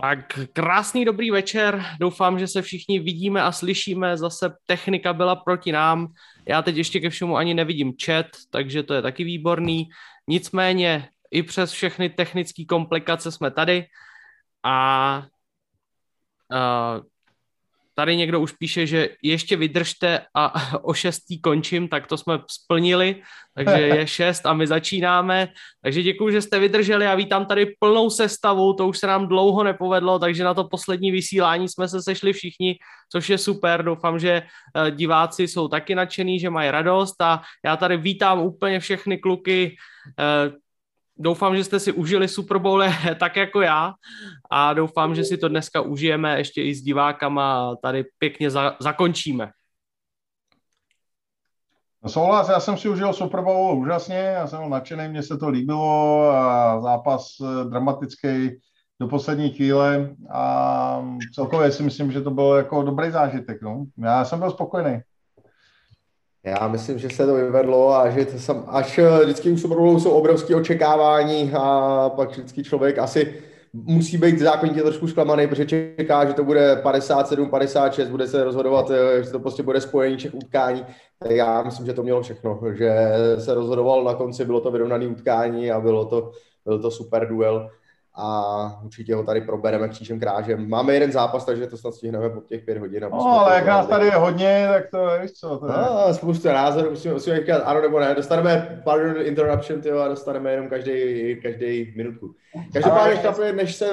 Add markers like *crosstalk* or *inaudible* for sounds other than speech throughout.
Tak krásný dobrý večer, doufám, že se všichni vidíme a slyšíme, zase technika byla proti nám, já teď ještě ke všemu ani nevidím chat, takže to je taky výborný, nicméně i přes všechny technické komplikace jsme tady. A uh, Tady někdo už píše, že ještě vydržte a *laughs* o šestý končím, tak to jsme splnili, takže *laughs* je šest a my začínáme. Takže děkuji, že jste vydrželi a vítám tady plnou sestavu, to už se nám dlouho nepovedlo, takže na to poslední vysílání jsme se sešli všichni, což je super. Doufám, že eh, diváci jsou taky nadšený, že mají radost a já tady vítám úplně všechny kluky, eh, doufám, že jste si užili Super Bowl *laughs* tak jako já a doufám, že si to dneska užijeme ještě i s divákama a tady pěkně za, zakončíme. No souhlas, já jsem si užil Super Bowl úžasně, já jsem byl nadšený, mně se to líbilo a zápas eh, dramatický do poslední chvíle a celkově si myslím, že to byl jako dobrý zážitek. No. Já jsem byl spokojený. Já myslím, že se to vyvedlo a že to sam, až eh, vždycky u Super Bowlu jsou obrovské očekávání a pak vždycky člověk asi musí být zákonitě trošku zklamaný, protože čeká, že to bude 57, 56, bude se rozhodovat, eh, že to prostě bude spojení všech utkání. Já myslím, že to mělo všechno, že se rozhodoval na konci, bylo to vyrovnané utkání a bylo to, byl to super duel a určitě ho tady probereme křížem krážem. Máme jeden zápas, takže to snad stihneme po těch pět hodin. No, ale jak nás tady je hodně, tak to víš co. To je. No, spoustu názorů, musíme, musíme říkat ano nebo ne. Dostaneme, pardon, interruption, tyjo, a dostaneme jenom každý, každý minutku. Každopádně, ale... než, se,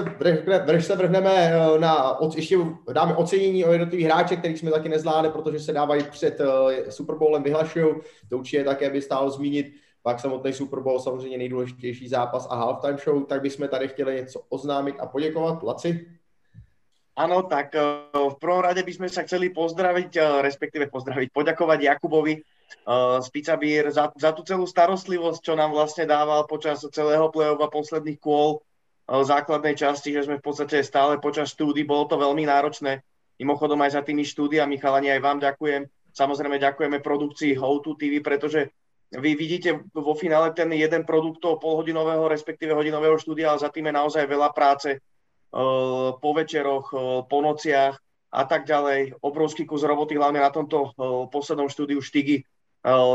než se vrhneme eh, na, ještě dáme ocenění o jednotlivých hráček, kterých jsme taky nezvládli, protože se dávají před uh, Super Bowlem vyhlašují. To určitě také by stálo zmínit pak samotný Super Bowl, samozřejmě nejdůležitější zápas a halftime show, tak bychom tady chtěli něco oznámit a poděkovat. Laci? Áno, tak eh, v prvom rade by sme sa chceli pozdraviť, eh, respektíve pozdraviť, poďakovať Jakubovi uh, z Pizza Beer za, za tú celú starostlivosť, čo nám vlastne dával počas celého play-off a posledných kôl základnej časti, že sme v podstate stále počas štúdy, bolo to veľmi náročné. Mimochodom aj za tými štúdiami, chalani, aj vám ďakujem. Samozrejme ďakujeme produkcii How2 TV, pretože vy vidíte vo finále ten jeden produkt toho polhodinového, respektíve hodinového štúdia, ale za tým je naozaj veľa práce uh, po večeroch, uh, po nociach a tak ďalej. Obrovský kus roboty, hlavne na tomto uh, poslednom štúdiu Štigy,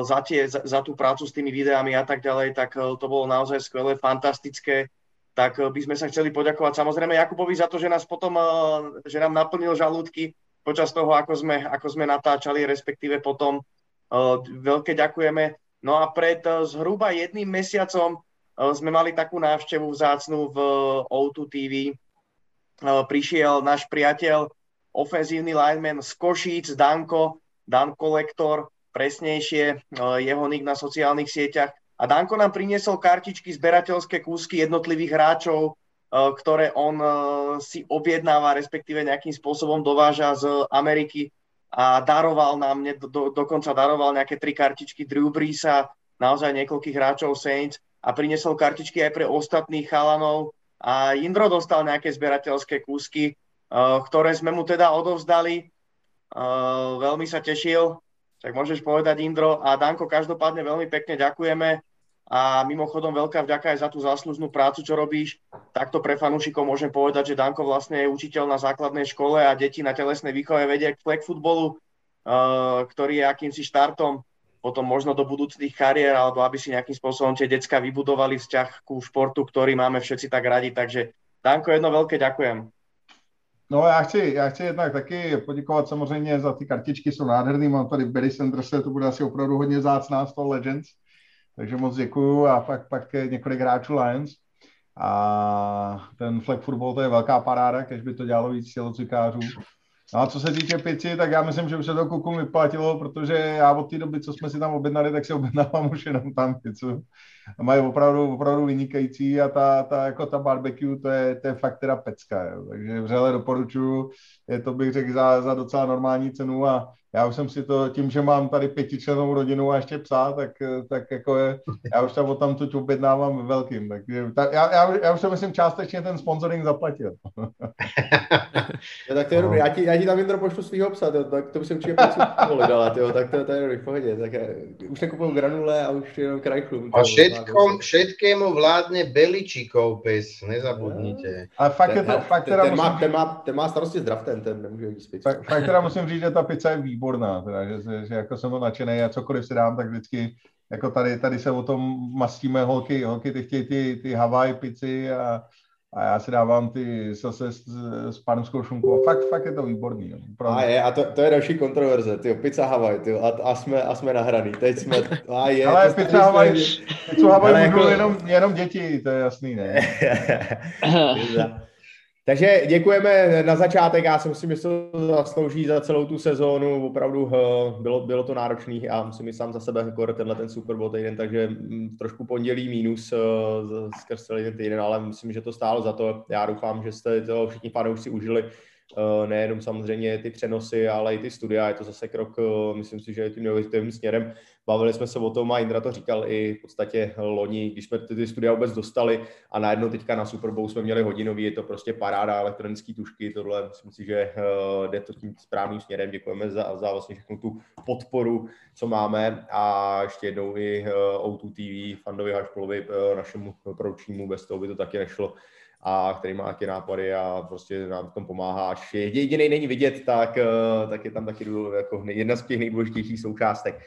za, tie, za, za tú prácu s tými videami a tak ďalej, tak to bolo naozaj skvelé, fantastické. Tak by sme sa chceli poďakovať samozrejme Jakubovi za to, že nás potom, že nám naplnil žalúdky počas toho, ako sme, ako sme natáčali, respektíve potom. Veľké ďakujeme No a pred eh, zhruba jedným mesiacom eh, sme mali takú návštevu vzácnú v eh, O2 TV. Prišiel náš priateľ, ofenzívny lineman z Košíc, Danko, Dan Kolektor, presnejšie jeho nick na sociálnych sieťach. A Danko nám priniesol kartičky, zberateľské kúsky jednotlivých hráčov, ktoré on si objednáva, respektíve nejakým spôsobom dováža z Ameriky a daroval nám, do, do, dokonca daroval nejaké tri kartičky Drew Breesa, naozaj niekoľkých hráčov Saints a priniesol kartičky aj pre ostatných chalanov a Indro dostal nejaké zberateľské kúsky, uh, ktoré sme mu teda odovzdali. Uh, veľmi sa tešil, tak môžeš povedať Indro a Danko, každopádne veľmi pekne ďakujeme a mimochodom veľká vďaka aj za tú záslužnú prácu, čo robíš. Takto pre fanúšikov môžem povedať, že Danko vlastne je učiteľ na základnej škole a deti na telesnej výchove vedie k flag futbolu, uh, ktorý je akýmsi štartom potom možno do budúcných kariér, alebo aby si nejakým spôsobom tie decka vybudovali vzťah ku športu, ktorý máme všetci tak radi. Takže Danko, jedno veľké ďakujem. No já chci, já chci jednak taky poděkovat samozřejmě za ty kartičky, jsou nádherný, mám tady Barry Sanderse, to bude asi opravdu hodně zácná z toho Legends, takže moc děkuju a pak, pak několik hráčů Lions. A ten flag football to je velká paráda, když by to dělalo víc tělocvikářů. No a co se týče pici, tak já myslím, že už se to kuku vyplatilo, protože já od té doby, co jsme si tam objednali, tak si objednávám už jenom tam pizzu. A mají opravdu, opravdu vynikající a ta, ta, jako ta barbecue, to je, to je fakt teda pecka. Jo. Takže vřele doporučuji, je to bych řekl za, za docela normální cenu a já už jsem si to, tím, že mám tady pětičlenou rodinu a ještě psa, tak, tak jako je, já už tam o tam tu objednávám ve velkým, tak ta, já, já, já, už to myslím částečně ten sponsoring zaplatil. *laughs* ja, tak to je dobrý, já ti, já ti tam jen pošlu svýho psa, to, tak to by se určitě povolit, ale tyjo, tak to, to je dobrý, v pohodě, tak já, už nekupuju granule a už jenom krajchlu. A všetkom, všetkému vládne Beličíkov pes, nezabudnite. Ale fakt je to, fakt teda ten, má, ten, má, ten má starosti s draftem, ten nemůže jít spíš. Fakt, fakt teda musím říct, že ta pizza je výborná, teda, že, že, že jako jsem to nadšený a cokoliv si dám, tak vždycky jako tady, tady se o tom mastíme holky, holky ty chtějí ty, ty Hawaii pici a, a já si dávám ty zase s, s pánskou šunkou a fakt, fakt je to výborný. Opravdu. A je, a to, to je další kontroverze, tyjo, pizza Hawaii, tyjo, a, a, jsme, a jsme nahraný, teď jsme, a je. Ale pizza Hawaii, *laughs* pizza Hawaii jako... jenom, jenom děti, to je jasný, ne? *laughs* *laughs* Takže děkujeme na začátek, já si myslím, že to zaslouží za celou tu sezónu, opravdu eh, bylo, bylo to náročné a musím i sám za sebe jako tenhle ten Super Bowl týden, takže mm, trošku pondělí mínus eh, skrz celý ten týden, ale myslím, že to stálo za to. Já doufám, že jste to všichni fanoušci užili nejenom samozřejmě ty přenosy, ale i ty studia. Je to zase krok, eh, myslím si, že tím neuvěřitelným směrem. Bavili jsme se o tom a Indra to říkal i v podstatě loni, když jsme ty, ty studia vůbec dostali a najednou teďka na Super Bowl jsme měli hodinový, je to prostě paráda elektronické tušky, tohle myslím si, že eh, jde to tím správným směrem. Děkujeme za, za vlastně všechnu tu podporu, co máme a ještě jednou i O2 TV, Fandovi Hašpolovi, našemu proučnímu, bez toho by to taky nešlo a který má taky nápady a prostě nám v tom pomáhá. Až jediný není vidět, tak, eh, tak je tam taky jako jedna z těch nejdůležitějších součástek.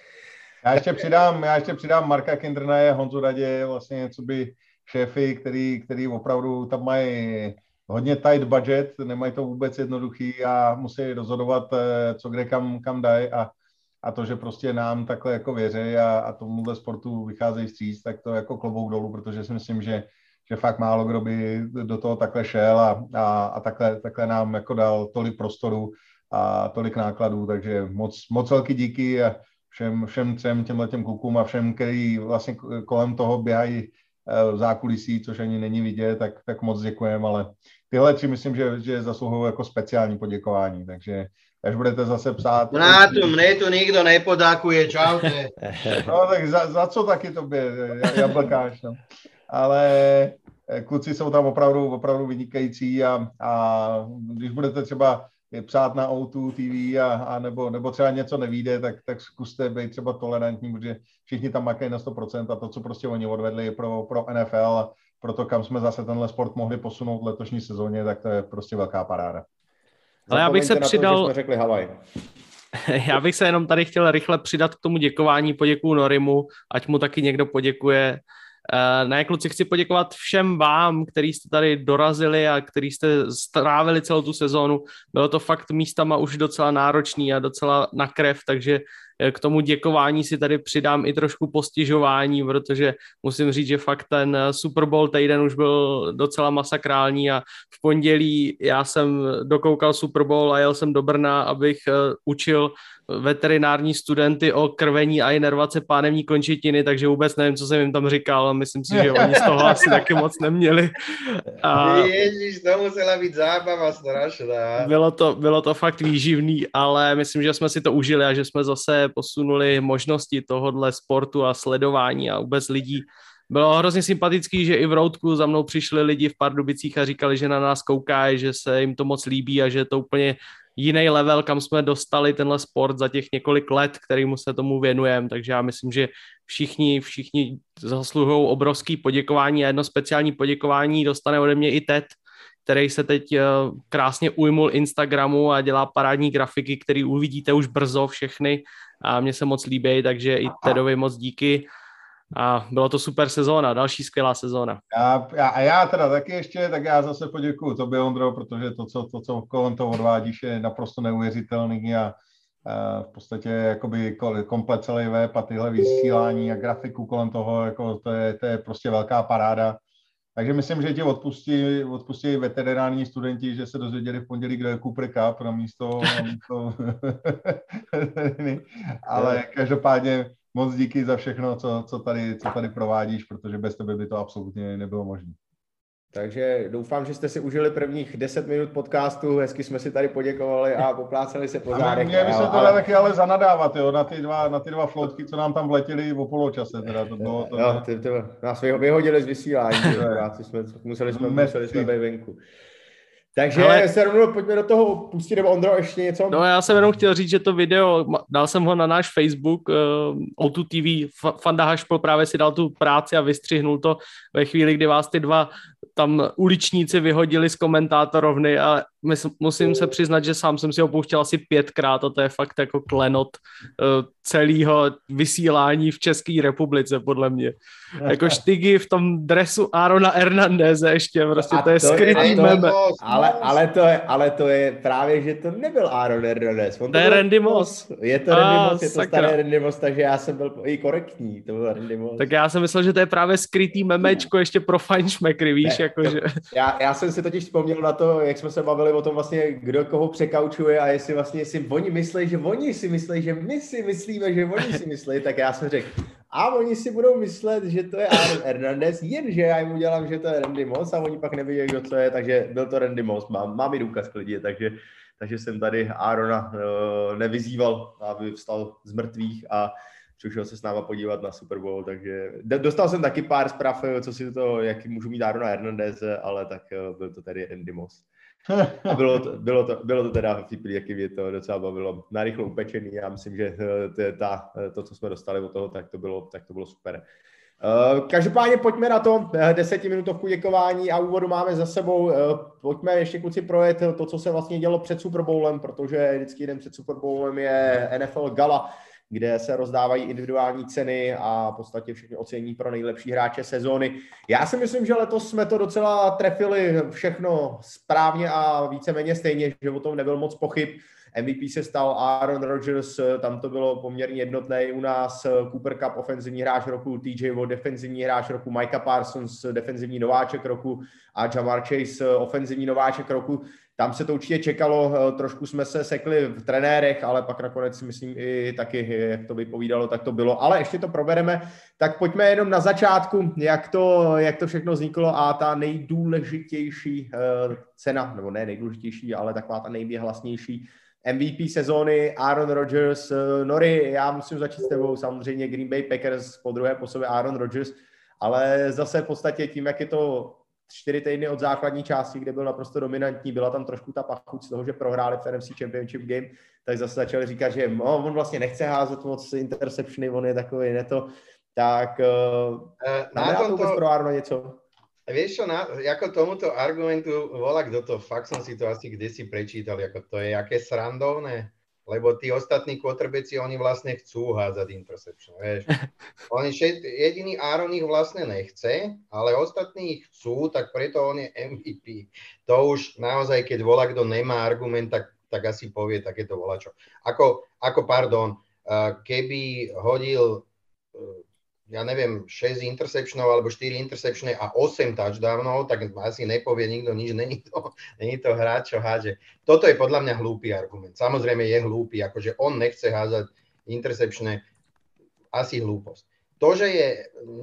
Já ještě přidám, já ještě přidám Marka Kindrnaje, Honzu Radě, vlastně něco by šéfy, který, který opravdu tam mají hodně tight budget, nemají to vůbec jednoduchý a musí rozhodovat, eh, co kde kam, kam dají a, a to, že prostě nám takhle jako věří a, a tomuhle sportu vycházejí stříc, tak to jako klobouk dolů, protože si myslím, že že fakt málo kdo by do toho takhle šel a, a, a takhle, takhle nám jako dal tolik prostoru a tolik nákladů, takže moc, moc velký díky a všem, všem třem těmhle těm klukům a všem, který vlastně kolem toho běhají eh, v zákulisí, což ani není vidět, tak, tak moc děkujeme, ale tyhle tři myslím, že, že zasluhují jako speciální poděkování, takže až budete zase psát... Na to mne to nikdo nepodákuje, čaute. *laughs* No tak za, za co taky tobě, jablkáš, no ale eh, kluci jsou tam opravdu, opravdu vynikající a, a když budete třeba psát na O2 TV a, a nebo, nebo třeba něco nevíde, tak, tak zkuste být třeba tolerantní, protože všichni tam makají na 100% a to, co prostě oni odvedli pro, pro NFL pro to, kam jsme zase tenhle sport mohli posunout v letošní sezóně, tak to je prostě velká paráda. Ale já bych se přidal... To, jsme řekli Havaj. *laughs* Já bych se jenom tady chtěl rychle přidat k tomu děkování, poděkuju Norimu, ať mu taky někdo poděkuje ne, kluci, chci poděkovat všem vám, kteří jste tady dorazili a kteří jste strávili celou tu sezónu. Bylo to fakt místama už docela náročný a docela na krev, takže eh, k tomu děkování si tady přidám i trošku postižování, protože musím říct, že fakt ten eh, Super Bowl týden už byl docela masakrální a v pondělí já jsem dokoukal Super Bowl a jel jsem do Brna, abych učil veterinární studenty o krvení a inervace pánevní končetiny, takže vůbec nevím, co jsem jim tam říkal, myslím si, že oni z toho asi taky moc neměli. A Ježíš, to musela být zábava strašná. Bylo to, bylo to fakt výživný, ale myslím, že jsme si to užili a že jsme zase posunuli možnosti tohohle sportu a sledování a vůbec lidí bylo hrozně sympatický, že i v Roudku za mnou přišli lidi v Pardubicích a říkali, že na nás koukají, že se jim to moc líbí a že je to úplně jiný level, kam jsme dostali tenhle sport za těch několik let, kterýmu se tomu věnujeme, takže já myslím, že všichni, všichni zasluhují obrovský poděkování a jedno speciální poděkování dostane ode mě i Ted, který se teď eh, krásně ujmul Instagramu a dělá parádní grafiky, který uvidíte už brzo všechny. A mně se moc líbí, takže i Tedovi moc díky a bylo to super sezóna, další skvělá sezóna. Já, já, a já teda taky ještě, tak já zase poděkuju tobě, Ondro, protože to, co, to, co kolem toho odvádíš, je naprosto neuvěřitelný a, a v podstatě jakoby komplet celý web a tyhle vysílání a grafiku kolem toho, jako to, je, to je prostě velká paráda. Takže myslím, že ti odpustí, odpustí veterinární studenti, že se dozvěděli v pondělí, kdo je Cooper Cup na místo, na místo *laughs* ale každopádně moc díky za všechno, co, co, tady, co tady provádíš, protože bez tebe by to absolutně nebylo možné. Takže doufám, že jste si užili prvních 10 minut podcastu, hezky jsme si tady poděkovali a popláceli se po zádech. Mě by se to ale... taky ale zanadávat, jo, na ty dva, na ty dva flotky, co nám tam vletěli o poločase. Teda, to bylo, to, no, ty, ty, nás vyhodili z vysílání, *laughs* jsme, museli jsme, museli jsme být venku. Takže Ale... se rovnou pojďme do toho pustit, nebo Ondro, ještě něco? No já jsem jenom chtěl říct, že to video, dal jsem ho na náš Facebook, uh, O2 TV, Fanda Hašpol právě si dal tu práci a vystřihnul to ve chvíli, kdy vás ty dva tam uličníci vyhodili z komentátorovny a musím se přiznat, že sám jsem si ho pouštěl asi pětkrát a to je fakt jako klenot uh, celého vysílání v České republice, podle mě. Jako štygy v tom dresu Arona Hernandeze ještě, prostě a to je to skrytý je, meme. Ale, ale, to je, ale to je právě, že to nebyl Aaron Hernandez. On to, to je Randy Moss. Je to Randy Moss, je to sakra. starý Randy Moss, takže já jsem byl i korektní, to byl Randy Moss. Tak já jsem myslel, že to je právě skrytý memečko ještě pro fajnšmekry, víš, ne, jakože. Já, já jsem si totiž vzpomněl na to, jak jsme se bavili o tom vlastně, kdo koho překaučuje a jestli vlastně jestli oni myslí, že oni si myslí, že my si myslíme, že oni si myslí, tak já jsem řekl, a oni si budou myslet, že to je Aaron Hernandez, jenže já jim udělám, že to je Randy Moss a oni pak neví, kdo to je, takže byl to Randy Moss, mám, mám i důkaz klidně, takže, takže jsem tady Aarona uh, nevyzýval, aby vstal z mrtvých a přišel se s náma podívat na Super Bowl, takže dostal jsem taky pár zpráv, eh, co si to, jaký můžu mít Aarona Hernandez, ale tak uh, byl to tady Randy Moss. A bylo to, bylo to, bylo to teda vtipný, jaký mě to docela bavilo. Narychlo upečený, já myslím, že eh, to, ta, eh, to, co jsme dostali od toho, tak to bylo, tak to bylo super. Uh, každopádně pojďme na to, desetiminutovku děkování a úvodu máme za sebou. Pojďme ještě kluci projet to, co se vlastně dělo před Super Bowlem, protože vždycky den před Super Bowlem je NFL Gala, kde se rozdávají individuální ceny a v podstatě všechny ocení pro nejlepší hráče sezóny. Já si myslím, že letos jsme to docela trefili všechno správně a víceméně stejně, že o tom nebyl moc pochyb. MVP se stal Aaron Rodgers, tam to bylo poměrně jednotné u nás. Cooper Cup, ofenzivní hráč roku, TJ Watt, defenzivní hráč roku, Micah Parsons, defenzivní nováček roku a Jamar Chase, ofenzivní nováček roku. Tam se to určitě čekalo, eh, trošku jsme se sekli v trenérech, ale pak nakonec myslím i taky, jak to vypovídalo, tak to bylo. Ale ještě to probereme, tak pojďme jenom na začátku, jak to, jak to všechno vzniklo a ta nejdůležitější eh, cena, nebo ne nejdůležitější, ale taková ta nejvěhlasnější MVP sezóny Aaron Rodgers. Eh, Nori, já musím začít s tebou, samozřejmě Green Bay Packers po druhé po sobě Aaron Rodgers, ale zase v podstatě tím, jak je to čtyři týdny od základní části, kde byl naprosto dominantní, byla tam trošku ta pachuť z toho, že prohráli v NFC Championship Game, tak zase začali říkat, že no, on vlastně nechce házet moc interceptiony, on je takový neto, tak uh, na to vůbec pro Arno něco? Vieš čo, na, ako tomuto argumentu volá kto to, fakt som si to asi kde si prečítal, ako to je aké srandovné lebo tí ostatní quarterbacki, oni vlastne chcú hádzať interception, vieš. *laughs* Oni šet, jediný Aaron ich vlastne nechce, ale ostatní ich chcú, tak preto on je MVP. To už naozaj, keď volá, kto nemá argument, tak, tak asi povie takéto volačo. Ako, ako pardon, keby hodil ja neviem, 6 interceptionov alebo 4 interceptiony a 8 touchdownov, tak asi nepovie nikto nič, není to, *laughs* není to hráč, čo háže. Toto je podľa mňa hlúpy argument. Samozrejme je hlúpy, akože on nechce házať interceptiony, asi hlúposť. To, že je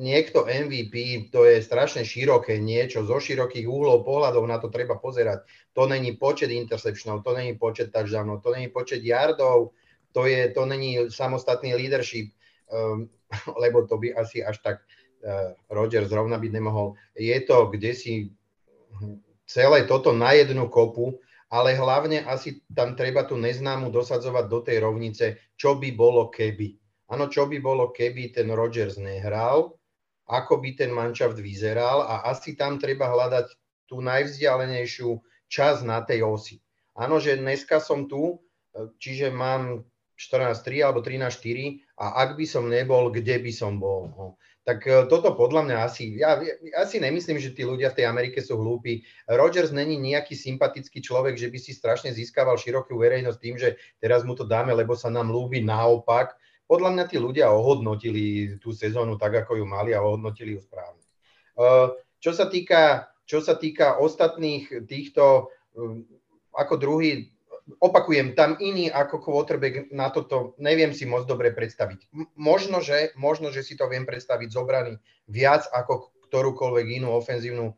niekto MVP, to je strašne široké niečo, zo širokých úhlov pohľadov na to treba pozerať. To není počet interceptionov, to není počet touchdownov, to není počet yardov, to, je, to není samostatný leadership. Um, *laughs* lebo to by asi až tak uh, Roger zrovna byť nemohol. Je to kde si celé toto na jednu kopu, ale hlavne asi tam treba tú neznámu dosadzovať do tej rovnice, čo by bolo keby. Áno, čo by bolo keby ten Rogers nehral, ako by ten manšaft vyzeral a asi tam treba hľadať tú najvzdialenejšiu časť na tej osi. Áno, že dneska som tu, čiže mám 14-3 alebo 13-4 a ak by som nebol, kde by som bol. No. Tak e, toto podľa mňa asi, ja, ja si nemyslím, že tí ľudia v tej Amerike sú hlúpi. Rogers není nejaký sympatický človek, že by si strašne získaval širokú verejnosť tým, že teraz mu to dáme, lebo sa nám ľúbi naopak. Podľa mňa tí ľudia ohodnotili tú sezónu tak, ako ju mali a ohodnotili ju správne. E, čo sa týka, čo sa týka ostatných týchto, e, ako druhý opakujem, tam iný ako quarterback na toto neviem si moc dobre predstaviť. Možno že, možno, že si to viem predstaviť zobraný viac ako ktorúkoľvek inú ofenzívnu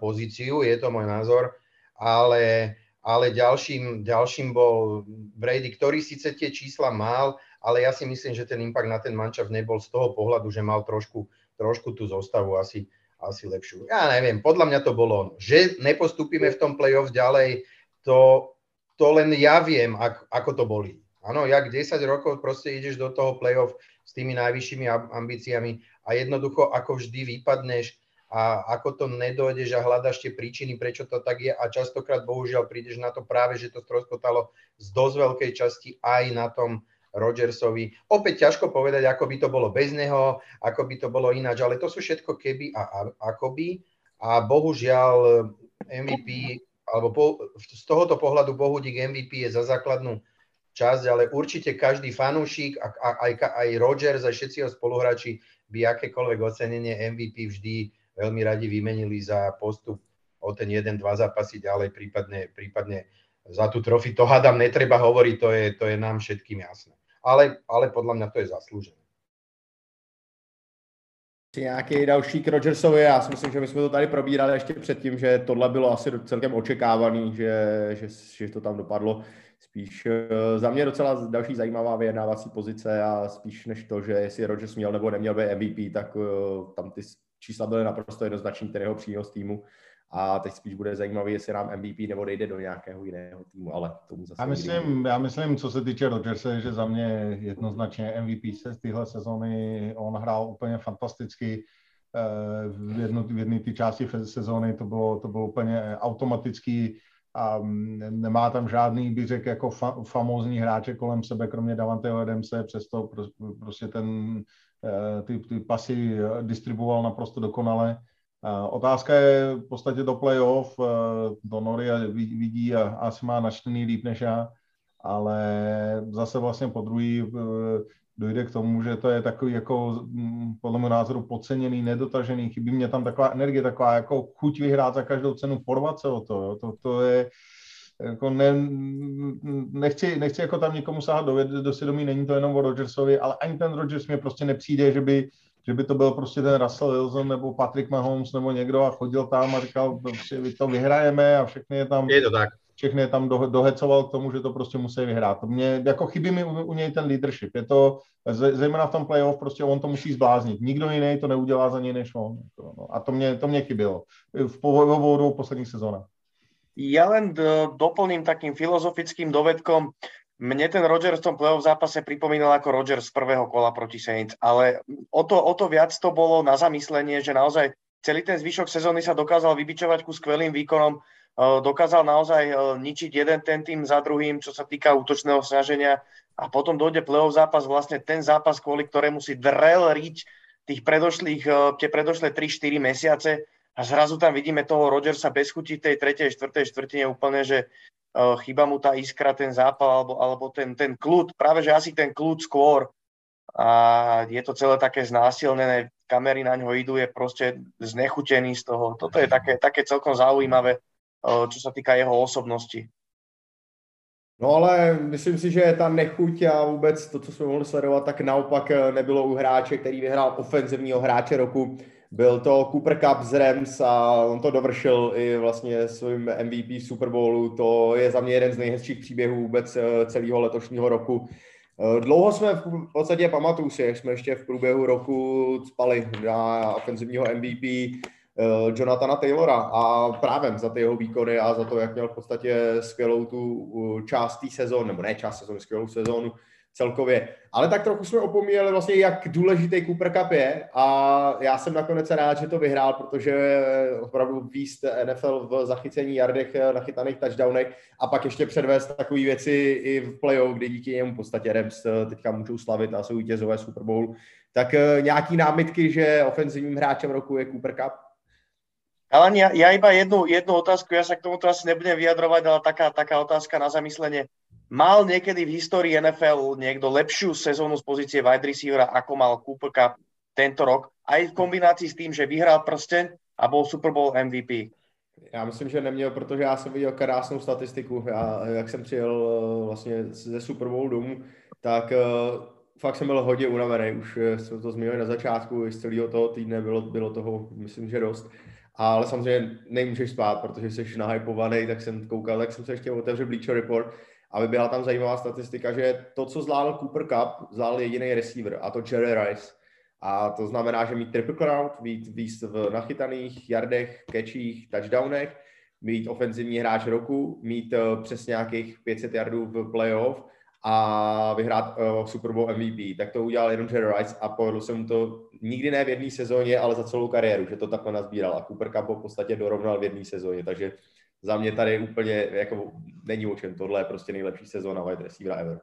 pozíciu, je to môj názor, ale, ale ďalším, ďalším bol Brady, ktorý síce tie čísla mal, ale ja si myslím, že ten impact na ten mančav nebol z toho pohľadu, že mal trošku, trošku tú zostavu asi, asi lepšiu. Ja neviem, podľa mňa to bolo ono. Že nepostupíme v tom playoff ďalej, to, to len ja viem, ak, ako to boli. Áno, jak 10 rokov proste ideš do toho playoff s tými najvyššími ambíciami a jednoducho ako vždy vypadneš a ako to nedojdeš a hľadaš tie príčiny, prečo to tak je a častokrát bohužiaľ prídeš na to práve, že to stroskotalo z dosť veľkej časti aj na tom Rodgersovi. Opäť ťažko povedať, ako by to bolo bez neho, ako by to bolo ináč, ale to sú všetko keby a, a akoby. A bohužiaľ MVP, alebo po, z tohoto pohľadu Bohudík MVP je za základnú časť, ale určite každý fanúšik, a, a, aj, aj Rodgers, aj všetci jeho spoluhráči by akékoľvek ocenenie MVP vždy veľmi radi vymenili za postup o ten jeden, dva zápasy ďalej, prípadne, prípadne za tú trofy. To hádam netreba hovoriť, to je, to je nám všetkým jasné ale, ale podle mě to je zasloužené. Nějaký další k Rodgersovi, já si myslím, že my jsme to tady probírali ještě předtím, že tohle bylo asi celkem očekávaný, že, že, že to tam dopadlo. Spíš eh, za mě docela další zajímavá vyjednávací pozice a spíš než to, že jestli Rodgers měl nebo neměl být MVP, tak eh, tam ty čísla byly naprosto jednoznačný, ten jeho přínos týmu a teď spíš bude zajímavý, jestli nám MVP nebo dejde do nějakého jiného týmu, ale tomu zase já myslím, já myslím, co se týče Rodgerse, že za mě jednoznačně MVP se z téhle sezóny, on hrál úplně fantasticky, eh, v jedné v té části sezóny to bylo, to bylo úplně automatický a nemá tam žádný, bych řekl, jako fa, famózní hráče kolem sebe, kromě Davanteho Adamse, přesto prostě ten, eh, ty, ty pasy distribuoval naprosto dokonale Otázka je v podstatě do playoff. Donory vidí a asi má načtený líp než já, ale zase vlastně po druhý eh, dojde k tomu, že to je takový jako mm, podle mého názoru podceněný, nedotažený, chybí mě tam taková energie, taková jako chuť vyhrát za každou cenu, porvat se o to, jo. to, to je, jako ne, nechci, nechci jako tam někomu sahat do, do svědomí, není to jenom o Rodgersovi, ale ani ten Rodgers mi prostě nepřijde, že by že by to byl prostě ten Russell Wilson nebo Patrick Mahomes nebo někdo a chodil tam a říkal, prostě vy to vyhrajeme a všechny je tam, je to tak. všechny je tam do, dohecoval k tomu, že to prostě musí vyhrát. To mě, jako chybí mi u, u něj ten leadership. Je to, zejména v tom playoff, prostě on to musí zbláznit. Nikdo jiný to neudělá za něj než on. No, a to mě, to mě chybělo v povodu posledních sezónách. Ja len doplním takým filozofickým dovedkom. Mne ten Rodgers v tom playoff zápase pripomínal ako Rodgers z prvého kola proti Saints, ale o to, o to viac to bolo na zamyslenie, že naozaj celý ten zvyšok sezóny sa dokázal vybičovať ku skvelým výkonom, e, dokázal naozaj e, ničiť jeden ten tým za druhým, čo sa týka útočného snaženia. A potom dojde playoff zápas, vlastne ten zápas, kvôli ktorému si drel riť tých predošlých, e, tie predošlé 3-4 mesiace a zrazu tam vidíme toho Rodgersa bez chuti tej tretej, štvrtej štvrtine úplne, že Eh, chýba mu tá iskra, ten zápal alebo, alebo ten, ten kľud, práve že asi ten kľud skôr a je to celé také znásilnené, kamery na ňo idú, je proste znechutený z toho. Toto je také, také celkom zaujímavé, eh, čo sa týka jeho osobnosti. No ale myslím si, že ta nechuť a vůbec to, co jsme mohli sledovat, tak naopak eh, nebylo u hráče, který vyhrál ofenzivního hráče roku. Byl to Cooper Cup z Rams a on to dovršil i vlastně svým MVP Super Bowlu. To je za mě jeden z nejhezčích příběhů vůbec eh, celého letošního roku. Eh, dlouho jsme v podstatě, pamatuju si, jak jsme ještě v průběhu roku spali na ofenzivního MVP eh, Jonathana Taylora a právě za ty jeho výkony a za to, jak měl v podstatě skvělou tu část té sezóny, nebo ne část sezóny, skvělou sezónu, celkově. Ale tak trochu jsme opomíjeli vlastně, jak důležitý Cooper Cup je a já jsem nakonec rád, že to vyhrál, protože opravdu výst NFL v zachycení jardech, nachytaných touchdownech a pak ještě předvést takové věci i v playoff, kdy díky němu v podstatě Rams teďka můžou slavit a jsou vítězové Super Bowl. Tak eh, nějaký námitky, že ofenzivním hráčem roku je Cooper Cup? Ale ja, ja iba jednu, jednu otázku, ja sa k tomuto asi nebudem vyjadrovať, ale taká, taká otázka na zamyslenie. Mal niekedy v histórii NFL niekto lepšiu sezónu z pozície wide receivera, ako mal Cooper Cup tento rok, aj v kombinácii s tým, že vyhrál prsten a bol Super Bowl MVP? Já myslím, že neměl, protože já jsem viděl krásnou statistiku. Já, jak jsem přijel eh, vlastně ze Super Bowl domů, tak uh, fakt jsem byl hodně unavený. Už eh, jsme to zmínili na začátku, z celého toho týdne bylo, bylo toho, myslím, že dost. ale samozřejmě nemůžeš spát, protože jsi nahypovaný, tak jsem koukal, tak jsem se ještě otevřel Bleacher Report a vyběhla tam zajímavá statistika, že to, co zvládl Cooper Cup, zvládl jediný receiver, a to Jerry Rice. A to znamená, že mít triple crown, mít víc v nachytaných yardech, catchích, touchdownech, mít ofenzivní hráč roku, mít uh, přes nějakých 500 yardů v playoff a vyhrát uh, Super Bowl MVP. Tak to udělal jenom Jerry Rice a povedlo se mu to nikdy ne v jedné sezóně, ale za celou kariéru, že to takhle nazbíral. A Cooper Cup ho v podstatě dorovnal v jedné sezóně, takže za mě tady úplně jako není o čem. Tohle je prostě nejlepší sezóna wide receiver ever.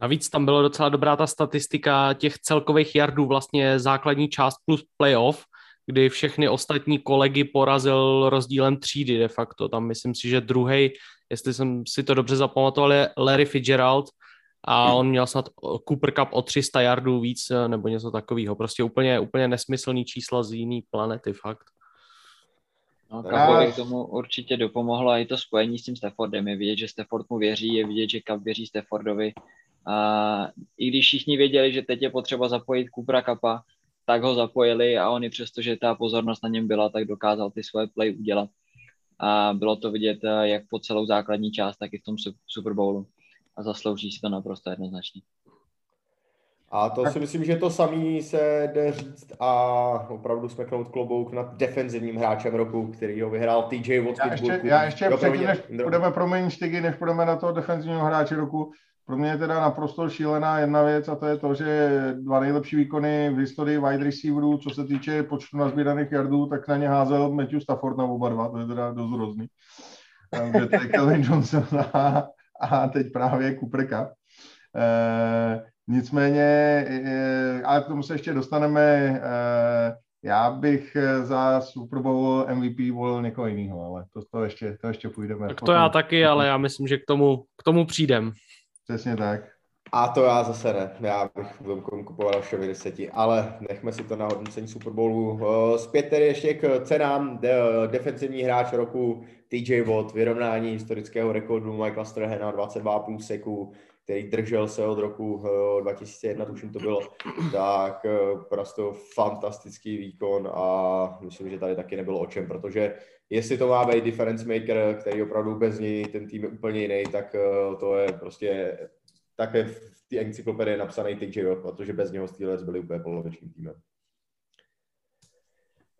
Navíc tam byla docela dobrá ta statistika těch celkových yardů, vlastně základní část plus playoff, kdy všechny ostatní kolegy porazil rozdílem třídy de facto. Tam myslím si, že druhý, jestli jsem si to dobře zapamatoval, je Larry Fitzgerald a on měl snad Cooper Cup o 300 yardů víc nebo něco takového. Prostě úplně, úplně nesmyslný čísla z jiný planety, fakt. No, Kapovi k tomu určitě dopomohlo i to spojení s tím Staffordem. Je vidět, že Stafford mu věří, je vidět, že Cup věří Staffordovi. A i když všichni věděli, že teď je potřeba zapojit Kupra Kapa, tak ho zapojili a on i přesto, že ta pozornost na něm byla, tak dokázal ty svoje play udělat. A bylo to vidět eh, jak po celou základní část, tak i v tom Super Bowlu. A zaslouží si to naprosto jednoznačně. A to si myslím, že to samý se jde říct a opravdu jsme knout klobouk nad defenzivním hráčem roku, který ho vyhrál TJ Watt. Já ještě, já ještě předtím, než půjdeme, promiň, Štigy, než půjdeme na toho defenzivního hráče roku, pro mě je teda naprosto šílená jedna věc a to je to, že dva nejlepší výkony v historii wide receiverů, co se týče počtu nazbíraných yardů, tak na ně házel Matthew Stafford na oba dva, to je teda dost hrozný. Kde to je Kelvin Johnson a, a teď právě Cooper Cup. E, nicméně, e, ale k tomu se ještě dostaneme, e, já bych za Super Bowl MVP volil někoho jiného, ale to, to, ještě, to ještě půjdeme. Tak to potom. já taky, ale já myslím, že k tomu, k tomu přijdem. Přesně tak. A to já zase ne. Já bych v kupoval všemi deseti, ale nechme si to na hodnocení Super Bowlu. Eh, zpět tedy ještě k cenám. De- defensivní hráč roku TJ Watt, vyrovnání historického rekordu Michaela Strahena 22,5 seků, který držel se od roku 2001, eh, tuším to bylo, tak eh, prostě fantastický výkon a myslím, že tady taky nebylo o čem, protože jestli to má být difference maker, který opravdu bez něj ten tým je úplně jiný, tak eh, to je prostě také v té encyklopedii napsaný TJ protože bez něho Steelers byli úplně polovičním týmem.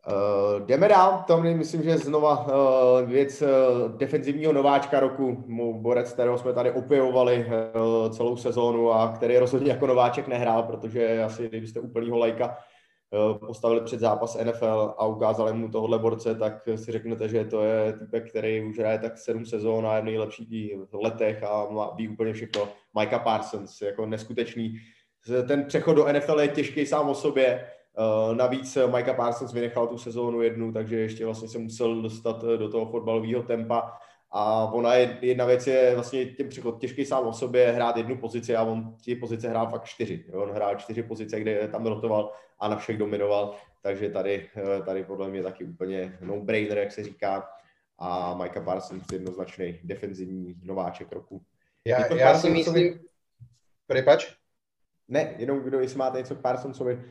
Uh, jdeme dál, to myslím, že znova uh, věc uh, defenzivního nováčka roku, borec, kterého jsme tady opěvovali uh, celou sezónu a který rozhodně jako nováček nehrál, protože asi kdybyste úplnýho lajka Eh, postavili před zápas NFL a ukázali mu tohle borce, tak si řeknete, že to je typek, který už hraje tak sedm sezón a je v nejlepších letech a ví úplně všechno. Micah Parsons, jako neskutečný. Ten přechod do NFL je těžký sám o sobě, Navíc Micah Parsons vynechal tu sezónu jednu, takže ještě vlastně se musel dostat do toho fotbalového tempa a ona je, jedna věc je vlastně těm přechod těžký sám o sobě hrát jednu pozici a on ty pozice hrál fakt čtyři. Jo? On hrál čtyři pozice, kde tam rotoval a na všech dominoval, takže tady, eh, tady podle mě taky úplně no-brainer, jak se říká. A Micah Parsons jednoznačný defenzivní nováček roku. Já, já si myslím... Prepač? Ne, jenom kdo, jestli máte něco k Parsonsovi.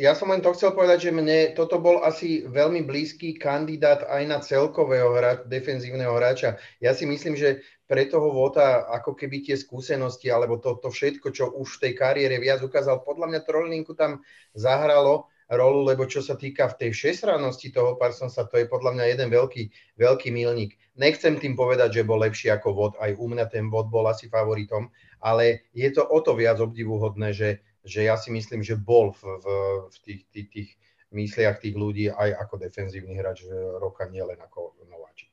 Ja som len to chcel povedať, že mne toto bol asi veľmi blízky kandidát aj na celkového hra, defenzívneho hráča. Ja si myslím, že pre toho Vota ako keby tie skúsenosti alebo to, to všetko, čo už v tej kariére viac ukázal, podľa mňa Trolinku tam zahralo rolu, lebo čo sa týka v tej všestrannosti toho Parsonsa, to je podľa mňa jeden veľký, veľký milník. Nechcem tým povedať, že bol lepší ako Vod, aj u mňa ten Vod bol asi favoritom, ale je to o to viac obdivuhodné, že že ja si myslím, že bol v, v, v tých, tých, tých mysliach tých ľudí aj ako defenzívny hráč roka, nielen ako nováčik.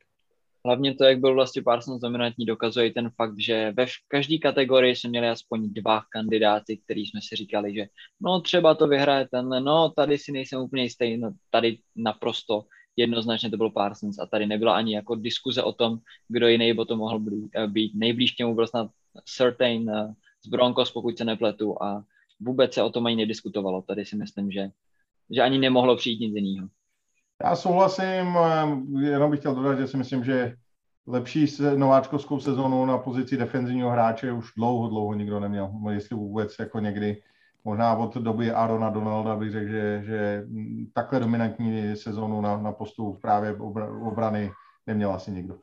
Hlavně to, jak byl vlastně Parsons dominantní, dokazuje ten fakt, že ve každé kategorii jsme měli aspoň dva kandidáty, který jsme si říkali, že no třeba to vyhraje ten, no tady si nejsem úplně jistý, no tady naprosto jednoznačně to byl Parsons a tady nebyla ani jako diskuze o tom, kdo jiný by to mohl být. být. Nejblíž k němu byl snad Certain uh, z Broncos, pokud se nepletu a vůbec se o tom ani nediskutovalo. Tady si myslím, že, že ani nemohlo přijít nic jiného. Já souhlasím, jenom bych chtěl dodat, že si myslím, že lepší nováčkovskou sezonu na pozici defenzivního hráče už dlouho, dlouho nikdo neměl, jestli vůbec jako někdy možná od doby Arona Donalda bych řekl, že, že takhle dominantní sezónu na, na postu právě obrany neměl asi nikdo.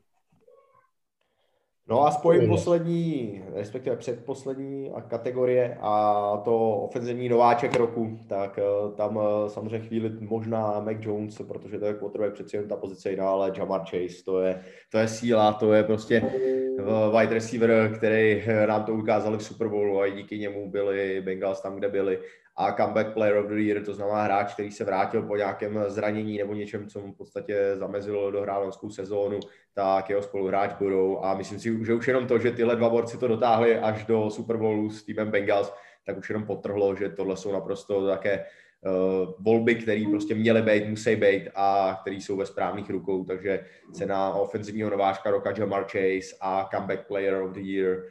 No a spojím poslední, respektive předposlední kategorie a to ofenzivní nováček roku, tak eh, tam eh, samozřejmě chvíli možná Mac Jones, protože to je quarterback přeci jen ta pozice jiná, ale Jamar Chase, to je, to je síla, to je prostě eh, wide receiver, který nám to ukázali v Super Bowlu a díky němu byli Bengals tam, kde byli a comeback player of the year, to znamená hráč, který se vrátil po nějakém zranění nebo něčem, co mu v podstatě zamezilo dohrát loňskou sezónu, tak jeho spoluhráč budou. A myslím si, že už jenom to, že tyhle dva borci to dotáhli až do Super Bowlu s týmem Bengals, tak už jenom potrhlo, že tohle jsou naprosto také uh, volby, které prostě měly být, musí být a které jsou ve správných rukou, takže cena ofenzivního nováčka roka Jamar Chase a comeback player of the year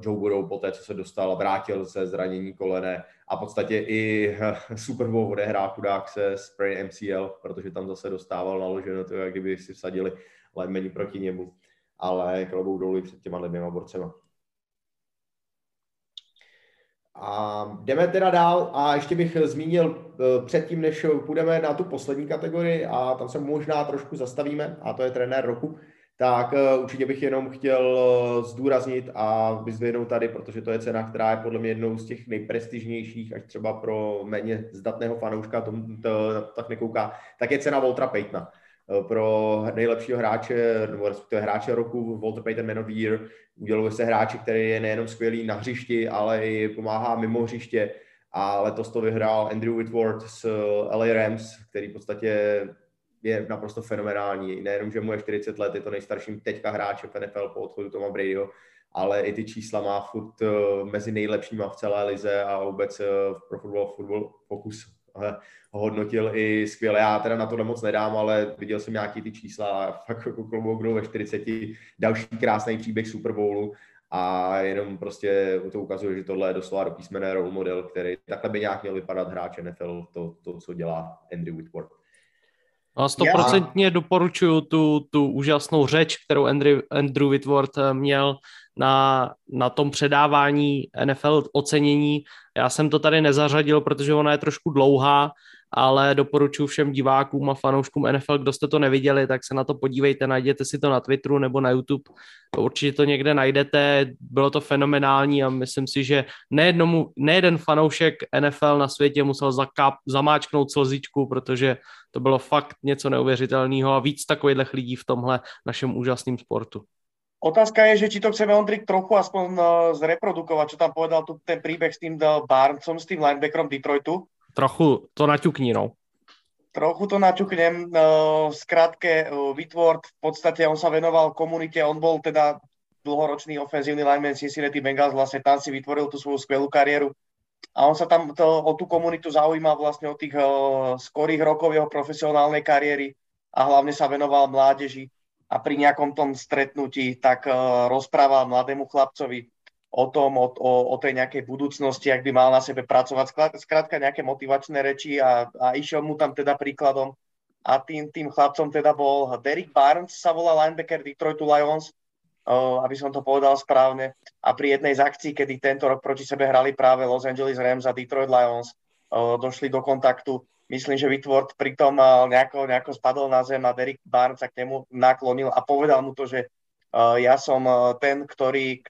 Joe Burrow po té, co se dostal vrátil se zranění kolene a v podstatě i uh, Super Bowl odehrál chudák se spray MCL, protože tam zase dostával naloženo to, jak kdyby si vsadili lemeni proti němu, ale klobou dolů před těma dvěma borcema. A jdeme teda dál a ještě bych zmínil uh, předtím, než půjdeme na tu poslední kategorii a tam se možná trošku zastavíme a to je trenér roku, tak uh, určitě bych jenom chtěl uh, zdůraznit a vyzvědnout tady, protože to je cena, která je podle mě jednou z těch nejprestižnějších, až třeba pro méně zdatného fanouška tom, to, tak nekouká, tak je cena Voltra Paytona. Uh, pro nejlepšího hráče, nebo respektive hráče roku Walter Payton Man of the Year uděluje se hráči, který je nejenom skvělý na hřišti, ale i pomáhá mimo hřiště a letos to vyhrál Andrew Whitworth z LA Rams, který v podstatě je naprosto fenomenální. Nejenom, že mu je 40 let, je to nejstarším teďka hráčem v NFL po odchodu Toma Bradyho, ale i ty čísla má furt uh, mezi nejlepšíma v celé lize a vůbec uh, pro Football, football Focus uh, ho hodnotil i skvěle. Já teda na to moc nedám, ale viděl jsem nějaký ty čísla a fakt jako klobouk ve 40. Další krásný příběh Super Bowlu a jenom prostě to ukazuje, že tohle je doslova do role model, který takhle by nějak měl vypadat hráč NFL, to, to co dělá Andrew Whitworth. A stoprocentně doporučuju tu, tu úžasnou řeč, kterou Andrew, Andrew Whitworth eh, měl na, na tom předávání NFL ocenění. Já jsem to tady nezařadil, protože ona je trošku dlouhá, ale doporučuji všem divákům a fanouškům NFL, kdo jste to neviděli, tak se na to podívejte, najděte si to na Twitteru nebo na YouTube, určitě to někde najdete, bylo to fenomenální a myslím si, že nejednomu, nejeden fanoušek NFL na světě musel zakáp, zamáčknout slzičku, protože to bylo fakt něco neuvěřitelného a víc takových lidí v tomhle našem úžasném sportu. Otázka je, že či to chceme Ondrik trochu aspoň uh, zreprodukovať, čo tam povedal tu ten príbeh s tým uh, Barnesom, s tým linebackerom Detroitu. Trochu to naťukni, no. Trochu to naťuknem. Uh, skrátke, uh, Whitworth, v podstate on sa venoval komunite, on bol teda dlhoročný ofenzívny lineman Cincinnati Bengals, vlastne tam si vytvoril tú svoju skvelú kariéru. A on sa tam to, o tú komunitu zaujímal vlastne od tých uh, skorých rokov jeho profesionálnej kariéry a hlavne sa venoval mládeži a pri nejakom tom stretnutí tak uh, rozprával mladému chlapcovi o tom, o, o, o tej nejakej budúcnosti, ak by mal na sebe pracovať. Skrátka nejaké motivačné reči a, a išiel mu tam teda príkladom. A tým, tým chlapcom teda bol Derek Barnes, sa volá linebacker Detroitu Lions, uh, aby som to povedal správne. A pri jednej z akcií, kedy tento rok proti sebe hrali práve Los Angeles Rams a Detroit Lions, uh, došli do kontaktu myslím, že Whitworth pritom nejako, nejako spadol na zem a Derek Barnes sa k nemu naklonil a povedal mu to, že ja som ten, ktorý,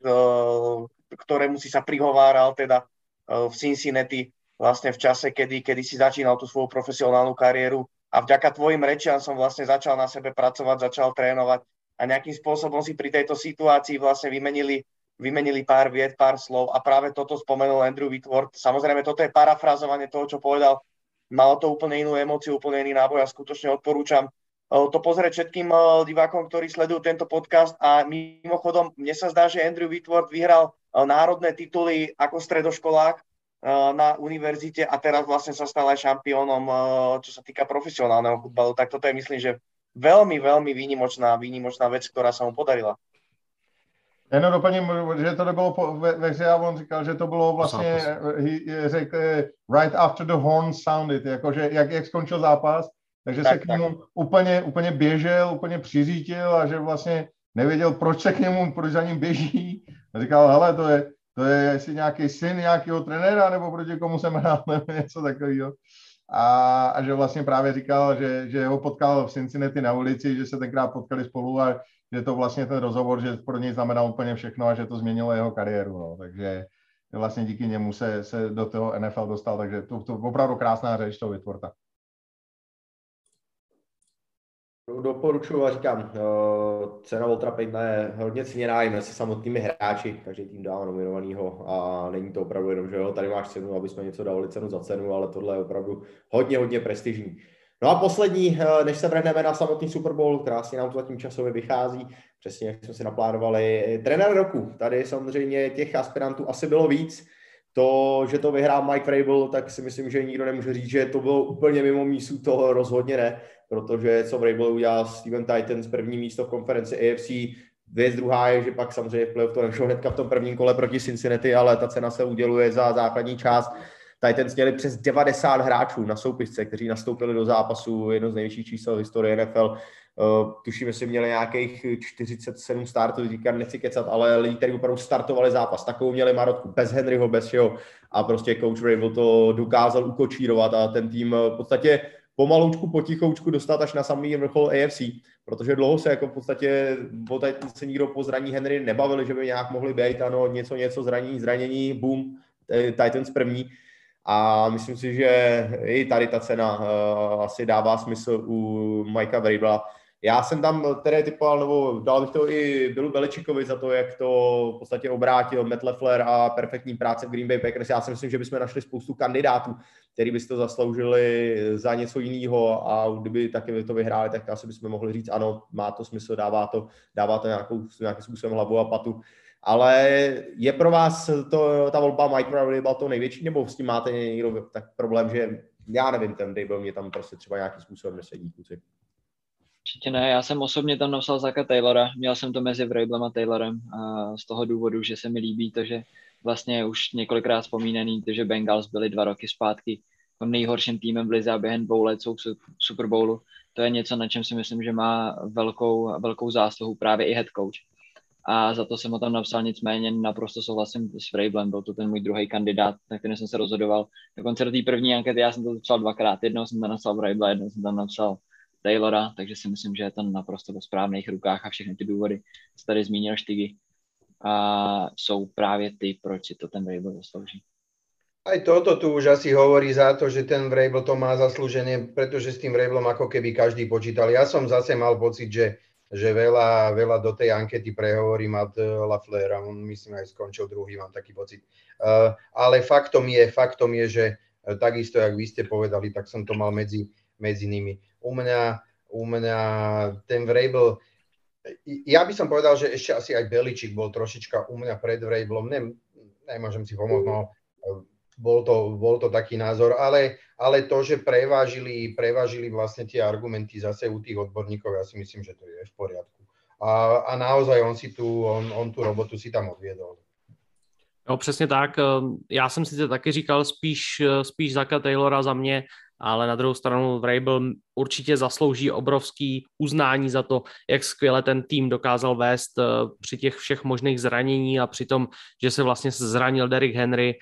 ktorému si sa prihováral teda uh, v Cincinnati vlastne v čase, kedy, kedy si začínal tú svoju profesionálnu kariéru. A vďaka tvojim rečiam som vlastne začal na sebe pracovať, začal trénovať a nejakým spôsobom si pri tejto situácii vlastne vymenili, vymenili pár vied, pár slov. A práve toto spomenul Andrew Whitworth. Samozrejme, toto je parafrazovanie toho, čo povedal. Malo to úplne inú emóciu, úplne iný náboj a skutočne odporúčam eh, to pozrieť všetkým eh, divákom, ktorí sledujú tento podcast. A mimochodom, mne sa zdá, že Andrew Whitworth vyhral eh, národné tituly ako stredoškolák na univerzite a teraz vlastne sa stal aj šampiónom, čo sa týka profesionálneho futbalu. Tak toto je myslím, že veľmi, veľmi výnimočná, výnimočná vec, ktorá sa mu podarila. Jenom doplním, že to nebylo po, ve, ve hře a on říkal, že to bylo vlastně, řekl, right after the horn sounded, jakože jak, jak skončil zápas, takže tak, se k němu tak. úplně, úplně běžel, úplně přiřítil a že vlastně nevěděl, proč se k němu, proč za ním běží. A říkal, hele, to je, to je jestli nějaký syn nějakého trenéra, nebo proti komu jsem hrál, *laughs* nebo něco takového. A, a že vlastně právě říkal, že, že ho potkal v Cincinnati na ulici, že se tenkrát potkali spolu a že to vlastně ten rozhovor, že pro něj znamenal úplně všechno a že to změnilo jeho kariéru. No. Takže vlastně díky němu se, se do toho NFL dostal, takže to, to opravdu krásná řeč toho Vytvorta. Doporučuji a říkám, eh, cena Voltra Paytona je hodně ceněná i mezi samotnými hráči, každý tým dá nominovanýho a není to opravdu jenom, že jo, tady máš cenu, aby jsme něco dali cenu za cenu, ale tohle je opravdu hodně, hodně prestižní. No a poslední, eh, než se vrhneme na samotný Super Bowl, krásně nám to zatím časově vychází, přesně jak jsme si naplánovali. Trenér roku, tady samozřejmě těch aspirantů asi bylo víc, to, že to vyhrál Mike Vrabel, tak si myslím, že nikdo nemůže říct, že to bylo úplně mimo mísu, to rozhodně ne, protože co Vrabel udělal Steven Titans první místo v konferenci AFC, Věc druhá je, že pak samozřejmě v playoff to nešlo hnedka v tom prvním kole proti Cincinnati, ale ta cena se uděluje za základní část. Titans měli přes 90 hráčů na soupisce, kteří nastoupili do zápasu, jedno z největších čísel v historii NFL. Uh, tuším, že měli nějakých 47 startů, říkám, nechci kecat, ale lidi, kteří opravdu startovali zápas, takovou měli Marotku, bez Henryho, bez všeho a prostě coach Rabel to dokázal ukočírovat a ten tým v podstatě pomaloučku, potichoučku dostat až na samý vrchol AFC, protože dlouho se jako v podstatě se nikdo po zraní Henry nebavili, že by nějak mohli být, ano, něco, něco, zranění, zranění, boom, Titans první. A myslím si, že i tady ta cena uh, asi dává smysl u Mikea Vrabela, já jsem tam tedy typoval, nebo dal bych to i Billu Beličikovi za to, jak to v podstatě obrátil Matt Leffler a perfektní práce v Green Bay Packers. Já si myslím, že bychom našli spoustu kandidátů, který by to zasloužili za něco jiného a kdyby taky to vyhráli, tak asi bychom mohli říct, ano, má to smysl, dává to, dává to nějakou, nějakým způsobem hlavu a patu. Ale je pro vás to, ta volba Mike Vrabel to největší, nebo s tím máte někdo tak problém, že já nevím, ten Dable mě tam prostě třeba nějakým způsobem nesedí, kluci. Určitě ne, já jsem osobně tam napsal Zaka Taylora, měl jsem to mezi Vrablem a Taylorem a z toho důvodu, že se mi líbí to, že vlastně už několikrát vzpomínaný, to, že Bengals byli dva roky zpátky nejhorším týmem v lize a během dvou let jsou v Super Bowlu. To je něco, na čem si myslím, že má velkou, velkou zásluhu právě i head coach. A za to jsem ho tam napsal, nicméně naprosto souhlasím s Vrablem, byl to ten můj druhý kandidát, na který jsem se rozhodoval. Dokonce do té první ankety já jsem to napsal dvakrát, jednou jsem tam napsal Vrabla, jednou jsem tam napsal Taylora, takže si myslím, že je to naprosto ve správných rukách a všechny ty důvody, co tady zmínil Štygy, a jsou právě ty, proč si to ten Vrabel zaslouží. Aj toto tu už asi hovorí za to, že ten Vrabel to má zaslúžené, pretože s tým Vrablom ako keby každý počítal. Ja som zase mal pocit, že, že veľa, veľa do tej ankety prehovorí Matt Lafleur a on myslím aj skončil druhý, mám taký pocit. Uh, ale faktom je, faktom je, že uh, takisto, jak vy ste povedali, tak som to mal medzi, medzi nimi u mňa, u mňa ten Vrabel, ja by som povedal, že ešte asi aj Beličik bol trošička u mňa pred Vrabelom, ne, nemôžem si pomôcť, no, bol to, bol to taký názor, ale, ale to, že prevážili, prevážili vlastne tie argumenty zase u tých odborníkov, ja si myslím, že to je v poriadku. A, a naozaj on si tu, on, on tu robotu si tam odviedol. No přesně tak. Já jsem sice taky říkal spíš, spíš Zaka Taylora za mě, ale na druhou stranu Vrabel určitě zaslouží obrovský uznání za to, jak skvěle ten tým dokázal vést eh, při těch všech možných zranění a při tom, že se vlastně zranil Derrick Henry,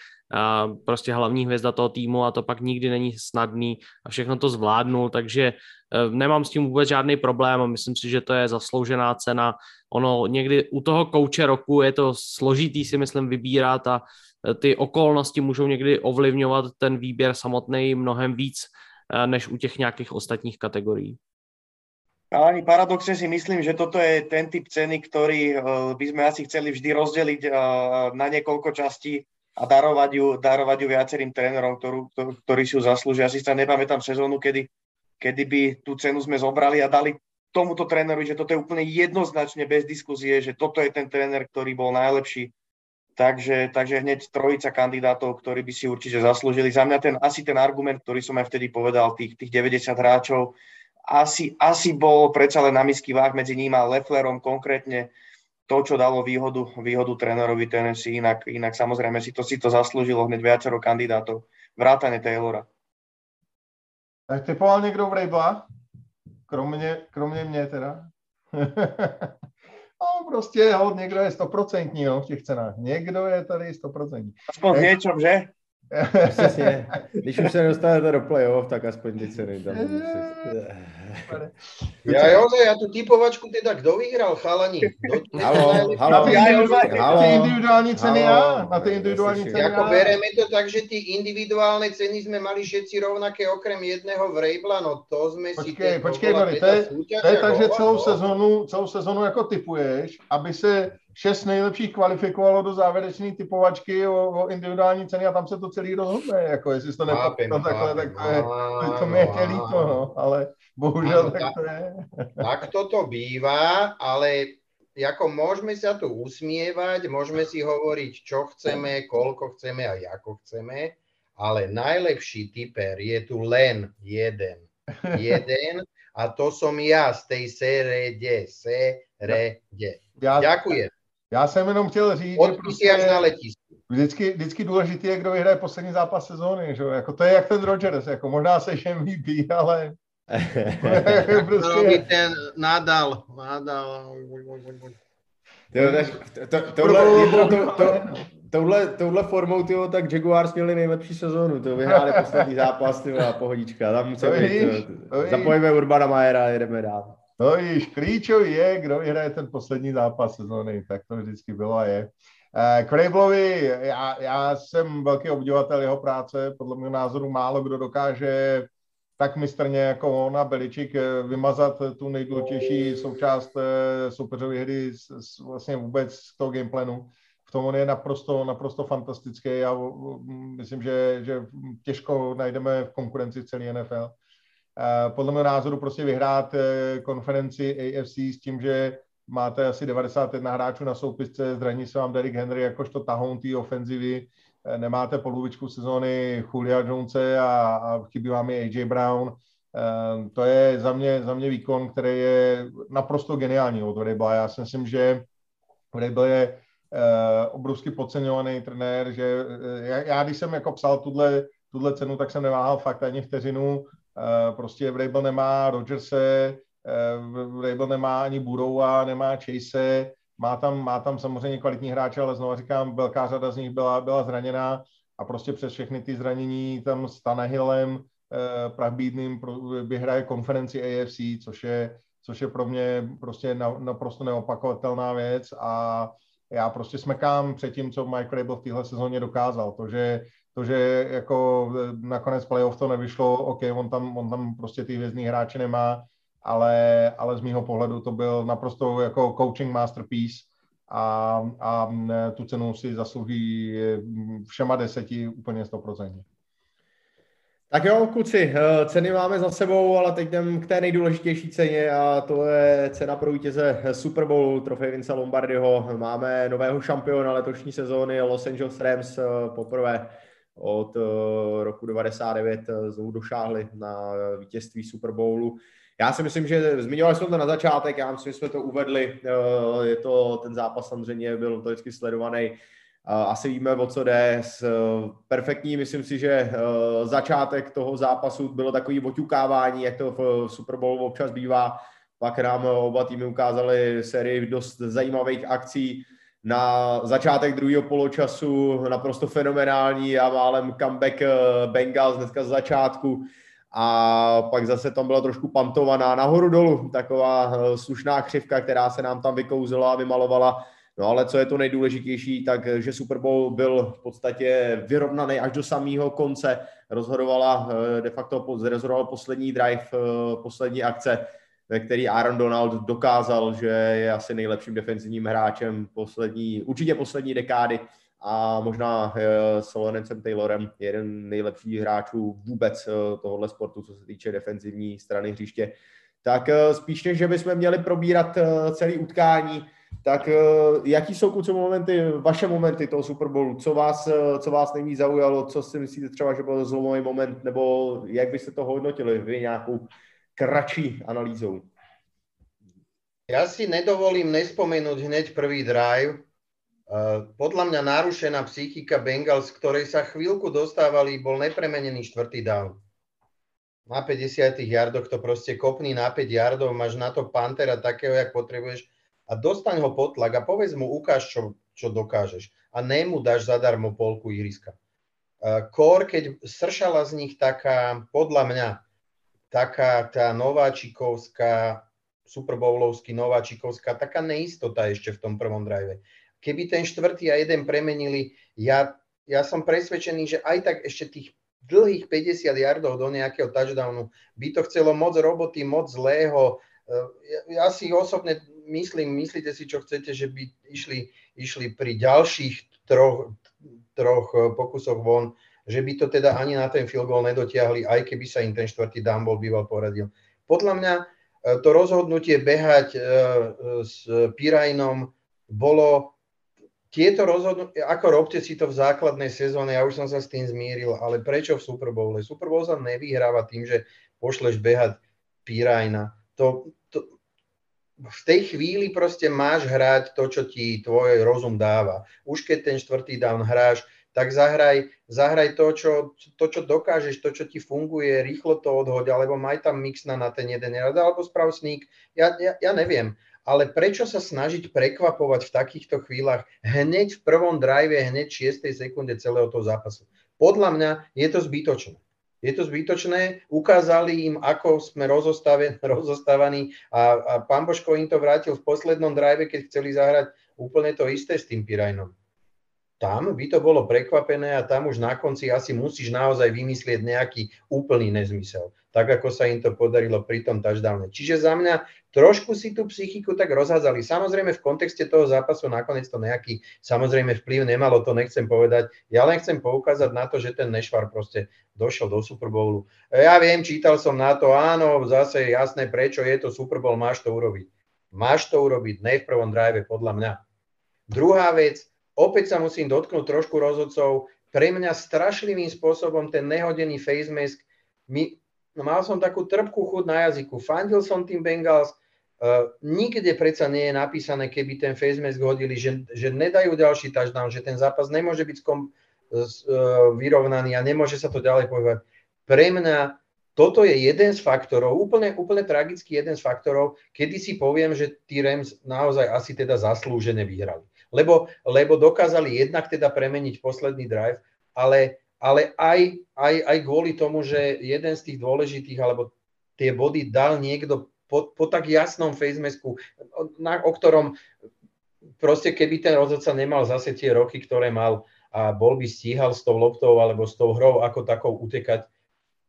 prostě hlavní hvězda toho týmu a to pak nikdy není snadný a všechno to zvládnul, takže eh, nemám s tím vůbec žádný problém a myslím si, že to je zasloužená cena. Ono někdy u toho kouče roku je to složitý si myslím vybírat a ty okolnosti můžou někdy ovlivňovat ten výběr samotný mnohem víc eh, než u těch nějakých ostatních kategorií. Ale paradoxne si myslím, že toto je ten typ ceny, ktorý eh, by sme asi chceli vždy rozdeliť eh, na niekoľko častí a darovať ju, darovať ju viacerým trénerom, ktorú, ktorí si ju zaslúžia. Asi sa nepamätám sezónu, kedy, kedy by tú cenu sme zobrali a dali tomuto trénerovi, že toto je úplne jednoznačne bez diskuzie, že toto je ten tréner, ktorý bol najlepší Takže, takže hneď trojica kandidátov, ktorí by si určite zaslúžili. Za mňa ten, asi ten argument, ktorý som aj vtedy povedal, tých, tých 90 hráčov, asi, asi bol predsa len na misky váh medzi ním a Lefflerom konkrétne to, čo dalo výhodu, výhodu trénerovi Tennessee. Inak, inak samozrejme si to, si to zaslúžilo hneď viacero kandidátov. Vrátane Taylora. Tak typoval někdo Vrabla? Kromě, kromě mě teda. *laughs* No prostě, hod, někdo je stoprocentní no, v těch cenách. Někdo je tady stoprocentní. Aspoň v něčem, že? Přesně. Když už se dostanete do play-off, tak aspoň ty ceny tam Ja, Jozef, ja tú typovačku teda, kto vyhral, chalani? Halo, halo, Na ty, individuální, halo. ty individuální ceny Halo. já. Na ty individuální ceny Jako já. bereme to tak, že ty individuálne ceny sme mali všetci rovnaké okrem jedného Vrejbla, no to sme si... Počkej, počkej, to je, to je tak, že celou sezonu, celou sezonu jako typuješ, aby se šest nejlepších kvalifikovalo do závěrečné typovačky o, o individuální ceny a tam se to celý rozhodne, jako jestli to Chápem, nepočítal takhle, tak to je, to, to mi je tě áno, líto, no, ale bohužel Áno, tak tak- to je. Tak toto býva, ale ako môžeme sa tu usmievať, môžeme si hovoriť, čo chceme, koľko chceme a ako chceme, ale najlepší typer je tu len jeden. Jeden a to som ja z tej Serede. Serede. Ďakujem. Já jsem jenom chtěl říct, že Odpisy až na prostě letisku. vždycky, vždycky důležitý je, kdo vyhraje poslední zápas sezóny, že? jo, jako to je jak ten Rodgers, jako možná se MVP, ale To *laughs* prostě ten Nadal. Nadal. Tyjo, tak, to, to, tohle, Jindro, to, to, touhle, touhle formou, tyjo, tak Jaguars měli nejlepší sezónu, to vyhráli *laughs* poslední zápas, tyjo, a pohodička, tam musí To být, víš, tyjo, to víš. zapojíme Urbana Majera a jedeme dál. No již, klíčový je, kdo vyhraje ten poslední zápas sezóny, tak to vždycky bylo a je. Eh, Crablovi, já, já jsem velký obdivatel jeho práce, podle mého názoru málo kdo dokáže tak mistrně jako on a Beličik eh, vymazat tu nejdůležitější součást eh, soupeřové hry z, z, vlastně vůbec z toho gameplanu. V tom on je naprosto, naprosto fantastický a o- myslím, že, že těžko najdeme v konkurenci v celé NFL. Eh, podle mého názoru prostě vyhrát eh, konferenci AFC s tím, že máte asi 91 hráčů na soupisce, zraní se vám Derrick Henry jakožto tahoun té ofenzivy, eh, nemáte polovičku sezóny Julia Jonese a, a chybí vám i AJ Brown. To je za mě, za mě výkon, který je naprosto geniální od Vrabela. Já si myslím, že Vrabel je obrovsky podceňovaný trenér, že já, já když jsem jako psal tuhle, tuhle cenu, tak jsem neváhal fakt ani vteřinu. Eh, Prostě Vrabel nemá Rodgerse, Vrabel nemá ani Burrowa, nemá Chase, má tam, má tam samozřejmě kvalitní hráče, ale znovu říkám, velká řada z nich byla, byla zraněná a prostě přes všechny ty zranění tam s Tanahillem, eh, prachbídným pro- vyhraje konferenci AFC, což je, což je pro mě prostě na, naprosto neopakovatelná věc a já prostě smekám před tím, co Mike Rabel v téhle sezóně dokázal. To, že, to, že jako eh, nakonec playoff to nevyšlo, OK, on tam, on tam prostě ty hvězdní hráče nemá, ale, ale z mýho pohledu to byl naprosto jako coaching masterpiece a, a tu cenu si zaslouží mm, všema deseti úplně stoprocentně. Tak jo, kluci, eh, ceny máme za sebou, ale teď jdem k té nejdůležitější ceně a to je cena pro vítěze Super Bowlu, trofej Vince Lombardiho. Máme nového šampiona letošní sezóny Los Angeles Rams poprvé od eh, roku 99 eh, znovu došáhli na vítězství Super Bowlu. Já si myslím, že zmiňovali jsme to na začátek, já myslím, že jsme to uvedli, eh, je to, ten zápas samozřejmě byl to vždycky sledovaný, asi víme, o co jde. S, perfektní, myslím si, že začátek toho zápasu bylo takový oťukávání, jak to v Super Bowlu občas bývá. Pak nám oba týmy ukázali sérii dost zajímavých akcí. Na začátek druhého poločasu naprosto fenomenální a málem comeback eh, Bengals dneska z začátku. A pak zase tam byla trošku pantovaná nahoru dolů, taková eh, slušná křivka, která se nám tam vykouzela a vymalovala. No ale co je to nejdůležitější, tak že Super Bowl byl v podstatě vyrovnaný až do samého konce. Rozhodovala eh, de facto rozhodoval poslední drive, eh, poslední akce, ve který Aaron Donald dokázal, že je asi nejlepším defenzivním hráčem poslední, určitě poslední dekády a možná eh, s Lorencem Taylorem jeden nejlepších hráčů vůbec tohohle sportu, co se týče defenzivní strany hřiště. Tak spíš než, že bychom měli probírat celý utkání, tak jaký jsou kluci momenty, vaše momenty toho Super Bowlu? Co vás, co vás nejvíc zaujalo? Co si myslíte třeba, že byl zlomový moment? Nebo jak byste to hodnotili vy nějakou kratší analýzou? Ja si nedovolím nespomenúť hneď prvý drive. Podľa mňa narušená psychika Bengals, ktorej sa chvíľku dostávali, bol nepremenený štvrtý down. Na 50 yardoch to proste kopný na 5 yardov, máš na to Pantera takého, jak potrebuješ a dostaň ho pod tlak a povedz mu, ukáž, čo, čo dokážeš. A ne mu dáš zadarmo polku ihriska. Kor, keď sršala z nich taká, podľa mňa, taká tá nováčikovská, superbowlovsky nováčikovská, taká neistota ešte v tom prvom drive. Keby ten štvrtý a jeden premenili, ja, ja som presvedčený, že aj tak ešte tých dlhých 50 yardov do nejakého touchdownu by to chcelo moc roboty, moc zlého. Ja, ja si osobne myslím, myslíte si, čo chcete, že by išli, išli pri ďalších troch, troch pokusoch von, že by to teda ani na ten field goal nedotiahli, aj keby sa im ten štvrtý down bol býval poradil. Podľa mňa eh, to rozhodnutie behať eh, s Pirajnom bolo tieto rozhodnutie, ako robte si to v základnej sezóne, ja už som sa s tým zmíril, ale prečo v Super Bowle? Super Bowl sa nevyhráva tým, že pošleš behať Pirajna. To, v tej chvíli proste máš hrať to, čo ti tvoj rozum dáva. Už keď ten štvrtý down hráš, tak zahraj, zahraj to, čo, to, čo dokážeš, to, čo ti funguje, rýchlo to odhoď, alebo maj tam mixna na ten jeden rad, alebo sprav sník. Ja, ja, ja neviem. Ale prečo sa snažiť prekvapovať v takýchto chvíľach hneď v prvom drive, hneď v 6. sekunde celého toho zápasu? Podľa mňa je to zbytočné je to zbytočné, ukázali im, ako sme *laughs* rozostávaní a, a pán Božko im to vrátil v poslednom drive, keď chceli zahrať úplne to isté s tým Pirajnom. Tam by to bolo prekvapené a tam už na konci asi musíš naozaj vymyslieť nejaký úplný nezmysel tak ako sa im to podarilo pri tom touchdowne. Čiže za mňa trošku si tú psychiku tak rozhádzali. Samozrejme v kontexte toho zápasu nakoniec to nejaký samozrejme vplyv nemalo, to nechcem povedať. Ja len chcem poukázať na to, že ten Nešvar proste došiel do Super Bowlu. Ja viem, čítal som na to, áno, zase jasné, prečo je to Super Bowl, máš to urobiť. Máš to urobiť, ne v prvom drive, podľa mňa. Druhá vec, opäť sa musím dotknúť trošku rozhodcov, pre mňa strašlivým spôsobom ten nehodený face mask mi no mal som takú trpkú chuť na jazyku. Fandil som tým Bengals, uh, nikde predsa nie je napísané, keby ten face mask hodili, že, že nedajú ďalší touchdown, že ten zápas nemôže byť skom, uh, vyrovnaný a nemôže sa to ďalej povedať. Pre mňa toto je jeden z faktorov, úplne, úplne tragický jeden z faktorov, kedy si poviem, že tí Rams naozaj asi teda zaslúžene vyhrali. Lebo, lebo dokázali jednak teda premeniť posledný drive, ale ale aj, aj, aj kvôli tomu, že jeden z tých dôležitých, alebo tie body dal niekto po, po tak jasnom facemasku, na, o ktorom proste keby ten rozhodca nemal zase tie roky, ktoré mal a bol by stíhal s tou loptou alebo s tou hrou ako takou utekať,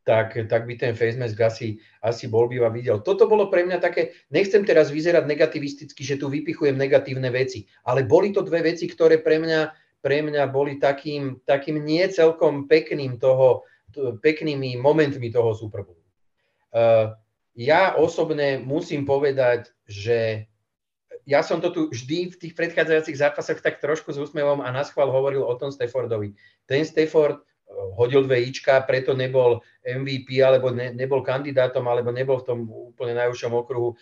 tak, tak by ten facemask asi, asi bol býva videl. Toto bolo pre mňa také, nechcem teraz vyzerať negativisticky, že tu vypichujem negatívne veci, ale boli to dve veci, ktoré pre mňa pre mňa boli takým, takým nie celkom pekným toho, peknými momentmi toho Super. Uh, ja osobne musím povedať, že ja som to tu vždy v tých predchádzajúcich zápasoch tak trošku s úsmevom a naschval hovoril o tom Staffordovi. Ten Stafford hodil dve ička, preto nebol MVP, alebo ne, nebol kandidátom, alebo nebol v tom úplne najúžšom okruhu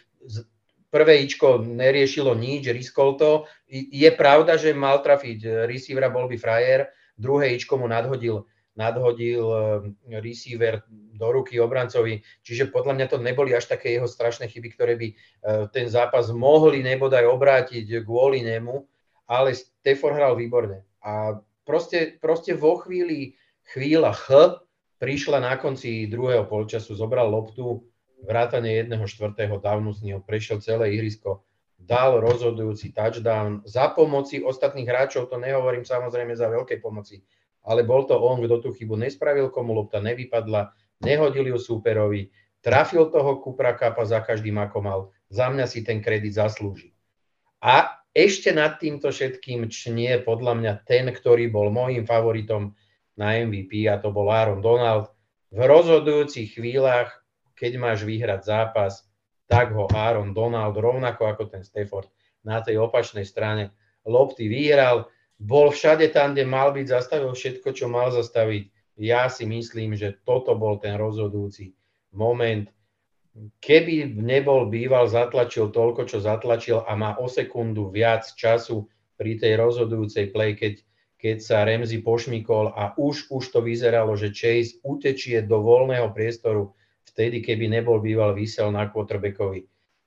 prvé ičko neriešilo nič, riskol to. Je pravda, že mal trafiť receivera, bol by frajer, druhé ičko mu nadhodil, nadhodil eh, receiver do ruky obrancovi, čiže podľa mňa to neboli až také jeho strašné chyby, ktoré by eh, ten zápas mohli nebodaj obrátiť kvôli nemu, ale Stafford hral výborne. A proste, proste vo chvíli, chvíľa Ch prišla na konci druhého polčasu, zobral loptu, vrátane jedného štvrtého downu z neho prešiel celé ihrisko, dal rozhodujúci touchdown za pomoci ostatných hráčov, to nehovorím samozrejme za veľkej pomoci, ale bol to on, kto tú chybu nespravil, komu lopta nevypadla, nehodil ju súperovi, trafil toho Kupra Kapa za každým ako mal, za mňa si ten kredit zaslúži. A ešte nad týmto všetkým čnie podľa mňa ten, ktorý bol môjim favoritom na MVP a to bol Aaron Donald. V rozhodujúcich chvíľach keď máš vyhrať zápas, tak ho Aaron Donald, rovnako ako ten Stafford, na tej opačnej strane lopty vyhral, bol všade tam, kde mal byť, zastavil všetko, čo mal zastaviť. Ja si myslím, že toto bol ten rozhodujúci moment. Keby nebol býval, zatlačil toľko, čo zatlačil a má o sekundu viac času pri tej rozhodujúcej play, keď, keď sa Remzi pošmikol a už, už to vyzeralo, že Chase utečie do voľného priestoru, vtedy, keby nebol býval vysel na quarterbackovi.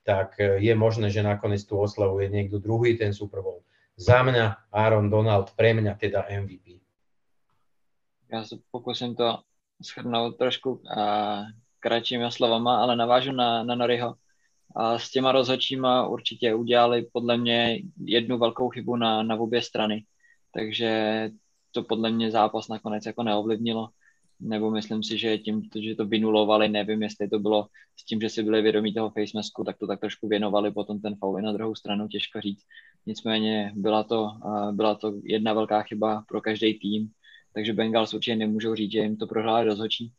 tak e, je možné, že nakoniec tu oslavuje niekto druhý ten Super Bowl. Za mňa Aaron Donald, pre mňa teda MVP. Já se pokusím to shrnout trošku a kratšími slovama, ale navážu na, na Noriho. A s těma rozhodčíma určitě udělali podle mě jednu velkou chybu na, na obě strany. Takže to podle mě zápas nakonec jako neovlivnilo. Nebo myslím si, že tím, že to vynulovali, nevím, jestli to bylo s tím, že si byli vědomí toho face masku, tak to tak trošku věnovali potom ten foul na druhou stranu, těžko říct. Nicméně byla to, byla to jedna velká chyba pro každý tým, takže Bengals určitě nemůžou říct, že jim to prohráli rozhodčí.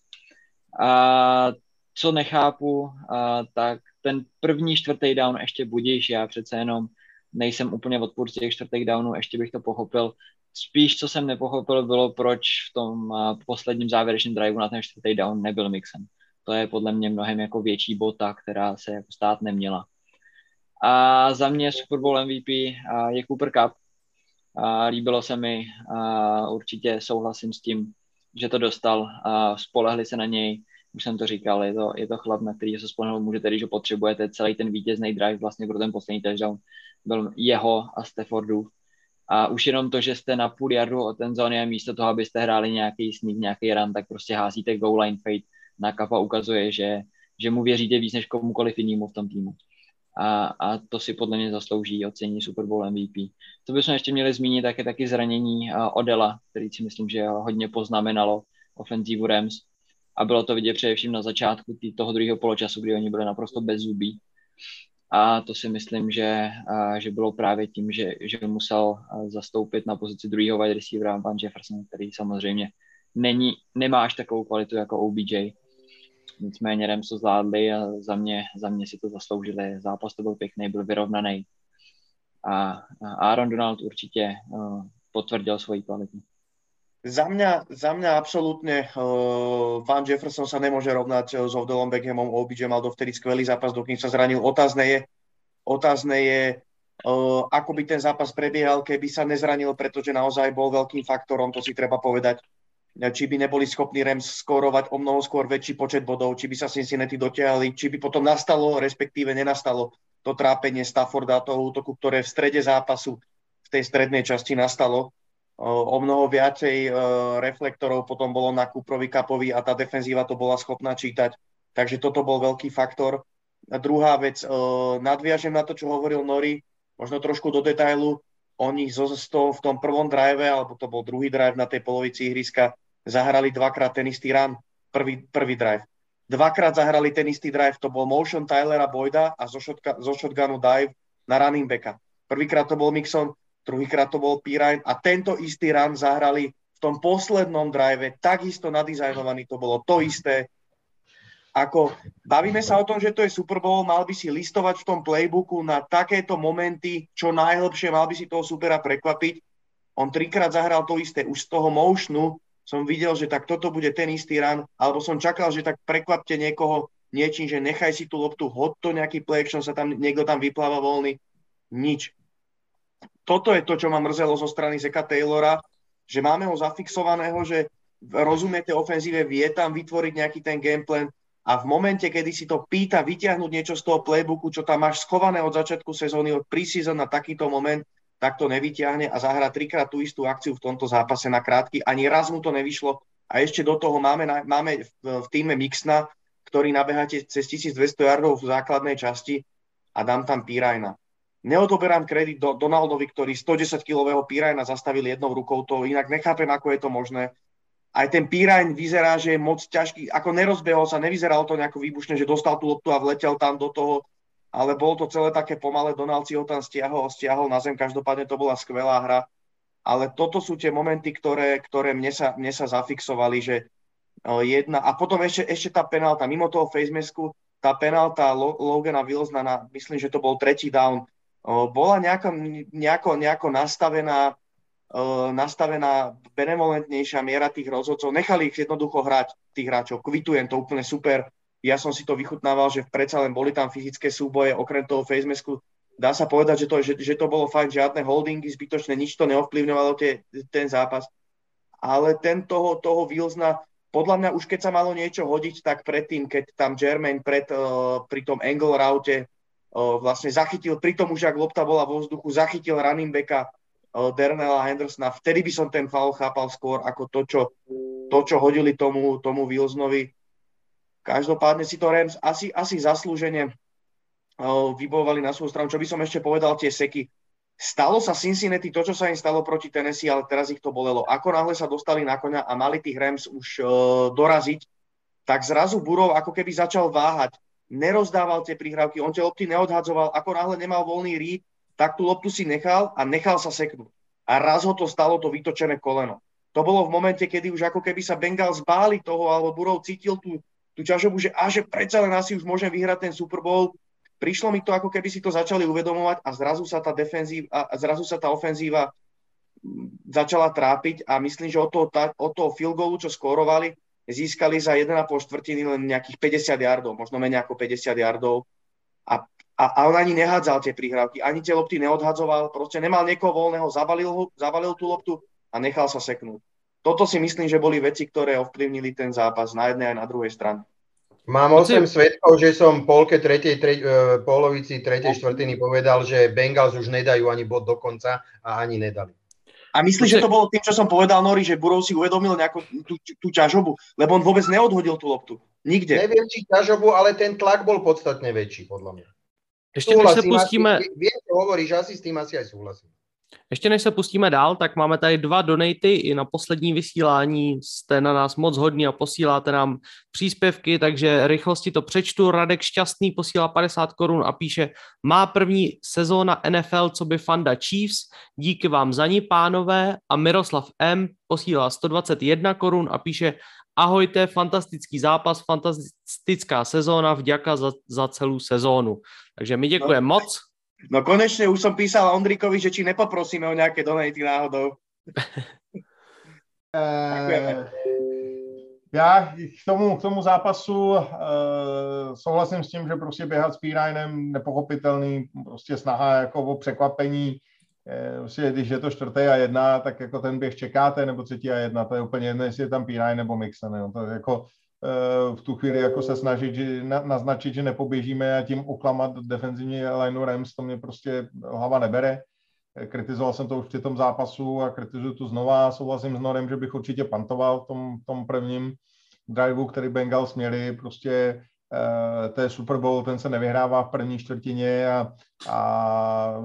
A co nechápu, a, tak ten první čtvrtý down ještě budíš, já přece jenom nejsem úplně odpůrce těch čtvrtých downů, ještě bych to pochopil. Spíš, co jsem nepochopil, bylo, proč v tom a, posledním závěrečném driveu na ten čtvrtý down nebyl mixen. To je podle mě mnohem jako větší bota, která se jako stát neměla. A za mě Super Bowl MVP je Cooper Cup. A líbilo se mi, a určitě souhlasím s tím, že to dostal a spolehli se na něj. Už jsem to říkal, je to, je to chlap, na který se spolehnout můžete, když ho potřebujete. Celý ten vítězný drive vlastně pro ten poslední touchdown byl jeho a Staffordu. A už jenom to, že jste na půl jardu od ten zóny a místo toho, abyste hráli nějaký sneak, nějaký run, tak prostě házíte goal line fade na kapa ukazuje, že, že mu věříte víc než komukoliv jinému v tom týmu a, a to si podle mě zaslouží ocení Super Bowl MVP. Co bychom ještě měli zmínit, tak je taky zranění Odela, který si myslím, že hodně poznamenalo ofenzívu Rams a bylo to vidět především na začátku tý, toho druhého poločasu, kdy oni byli naprosto bez zubí. A to si myslím, že, že bylo právě tím, že, že musel zastoupit na pozici druhého wide receivera Van Jefferson, který samozřejmě není, nemá až takovou kvalitu jako OBJ, Nicméně Rams to zvládli a za mě, za mě si to zasloužili. Zápas to byl pěkný, byl vyrovnaný. A Aaron Donald určitě uh, potvrdil svoji kvalitu. Za mňa, za mňa absolútne uh, Van Jefferson sa nemôže rovnať s Odellom Beckhamom. OBJ mal dovtedy skvelý zápas, dokým sa zranil. Otázne je, otázne je uh, ako by ten zápas prebiehal, keby sa nezranil, pretože naozaj bol veľkým faktorom, to si treba povedať či by neboli schopní Rams skórovať o mnoho skôr väčší počet bodov, či by sa Cincinnati dotiahli, či by potom nastalo, respektíve nenastalo to trápenie Stafforda, toho útoku, ktoré v strede zápasu, v tej strednej časti nastalo. O mnoho viacej reflektorov potom bolo na Kuprovi Kapovi a tá defenzíva to bola schopná čítať. Takže toto bol veľký faktor. A druhá vec, nadviažem na to, čo hovoril Nori, možno trošku do detailu, oni zo, v tom prvom drive, alebo to bol druhý drive na tej polovici ihriska, zahrali dvakrát ten istý run, prvý, prvý drive. Dvakrát zahrali ten istý drive, to bol motion Tylera Boyda a zo, šotka, zo shotgunu dive na running backa. Prvýkrát to bol Mixon, druhýkrát to bol Pirine a tento istý run zahrali v tom poslednom drive, takisto nadizajnovaný, to bolo to isté. Ako, bavíme sa o tom, že to je Super Bowl, mal by si listovať v tom playbooku na takéto momenty, čo najhlbšie, mal by si toho supera prekvapiť. On trikrát zahral to isté, už z toho motionu som videl, že tak toto bude ten istý run, alebo som čakal, že tak prekvapte niekoho niečím, že nechaj si tú loptu, hod to nejaký play action, sa tam, niekto tam vypláva voľný. Nič. Toto je to, čo ma mrzelo zo strany Zeka Taylora, že máme ho zafixovaného, že rozumiete ofenzíve, vie tam vytvoriť nejaký ten gameplan a v momente, kedy si to pýta vyťahnuť niečo z toho playbooku, čo tam máš schované od začiatku sezóny, od preseason na takýto moment, tak to nevyťahne a zahra trikrát tú istú akciu v tomto zápase na krátky. Ani raz mu to nevyšlo a ešte do toho máme, máme v, týme Mixna, ktorý nabeháte cez 1200 yardov v základnej časti a dám tam Pirajna. Neodoberám kredit do Donaldovi, ktorý 110-kilového Pirajna zastavil jednou rukou, to inak nechápem, ako je to možné. Aj ten Pirajn vyzerá, že je moc ťažký, ako nerozbehol sa, nevyzeralo to nejako výbušne, že dostal tú loptu a vletel tam do toho ale bolo to celé také pomalé, Donald si ho tam stiahol, stiahol na zem, každopádne to bola skvelá hra, ale toto sú tie momenty, ktoré, ktoré mne, sa, mne sa zafixovali, že jedna, a potom ešte, ešte tá penálta, mimo toho facemasku, tá penálta Logana Wilsona na, myslím, že to bol tretí down, bola nejako, nejako, nejako nastavená, nastavená benevolentnejšia miera tých rozhodcov. Nechali ich jednoducho hrať, tých hráčov. Kvitujem to úplne super ja som si to vychutnával, že predsa len boli tam fyzické súboje, okrem toho facemasku. Dá sa povedať, že to, že, že to bolo fajn, žiadne holdingy zbytočné, nič to neovplyvňovalo tie, ten zápas. Ale ten toho, toho Wilsona, podľa mňa už keď sa malo niečo hodiť, tak predtým, keď tam Jermaine pred, uh, pri tom angle route vlastne zachytil, pri tom už ak lopta bola vo vzduchu, zachytil running backa Dernela Hendersona. Vtedy by som ten foul chápal skôr ako to, čo, to, čo hodili tomu, tomu Wilsonovi. Každopádne si to Rams asi, asi zaslúžene vybojovali na svoju stranu. Čo by som ešte povedal, tie seky. Stalo sa Cincinnati to, čo sa im stalo proti Tennessee, ale teraz ich to bolelo. Ako náhle sa dostali na koňa a mali tých Rams už doraziť, tak zrazu Burov ako keby začal váhať. Nerozdával tie prihrávky, on tie lopty neodhadzoval. Ako náhle nemal voľný rí, tak tú loptu si nechal a nechal sa seknúť. A raz ho to stalo to vytočené koleno. To bolo v momente, kedy už ako keby sa Bengal zbáli toho, alebo Burov cítil tú, tú ťažobu, že, a že predsa len asi už môžem vyhrať ten Super Bowl prišlo mi to, ako keby si to začali uvedomovať a zrazu sa tá defenzíva, a zrazu sa tá ofenzíva začala trápiť a myslím, že od toho, od toho field goalu, čo skórovali, získali za 1,5 štvrtiny len nejakých 50 yardov, možno menej ako 50 yardov. A, a, a on ani nehádzal tie prihrávky, ani tie lopty neodhadzoval, proste nemal niekoho voľného, zabalil, ho, zabalil tú loptu a nechal sa seknúť. Toto si myslím, že boli veci, ktoré ovplyvnili ten zápas na jednej aj na druhej strane. Mám 8 svetkov, že som polke tretej, tre, uh, polovici tretej štvrtiny povedal, že Bengals už nedajú ani bod do konca a ani nedali. A myslíš, že to bolo tým, čo som povedal Nori, že Burov si uvedomil nejakú tú, tú ťažobu? Lebo on vôbec neodhodil tú loptu. Nikde. Neviem, či ťažobu, ale ten tlak bol podstatne väčší, podľa mňa. Ešte než sa pustíme... Viem, čo hovoríš, asi s tým asi aj súhlasím. Ještě než se pustíme dál, tak máme tady dva donaty i na poslední vysílání. Jste na nás moc hodní a posíláte nám příspěvky, takže rychlosti to přečtu. Radek Šťastný posílá 50 korun a píše, má první sezóna NFL, co by fanda Chiefs. Díky vám za ní, pánové. A Miroslav M. posílá 121 korun a píše, ahojte, fantastický zápas, fantastická sezóna, vďaka za, za celou sezónu. Takže my děkujeme no. moc. No konečne už som písal Ondríkovi, že či nepoprosíme o nejaké donaty náhodou. *laughs* Eh, já k tomu, k tomu zápasu uh, souhlasím s tím, že prostě běhat s Pírajnem nepochopitelný, prostě snaha jako o překvapení, eh, prostě, když je to čtvrtý a jedna, tak jako ten běh čekáte, nebo třetí a jedna, to je úplně jedno, jestli je tam Píraj nebo Mixon, jo. to je jako v tu chvíli jako se snažit že, na, naznačit, že nepoběžíme a tím oklamat defenzivní lineu Rams, to mě prostě hlava nebere. Eh, kritizoval jsem to už při tom zápasu a kritizuju to znova. Souhlasím s Norem, že bych určitě pantoval v tom, tom prvním driveu, který Bengals měli. Prostě uh, to je Super Bowl, ten se nevyhrává v první čtvrtině a, a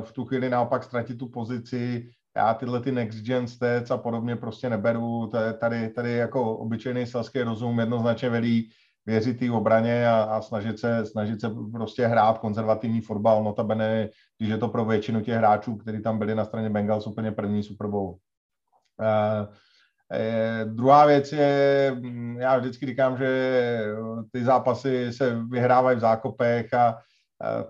v tu chvíli naopak ztratit tu pozici já tyhle ty next gen stats a podobně prostě neberu. Tady, tady jako obyčejný selský rozum jednoznačně velí věřit té obraně a, a snažit, se, snažit se prostě hrát konzervativní fotbal, notabene, když je to pro většinu těch hráčů, kteří tam byli na straně Bengals úplně první Super Bowl. Uh, eh, druhá věc je, mm, já vždycky říkám, že ty zápasy se vyhrávají v zákopech a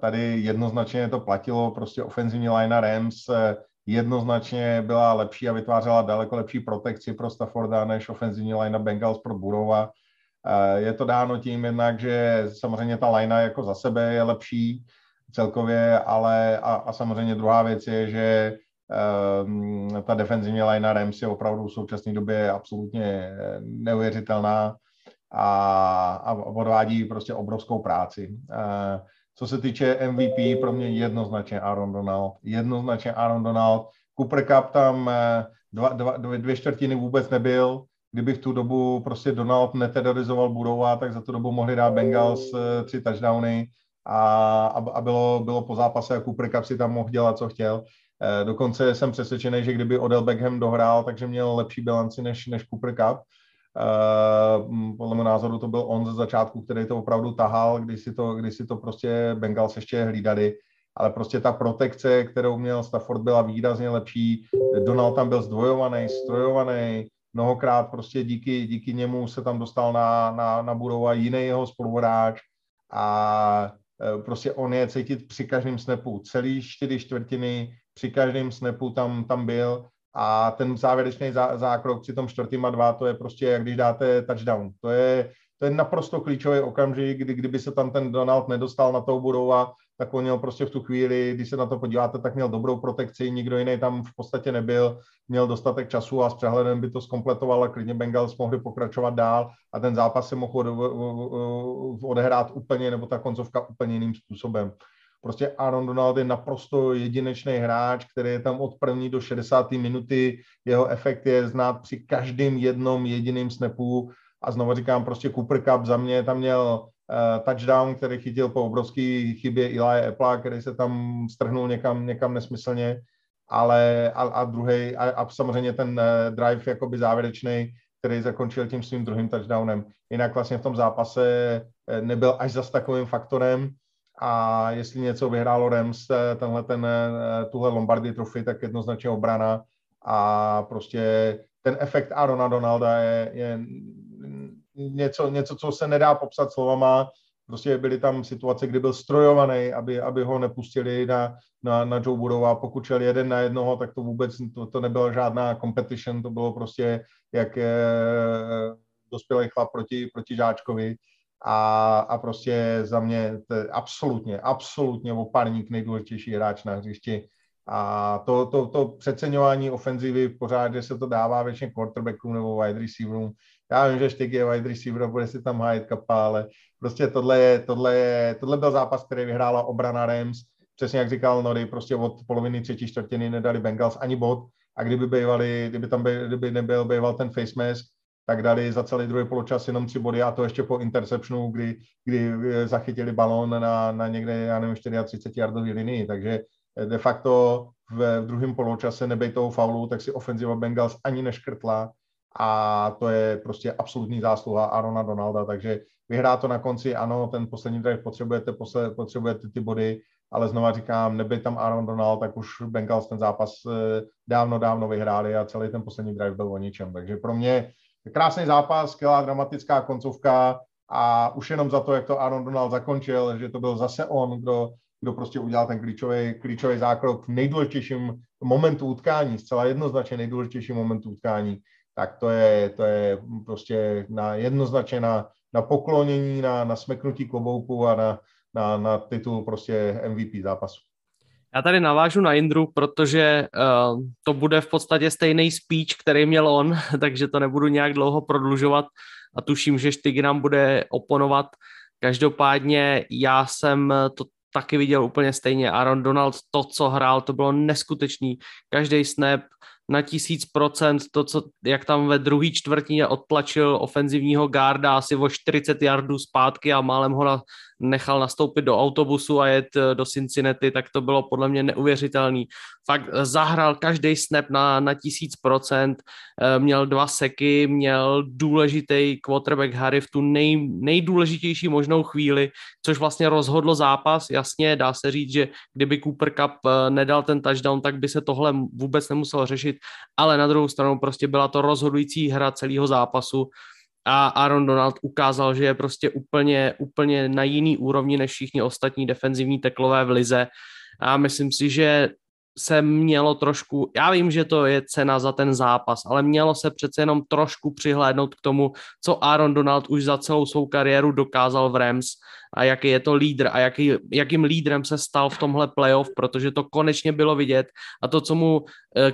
tady jednoznačně to platilo, prostě ofenzivní line Rams, eh, jednoznačně byla lepší a vytvářela daleko lepší protekci pro Stafforda než ofenzivní line Bengals pro Burova. Eh, je to dáno tím jednak, že samozřejmě ta linea jako za sebe je lepší celkově, ale a, a samozřejmě druhá věc je, že um, ta defenzivní linea Rams je opravdu v současné době absolutně neuvěřitelná a, a odvádí prostě obrovskou práci. Co se týče MVP, pro mě jednoznačně Aaron Donald. Jednoznačně Aaron Donald. Cooper Cup tam eh, dva, dva, dvě čtvrtiny vůbec nebyl. Kdyby v tu dobu prostě Donald neterorizoval Budova, tak za tu dobu mohli dát Bengals eh, tři touchdowny a, a bylo, bylo po zápase a Cooper Cup si tam mohl dělat, co chtěl. Eh, dokonce jsem přesvědčený, že kdyby Odell Beckham dohrál, takže měl lepší bilanci než, než Cooper Cup. Uh, podle mého názoru to byl on ze začátku, který to opravdu tahal, když si to, když si to prostě Bengals ještě hlídali, ale prostě ta protekce, kterou měl Stafford, byla výrazně lepší. Donald tam byl zdvojovaný, strojovaný, mnohokrát prostě díky, díky němu se tam dostal na, na, na budova jiný jeho spoluhráč a e, prostě on je cítit při každém snapu. Celý čtyři čtvrtiny při každém snapu tam, tam byl a ten závěrečný zá, zákrok při tom čtvrtým a dva, to je prostě, jak když dáte touchdown. To je, to je naprosto klíčový okamžik, kdy kdyby se tam ten Donald nedostal na tou budova, tak on měl prostě v tu chvíli, když se na to podíváte, tak měl dobrou protekci, nikdo jiný tam v podstatě nebyl, měl dostatek času a s přehledem by to zkompletoval a klidně Bengals mohli pokračovat dál a ten zápas se mohl odehrát úplně, nebo ta koncovka úplně jiným způsobem. Prostě Aaron Donald je naprosto jedinečný hráč, který je tam od první do 60. minuty. Jeho efekt je znát při každém jednom jediném snapu. A znovu říkám, prostě Cooper Cup za mě tam měl uh, touchdown, který chytil po obrovské chybě Eli Apple, který se tam strhnul někam, někam nesmyslně. Ale a, a druhý, a, a samozřejmě ten uh, drive jakoby závěrečný, který zakončil tím svým druhým touchdownem. Jinak vlastně v tom zápase eh, nebyl až zas takovým faktorem, a jestli něco vyhrálo Rams, eh, tenhle ten, eh, tuhle Lombardy trofy, tak jednoznačně obrana. A prostě ten efekt Arona Donalda je, je něco, něco, co se nedá popsat slovama, prostě byly tam situace, kdy byl strojovaný, aby, aby ho nepustili na, na, na Joe Burrow a pokud šel jeden na jednoho, tak to vůbec, to, to nebyla žádná competition, to bylo prostě jak eh, dospělý chlap proti, proti žáčkovi a, a prostě za mě je absolutně, absolutně opárník nejdůležitější hráč na hřišti. A to, to, to přeceňování ofenzivy pořád, že se to dává většině quarterbackům nebo wide receiverům. Já vím, že Štěk je wide receiver bude si tam hájit kapa, ale prostě tohle, je, tohle, je, tohle byl zápas, který vyhrála obrana Rams. Přesně jak říkal Nori, prostě od poloviny třetí čtvrtiny nedali Bengals ani bod. A kdyby, bývali, kdyby tam by, kdyby nebyl býval ten face mask, tak dali za celý druhý poločas jenom tři body a to ještě po interceptionu, kdy, kdy zachytili balón na, na někde, já nevím, 34 yardový linii, takže de facto v, druhém poločase nebej toho faulu, tak si ofenziva Bengals ani neškrtla. A to je prostě absolutní zásluha Arona Donalda, takže vyhrá to na konci, ano, ten poslední drive potřebujete, potřebujete ty body, ale znova říkám, neby tam Aaron Donald, tak už Bengals ten zápas eh, dávno, dávno vyhráli a celý ten poslední drive byl o ničem. Takže pro mě Krásný zápas, skvělá dramatická koncovka a už jenom za to, jak to Aaron Donald zakončil, že to byl zase on, kdo, kdo prostě udělal ten klíčový, klíčový zákrok v nejdůležitějším momentu utkání, zcela jednoznačně nejdůležitějším momentu utkání, tak to je, to je prostě na, jednoznačně na, na poklonění, na, na smeknutí klobouku a na, na, na titul prostě MVP zápasu. Já tady navážu na Indru, protože uh, to bude v podstatě stejný speech, který měl on, *laughs* takže to nebudu nějak dlouho prodlužovat a tuším, že Štyg nám bude oponovat. Každopádně já jsem to taky viděl úplně stejně. Aaron Donald, to, co hrál, to bylo neskutečný. Každý snap, na tisíc procent to, co, jak tam ve druhé čtvrtině odtlačil ofenzivního garda asi o 40 yardů zpátky a málem ho na, nechal nastoupit do autobusu a jet eh, do Cincinnati, tak to bylo podle mě neuvěřitelný. Fakt eh, zahrál každý snap na, na tisíc procent, eh, měl dva seky, měl důležitý quarterback Harry v tu nej, nejdůležitější možnou chvíli, což vlastně rozhodlo zápas. Jasně, dá se říct, že kdyby Cooper Cup nedal ten touchdown, tak by se tohle vůbec nemuselo řešit, ale na druhou stranu prostě byla to rozhodující hra celého zápasu a Aaron Donald ukázal, že je prostě úplně, úplně na jiný úrovni než všichni ostatní defenzivní teklové v lize. A myslím si, že se mělo trošku, já vím, že to je cena za ten zápas, ale mělo se přece jenom trošku přihlédnout k tomu, co Aaron Donald už za celou svou kariéru dokázal v Rams a jaký je to lídr a jaký, jakým lídrem se stal v tomhle playoff, protože to konečně bylo vidět a to, co mu eh,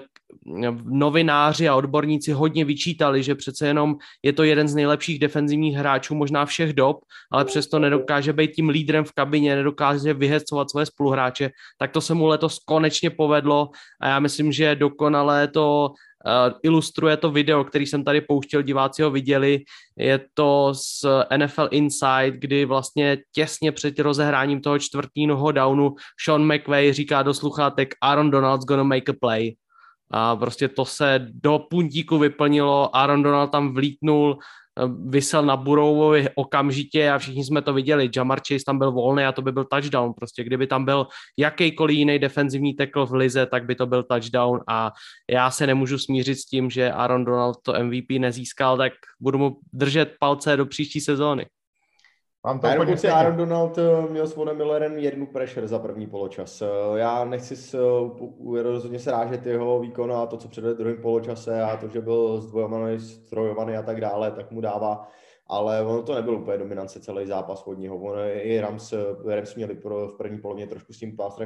novináři a odborníci hodně vyčítali, že přece jenom je to jeden z nejlepších defenzivních hráčů možná všech dob, ale přesto nedokáže být tím lídrem v kabině, nedokáže vyhecovat svoje spoluhráče, tak to se mu letos konečně povedlo a já myslím, že dokonale to Uh, ilustruje to video, který jsem tady pouštěl, diváci ho viděli, je to z NFL Inside, kdy vlastně těsně před rozehráním toho čtvrtního downu Sean McVay říká do sluchátek Aaron Donald's gonna make a play a prostě to se do puntíku vyplnilo, Aaron Donald tam vlítnul, eh, vysel na Burovovi okamžitě a všichni jsme to viděli, Jamar Chase tam byl volný a to by byl touchdown, prostě kdyby tam byl jakýkoliv jiný defenzivní tackle v lize, tak by to byl touchdown a já se nemůžu smířit s tím, že Aaron Donald to MVP nezískal, tak budu mu držet palce do příští sezóny. Mám to na dokonce Aaron Donald eh, měl s Vonem Millerem jednu pressure za první poločas. Eh, já nechci s, eh, rozhodně se rážet jeho výkon a to, co předvedl v druhém poločase a to, že byl zdvojovaný, strojovaný a tak dále, tak mu dává ale ono to nebylo úplně dominance celý zápas od něho. On i Rams, Rams měli pro, v první polovině trošku s tím pass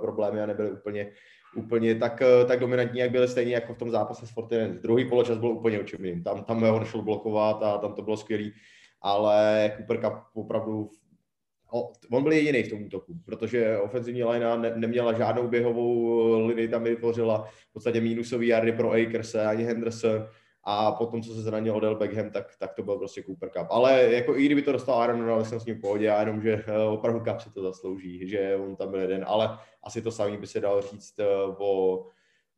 problémy a nebyli úplně, úplně tak, tak dominantní, jak byli stejně jako v tom zápase s Fortnite. Druhý poločas byl úplně očivný. Tam, tam ho nešlo blokovat a tam to bylo skvělý, ale Cooper Cup opravdu on byl jediný v tom útoku, protože ofenzivní linea ne, neměla žádnou běhovou linii, tam vytvořila v podstatě mínusový jardy pro Akers, ani Henderson a potom, co se zranil Odell Beckham, tak, tak to byl prostě Cooper Cup. Ale jako i kdyby to dostal Aaron Donald, jsem s ním v pohodě, a jenom, že eh, opravdu Cup si to zaslouží, že on tam byl jeden, ale asi to samý by se dalo říct eh, o,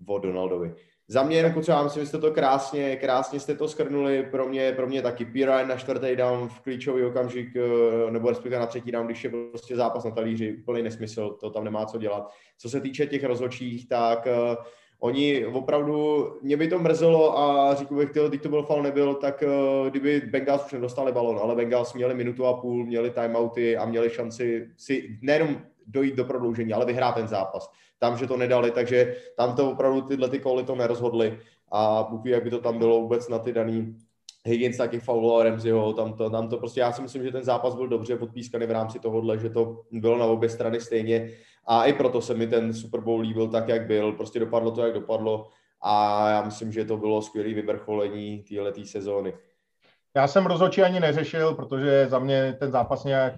o Donaldovi. Za mě jako třeba myslím, že jste to krásně, krásně jste to skrnuli, pro mě, pro mě taky Pirine na čtvrtý down v klíčový okamžik, eh, nebo respektive na třetí down, když je prostě zápas na talíři, úplný nesmysl, to tam nemá co dělat. Co se týče těch rozhodčích, tak uh, oni opravdu, mě by to mrzelo a říkal bych, když to byl fal nebyl, tak uh, kdyby Bengals už nedostali balon, ale Bengals měli minutu a půl, měli timeouty a měli šanci si nejenom dojít do prodloužení, ale vyhrát ten zápas. Tam, že to nedali, takže tam to opravdu tyhle ty koly to nerozhodly a Bůh jak by to tam bylo vůbec na ty daný Higgins taky fauloval Ramseyho, tam to, tam to prostě, já si myslím, že ten zápas byl dobře podpískaný v rámci tohohle, že to bylo na obě strany stejně. A i proto se mi ten Super Bowl líbil tak, jak byl, prostě dopadlo to, jak dopadlo. A já myslím, že to bylo skvělé vyvrcholení této sezóny. Já jsem rozhodčí ani neřešil, protože za mě ten zápas nějak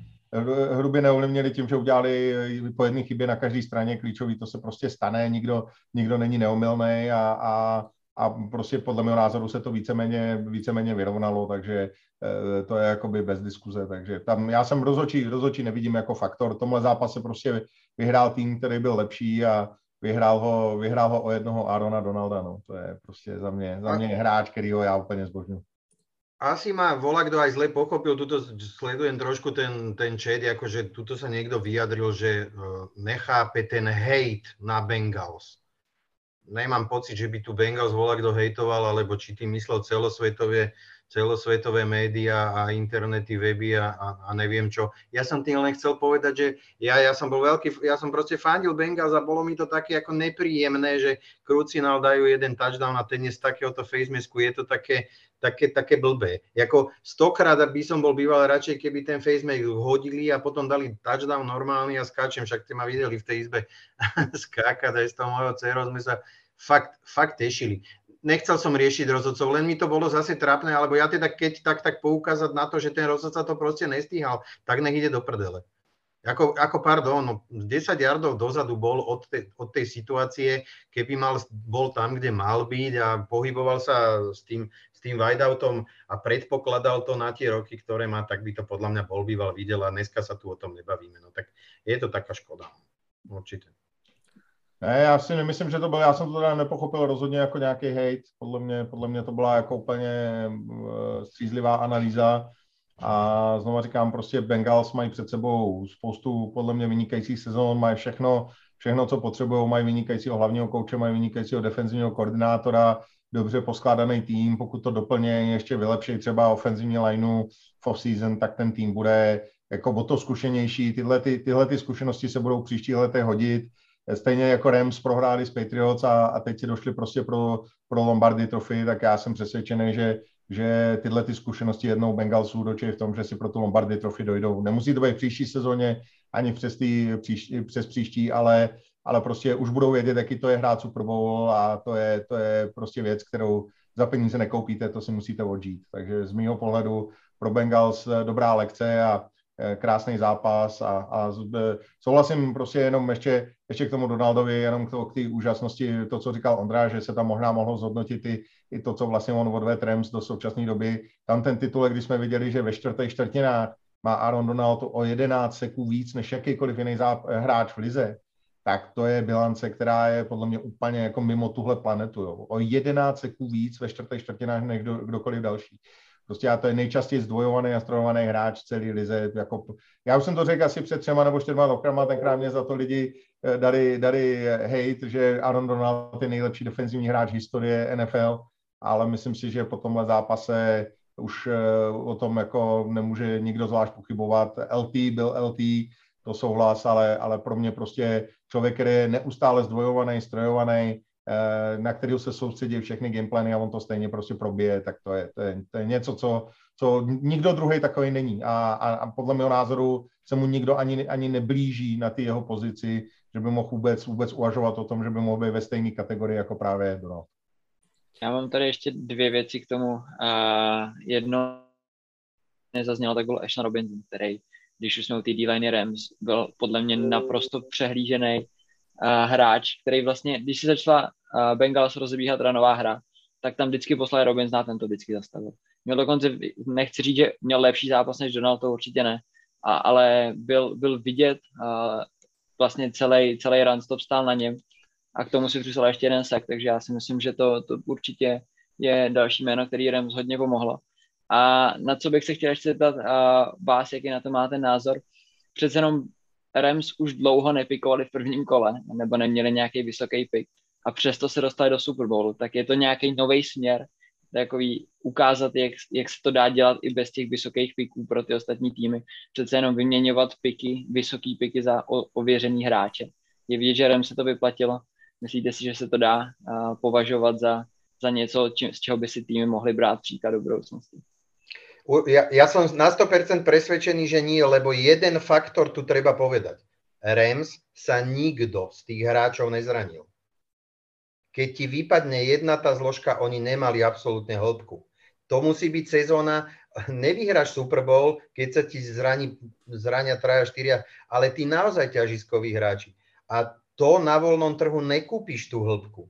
hrubě neovlivnili tím, že udělali po jedné chybě na každé straně klíčový, to se prostě stane, nikdo, nikdo není neomylný a, a, a prostě podle mého názoru se to víceméně, víceméně vyrovnalo, takže eh, to je jakoby bez diskuze, takže tam já jsem rozhodčí, rozhodčí nevidím jako faktor, v tomhle zápase prostě vyhrál tým, který byl lepší a vyhrál ho, vyhrál ho o jednoho Arona Donalda, no, to je prostě za mě, za mě hráč, ho já úplně zbožňuji asi ma volá, kto aj zle pochopil, tuto sledujem trošku ten, ten chat, akože tuto sa niekto vyjadril, že uh, nechápe ten hate na Bengals. Nemám pocit, že by tu Bengals volá, kto hejtoval, alebo či tým myslel celosvetové celosvetové médiá a internety, weby a, a, a neviem čo. Ja som tým len chcel povedať, že ja, ja som bol veľký, ja som proste fandil Bengals a bolo mi to také ako nepríjemné, že Krucinal dajú jeden touchdown a ten je z takéhoto facemasku, je to také, také, také blbé. Jako stokrát by som bol býval radšej, keby ten facemask hodili a potom dali touchdown normálny a skáčem, však ste ma videli v tej izbe *laughs* skákať aj s tou mojou dcerou, sme sa fakt, fakt tešili nechcel som riešiť rozhodcov, len mi to bolo zase trápne, alebo ja teda keď tak, tak poukázať na to, že ten rozhodca to proste nestíhal, tak nech ide do prdele. Ako, ako pardon, no 10 yardov dozadu bol od, te, od tej situácie, keby mal, bol tam, kde mal byť a pohyboval sa s tým, s tým wideoutom a predpokladal to na tie roky, ktoré má, tak by to podľa mňa bol býval videl a dneska sa tu o tom nebavíme. No tak je to taká škoda. Určite. Ne, já si nemyslím, že to bylo, já jsem to teda nepochopil rozhodně jako nějaký hate, podle mě, podle mě to byla jako úplně uh, střízlivá analýza. A znovu říkám, prostě Bengals mají před sebou spoustu podle mě vynikajících sezon, mají všechno, všechno, co potřebují, mají vynikajícího hlavního kouče, mají vynikajícího defenzivního koordinátora, dobře poskládaný tým, pokud to doplně ještě vylepší třeba ofenzivní lineu v off-season, tak ten tým bude jako o to zkušenější. Tyhle, ty, tyhle ty zkušenosti se budou příští letech hodit stejně jako Rams prohráli s Patriots a, a teď si došli prostě pro, pro Lombardy trofy, tak já jsem přesvědčený, že, že tyhle ty zkušenosti jednou Bengalsů dočí v tom, že si pro tu Lombardy trofy dojdou. Nemusí to být v příští sezóně, ani přes, tý, příští, přes příští, ale, ale prostě už budou vědět, jaký to je hrát Super Bowl a to je, to je prostě věc, kterou za peníze nekoupíte, to si musíte odžít. Takže z mýho pohledu pro Bengals dobrá lekce a Eh, krásný zápas a, a souhlasím prostě jenom ještě, ještě k tomu Donaldovi, jenom k, to, k té úžasnosti, to, co říkal Ondra, že se tam možná mohlo zhodnotit i, i to, co vlastně on odvedl Rams do současné doby. Tam ten titulek, když jsme viděli, že ve čtvrté čtvrtinách má Aaron Donald o 11 seků víc než jakýkoliv jiný záp- hráč v lize, tak to je bilance, která je podle mě úplně jako mimo tuhle planetu. Jo. O 11 seků víc ve čtvrté čtvrtinách než kdo, kdokoliv další. Prostě já to je nejčastěji zdvojovaný a strojovaný hráč celý lize. Jako, já už jsem to řekl asi před třema nebo čtyřma rokama, tenkrát mě za to lidi eh, dali, dali hate, že Aaron Donald je nejlepší defenzivní hráč historie NFL, ale myslím si, že po tomhle zápase už eh, o tom jako nemůže nikdo zvlášť pochybovat. LT byl LT, to souhlas, ale, ale pro mě prostě člověk, který je neustále zdvojovaný, strojovaný, eh, na kterého se soustředí všechny gameplany a on to stejně prostě probije, tak to je, to je, to je něco, co, co nikdo druhý takový není. A, a, a podle mého názoru se mu nikdo ani, ani neblíží na ty jeho pozici, že by mohl vůbec, vůbec uvažovat o tom, že by mohl být ve stejné kategorii jako právě Donald. Já mám tady ještě dvě věci k tomu. Uh, jedno nezaznělo, tak byl Ashton Robinson, který, když už jsme u té D-line Rams, byl podle mě naprosto přehlížený uh, hráč, který vlastně, když si začala uh, Bengals rozebíhat ranová hra, tak tam vždycky poslali Robinson a ten to vždycky zastavil. Měl dokonce, nechci říct, že měl lepší zápas než Donald, to určitě ne, a, ale byl, byl vidět, uh, vlastně celý, celý run stop stál na něm a k tomu si přišel ještě jeden sek, takže já si myslím, že to, to určitě je další jméno, který Rams hodně pomohlo. A na co bych se chtěl ještě zeptat a vás, jaký na to máte názor. Přece jenom Rams už dlouho nepikovali v prvním kole, nebo neměli nějaký vysoký pik a přesto se dostali do Super Bowlu, tak je to nějaký nový směr, takový ukázat, jak, jak se to dá dělat i bez těch vysokých piků pro ty ostatní týmy. Přece jenom vyměňovat piky, vysoký piky za o, ověřený hráče. Je vidět, že Rams se to vyplatilo Myslíte si, že se to dá považovat za, za něco, či, z čeho by si týmy mohli brát příklad do budoucnosti? Ja, ja som na 100% presvedčený, že nie, lebo jeden faktor tu treba povedať. Rams sa nikto z tých hráčov nezranil. Keď ti vypadne jedna tá zložka, oni nemali absolútne hĺbku. To musí byť sezóna, nevyhráš Super Bowl, keď sa ti zraní, zrania traja, štyria, ale tí naozaj ťažiskoví hráči. A to na voľnom trhu nekúpiš tú hĺbku.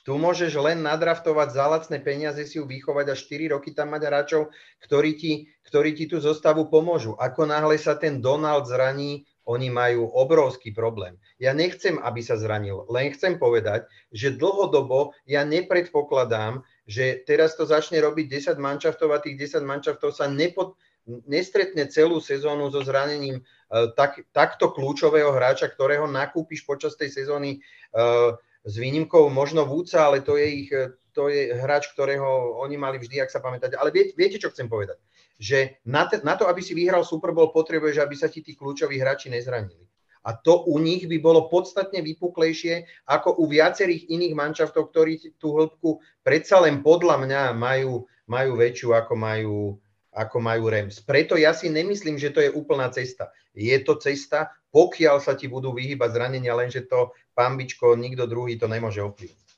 Tu môžeš len nadraftovať za lacné peniaze, si ju vychovať a 4 roky tam mať hráčov, ktorí ti, ktorí ti tú zostavu pomôžu. Ako náhle sa ten Donald zraní, oni majú obrovský problém. Ja nechcem, aby sa zranil, len chcem povedať, že dlhodobo ja nepredpokladám, že teraz to začne robiť 10 mančaftov a tých 10 mančaftov sa nepod, nestretne celú sezónu so zranením uh, tak, takto kľúčového hráča, ktorého nakúpiš počas tej sezóny uh, s výnimkou možno Vúca, ale to je, ich, e, to je hráč, ktorého oni mali vždy, ak sa pamätáte. Ale viete, viete čo chcem povedať? Že na, te, na to, aby si vyhral Super Bowl, potrebuješ, aby sa ti tí kľúčoví hráči nezranili. A to u nich by bolo podstatne vypuklejšie ako u viacerých iných manšaftov, ktorí tú hĺbku predsa len podľa mňa majú, majú väčšiu, ako majú, ako majú REMS. Preto ja si nemyslím, že to je úplná cesta. Je to cesta, pokiaľ sa ti budú vyhýbať zranenia, lenže to pambičko, nikdo druhý to nemôže ovplyvniť.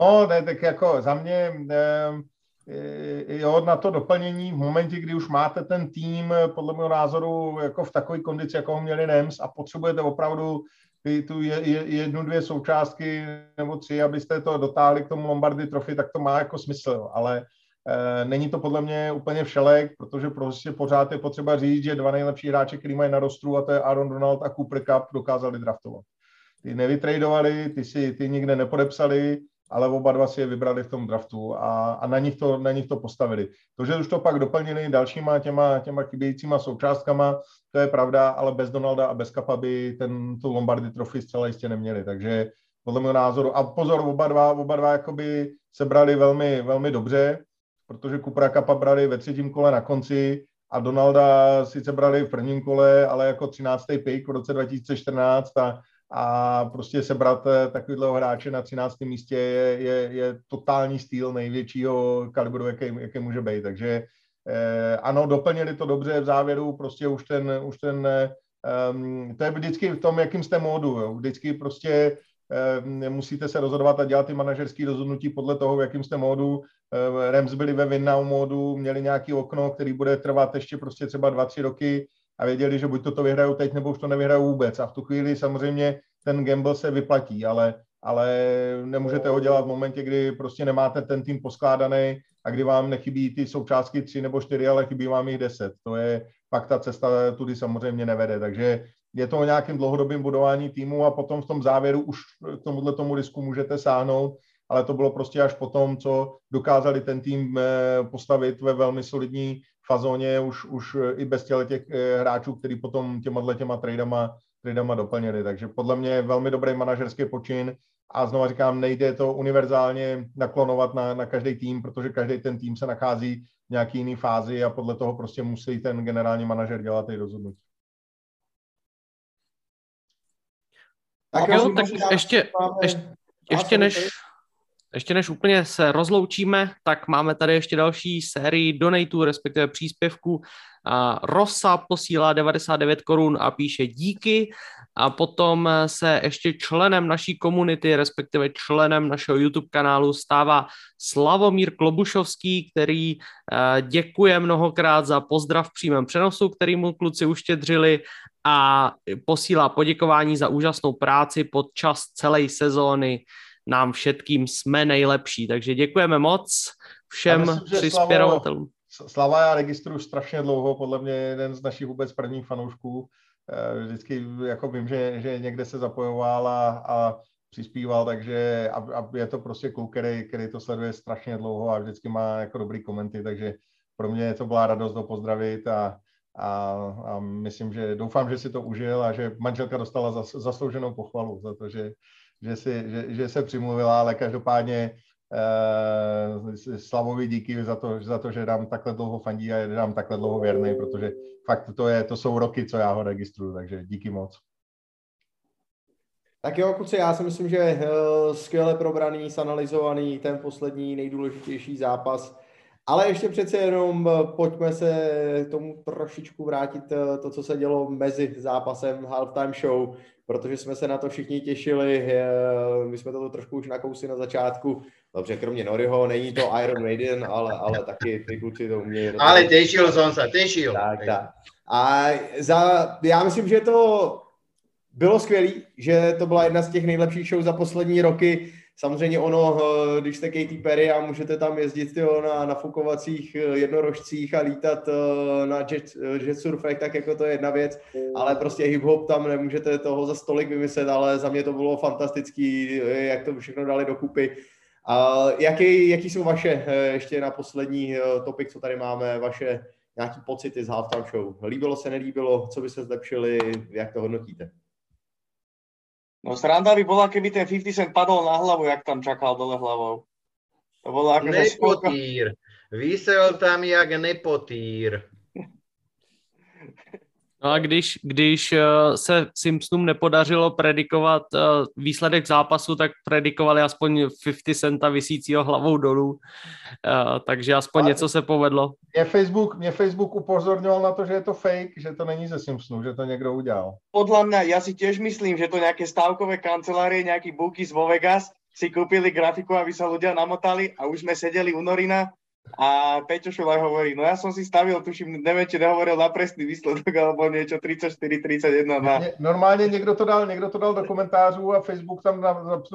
No, ne, tak jako za mě, e, jo, na to doplnění v momentě, kdy už máte ten tým, podle mého názoru, jako v takové kondici, jako ho měli NEMS a potřebujete opravdu ty, tu je, je, jednu, dvě součástky nebo tři, abyste to dotáhli k tomu Lombardy trofy, tak to má jako smysl, ale není to podle mě úplně všelek, protože prostě pořád je potřeba říct, že dva nejlepší hráče, který mají na rostru, a to je Aaron Donald a Cooper Cup, dokázali draftovat. Ty nevytradovali, ty si ty nikde nepodepsali, ale oba dva si je vybrali v tom draftu a, a na, nich to, na nich to postavili. To, že už to pak doplnili dalšíma těma, těma chybějícíma součástkama, to je pravda, ale bez Donalda a bez Kapa by ten, tu Lombardy trofy zcela jistě neměli. Takže podle mého názoru, a pozor, oba dva, oba dva jakoby se brali velmi, velmi dobře, protože Kupra Kapa brali ve třetím kole na konci a Donalda sice brali v prvním kole, ale jako 13. pick v roce 2014 a, a prostě sebrat eh, takového hráče na 13. místě je, je, je totální styl největšího kalibru, jaký, jaký může být. Takže eh, ano, doplnili to dobře v závěru, prostě už ten, už ten um, to je vždycky v tom, jakým jste módu. Jo. Vždycky prostě musíte se rozhodovat a dělat ty manažerské rozhodnutí podle toho, v jakým jste módu. Eh, Rams byli ve win now modu, měli nějaký okno, který bude trvat ještě prostě třeba dva, tři roky a věděli, že buď to, to vyhrajou teď, nebo už to nevyhrajou vůbec. A v tu chvíli samozřejmě ten gamble se vyplatí, ale, ale nemůžete ho dělat v momentě, kdy prostě nemáte ten tým poskládaný a kdy vám nechybí ty součástky tři nebo čtyři, ale chybí vám jich deset. To je pak ta cesta tudy samozřejmě nevede. Takže je to o nějakém dlouhodobém budování týmu a potom v tom závěru už k tomuhle tomu risku můžete sáhnout ale to bylo prostě až po tom, co dokázali ten tým eh, postavit ve velmi solidní fazóně už, už i bez těch eh, hráčů, který potom těma těma tradama, tradama doplnili. Takže podle mě velmi dobrý manažerský počin a znova říkám, nejde to univerzálně naklonovat na, na každý tým, protože každý ten tým se nachází v nějaký jiný fázi a podle toho prostě musí ten generální manažer dělat ty rozhodnutí. Tak jo, tak ještě, ještě, ještě než, ještě než úplně se rozloučíme, tak máme tady ještě další sérii donatů, respektive příspěvků. Rosa posílá 99 korun a píše díky a potom se ještě členem naší komunity, respektive členem našeho YouTube kanálu stává Slavomír Klobušovský, který eh, děkuje mnohokrát za pozdrav v přímém přenosu, který mu kluci uštědřili a posílá poděkování za úžasnou práci pod čas celé sezóny nám všetkým jsme nejlepší. Takže děkujeme moc všem přispěvatelům. Slava já registruju strašně dlouho, podle mě jeden z našich vůbec prvních fanoušků. Eh, vždycky jako vím, že, že někde se zapojoval a, a přispíval, takže a, a je to prostě kluk, který, který to sleduje strašně dlouho a vždycky má jako dobrý komenty, takže pro mě to byla radost ho pozdravit a, a, a myslím, že doufám, že si to užil a že manželka dostala zas, zaslouženou pochvalu za to, že, že, si, že, že se přimluvila, ale každopádně Slavovi díky za to, za to, že nám takhle dlouho fandí a je nám takhle dlouho věrný, protože fakt to, je, to jsou roky, co já ho registruju, takže díky moc. Tak jo, kluci, já si myslím, že uh, skvěle probraný, sanalizovaný ten poslední nejdůležitější zápas. Ale ještě přece jenom eh, pojďme se tomu trošičku vrátit eh, to, co se dělo mezi zápasem halftime show protože jsme se na to všichni těšili. My jsme to trošku už nakousli na začátku. Dobře, kromě Noriho, není to Iron Maiden, ale, ale taky ty kluci to umějí. Ale těšil jsem se, těšil. Tak, tak. A za, já myslím, že to bylo skvělé, že to byla jedna z těch nejlepších show za poslední roky. Samozřejmě ono, eh, když jste Katy Perry a můžete tam jezdit tyjo, na nafukovacích eh, jednorožcích a lítat eh, na jet, jet surfech, tak jako to je jedna věc, ale prostě hip-hop tam nemůžete toho za stolik vymyslet, ale za mě to bylo fantastický, jak to všechno dali dokupy. A jaký, jaký jsou vaše, ještě na poslední topik, co tady máme, vaše nějaký pocity z halftime show? Líbilo se, nelíbilo, co by se zlepšili, jak to hodnotíte? No sranda by bola, keby ten 50 Cent padol na hlavu, jak tam čakal dole hlavou. To bolo ako Nepotýr. Vysel tam jak nepotýr. *laughs* No a když, když eh, se Simpsonům nepodařilo predikovat eh, výsledek zápasu, tak predikovali aspoň 50 centa vysícího hlavou dolů, eh, takže aspoň něco se povedlo. Mě Facebook, mě Facebook upozorňoval na to, že je to fake, že to není ze Simpsonů, že to někdo udělal. Podle mě, já si těž myslím, že to nějaké stávkové kancelárie, nějaký bookies z Vegas si koupili grafiku, aby se lidé namotali a už jsme seděli u Norina a Peťo Šulaj hovorí, no ja som si stavil, tuším, neviem, či nehovoril na presný výsledok, alebo niečo 34-31 na... Normálně někdo to, dal, někdo to dal do komentářů a Facebook tam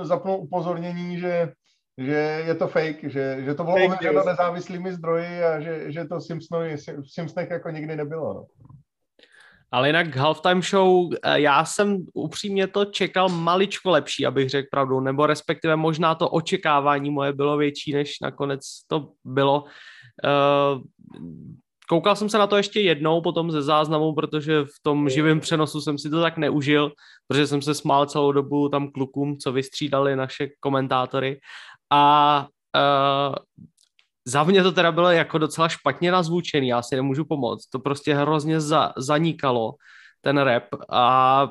zapnul upozornění, že, že je to fake, že, že to bylo ověřeno nezávislými zdroji a že, že to Simpsonovi, Simpsonech jako nikdy nebylo. No. Ale jinak halftime show, eh, já jsem upřímně to čekal maličko lepší, abych řekl pravdu, nebo respektive možná to očekávání moje bylo větší, než nakonec to bylo. Eh, koukal jsem se na to ještě jednou potom ze záznamu, protože v tom živém přenosu jsem si to tak neužil, protože jsem se smál celou dobu tam klukům, co vystřídali naše komentátory. A uh, za mě to teda bylo jako docela špatně nazvučený, já si nemůžu pomoct. To prostě hrozně za, zanikalo, ten rap. A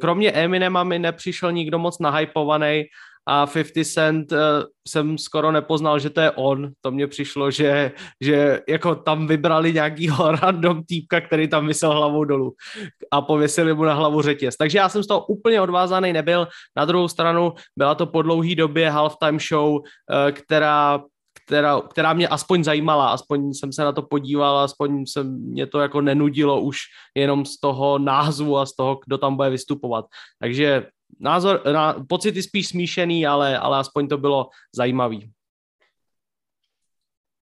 kromě Eminema mi nepřišel nikdo moc nahypovaný a 50 Cent uh, jsem skoro nepoznal, že to je on. To mně přišlo, že, že jako tam vybrali nějakýho *laughs* random týpka, který tam vysel hlavou dolů a pověsili mu na hlavu řetěz. Takže já jsem z toho úplně odvázaný nebyl. Na druhou stranu byla to po dlouhý době halftime show, uh, která která, která mě aspoň zajímala, aspoň jsem se na to podíval, aspoň se mě to jako nenudilo už jenom z toho názvu a z toho, kdo tam bude vystupovat. Takže názor, na, pocity spíš smíšený, ale, ale aspoň to bylo zajímavý.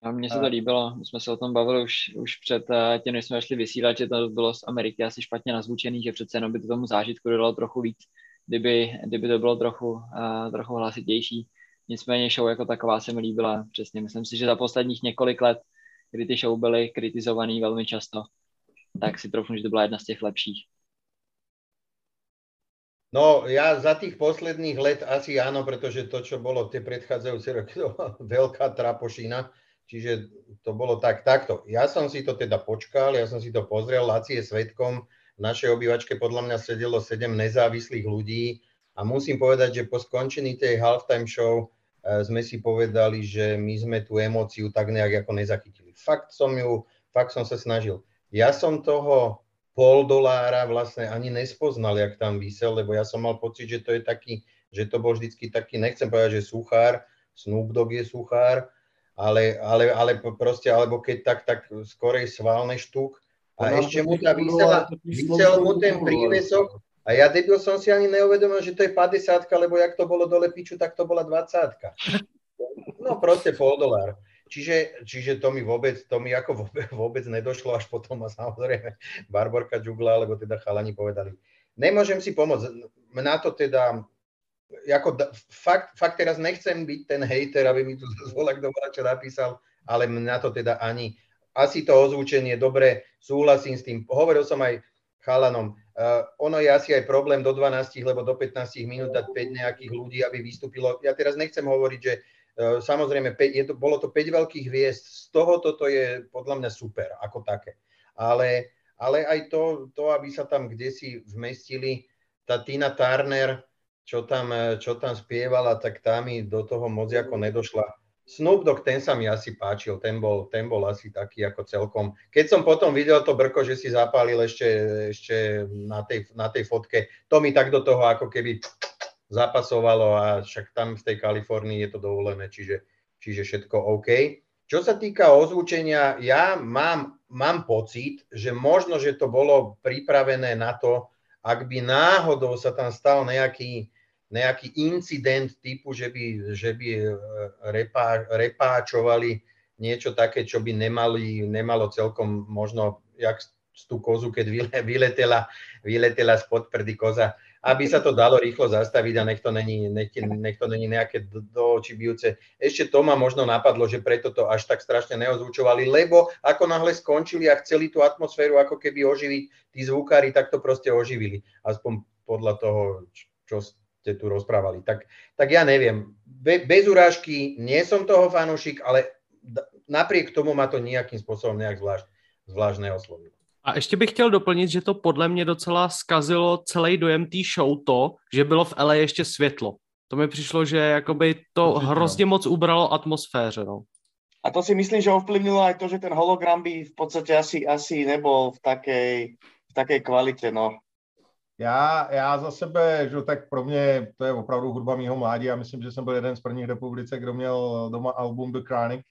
A mně se to líbilo, my jsme se o tom bavili už, už před eh, tím, než jsme šli vysílat, že to bylo z Ameriky asi špatně nazvučený, že přece jenom by to tomu zážitku dodalo trochu víc, kdyby, kdyby to bylo trochu, uh, trochu hlasitější. Nicméně show jako taková se mi líbila přesně. Myslím si, že za posledních několik let, kdy ty show byly kritizovaný velmi často, tak si trochu, že to byla jedna z těch lepších. No, ja za tých posledných let asi áno, pretože to, čo bolo tie predchádzajúce roky, *laughs* to bola veľká trapošina, čiže to bolo tak, takto. Ja som si to teda počkal, ja som si to pozrel, Laci je svetkom, v našej obývačke podľa mňa sedelo sedem nezávislých ľudí, A musím povedať, že po skončení tej halftime show sme si povedali, že my sme tú emóciu tak nejak ako nezachytili. Fakt som ju, fakt som sa snažil. Ja som toho pol dolára vlastne ani nespoznal, jak tam vysel, lebo ja som mal pocit, že to je taký, že to bol vždycky taký, nechcem povedať, že suchár, Snoop Dogg je suchár, ale, ale, ale proste, alebo keď tak, tak skorej svalný štuk. A ešte mu tá vysela, vysel mu ten prívesok, a ja debil som si ani neuvedomil, že to je 50 lebo jak to bolo dole piču, tak to bola 20 No proste pol dolár. Čiže, čiže to mi vôbec, to mi ako vôbec, vôbec nedošlo, až potom a samozrejme Barborka Džugla, alebo teda chalani povedali. Nemôžem si pomôcť. Na to teda, ako fakt, fakt teraz nechcem byť ten hejter, aby mi tu zvolá, kto čo napísal, ale na to teda ani. Asi to ozvučenie, dobre, súhlasím s tým. Hovoril som aj chalanom, Uh, ono je asi aj problém do 12, lebo do 15 minút dať 5 nejakých ľudí, aby vystúpilo. Ja teraz nechcem hovoriť, že uh, samozrejme 5, je to, bolo to 5 veľkých hviezd, z toho toto je podľa mňa super ako také. Ale, ale aj to, to, aby sa tam kde si vmestili, tá Tina Turner, čo tam, čo tam spievala, tak tá mi do toho moc ako nedošla Snoop Dogg, ten sa mi asi páčil, ten bol, ten bol asi taký ako celkom. Keď som potom videl to brko, že si zapálil ešte, ešte na, tej, na tej fotke, to mi tak do toho ako keby zapasovalo a však tam v tej Kalifornii je to dovolené, čiže, čiže všetko OK. Čo sa týka ozvučenia, ja mám, mám pocit, že možno, že to bolo pripravené na to, ak by náhodou sa tam stal nejaký, nejaký incident typu, že by, že by e, repá, repáčovali niečo také, čo by nemali, nemalo celkom možno, jak z tú kozu, keď vyletela, vyletela spod prdy koza, aby sa to dalo rýchlo zastaviť a nech to není, nech, nech to není nejaké do, do očí bijúce. Ešte to ma možno napadlo, že preto to až tak strašne neozvučovali, lebo ako náhle skončili a chceli tú atmosféru ako keby oživiť, tí zvukári tak to proste oživili. Aspoň podľa toho, čo, ste tu rozprávali. Tak, tak ja neviem, Be, bez urážky, nie som toho fanúšik, ale napriek tomu ma to nejakým spôsobom nejak zvlášť, zvlášť neoslovilo. A ještě bych chtěl doplnit, že to podle mě docela skazilo celý dojem té show to, že bylo v LA ještě světlo. To mi přišlo, že jakoby to hrozně moc ubralo atmosféře. No. A to si myslím, že ovplyvnilo aj to, že ten hologram by v podstate asi, asi nebol v takej, v takej kvalite, no. Já, já za sebe, že tak pro mě to je opravdu hudba mýho mládí. Já myslím, že jsem byl jeden z prvních republice, kdo měl doma album The Chronic,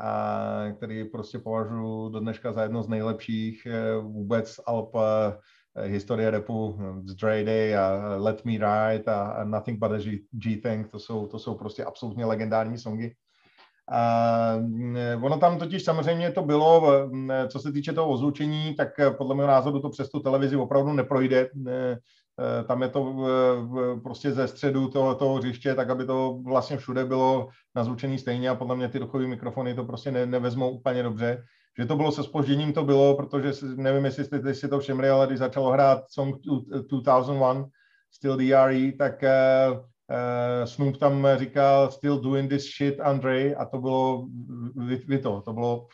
a, který prostě považuji do dneška za jedno z nejlepších eh, vůbec alb eh, historie repu z Dre Day a Let Me Ride a, a Nothing But a G-Thing, to jsou, to jsou prostě absolutně legendární songy. A ono tam totiž samozřejmě to bylo, co se týče toho ozvučení, tak podle mého názoru to přes tu televizi opravdu neprojde. Tam je to prostě ze středu toho, toho hřiště, tak aby to vlastně všude bylo nazvučený stejně a podle mě ty duchové mikrofony to prostě ne, nevezmou úplně dobře. Že to bylo se spožděním, to bylo, protože nevím, jestli jste si to všimli, ale když začalo hrát song 2001, Still DRE, tak Uh, Snoop tam říkal still doing this shit, Andre, a to bylo vy, vy to, to bylo,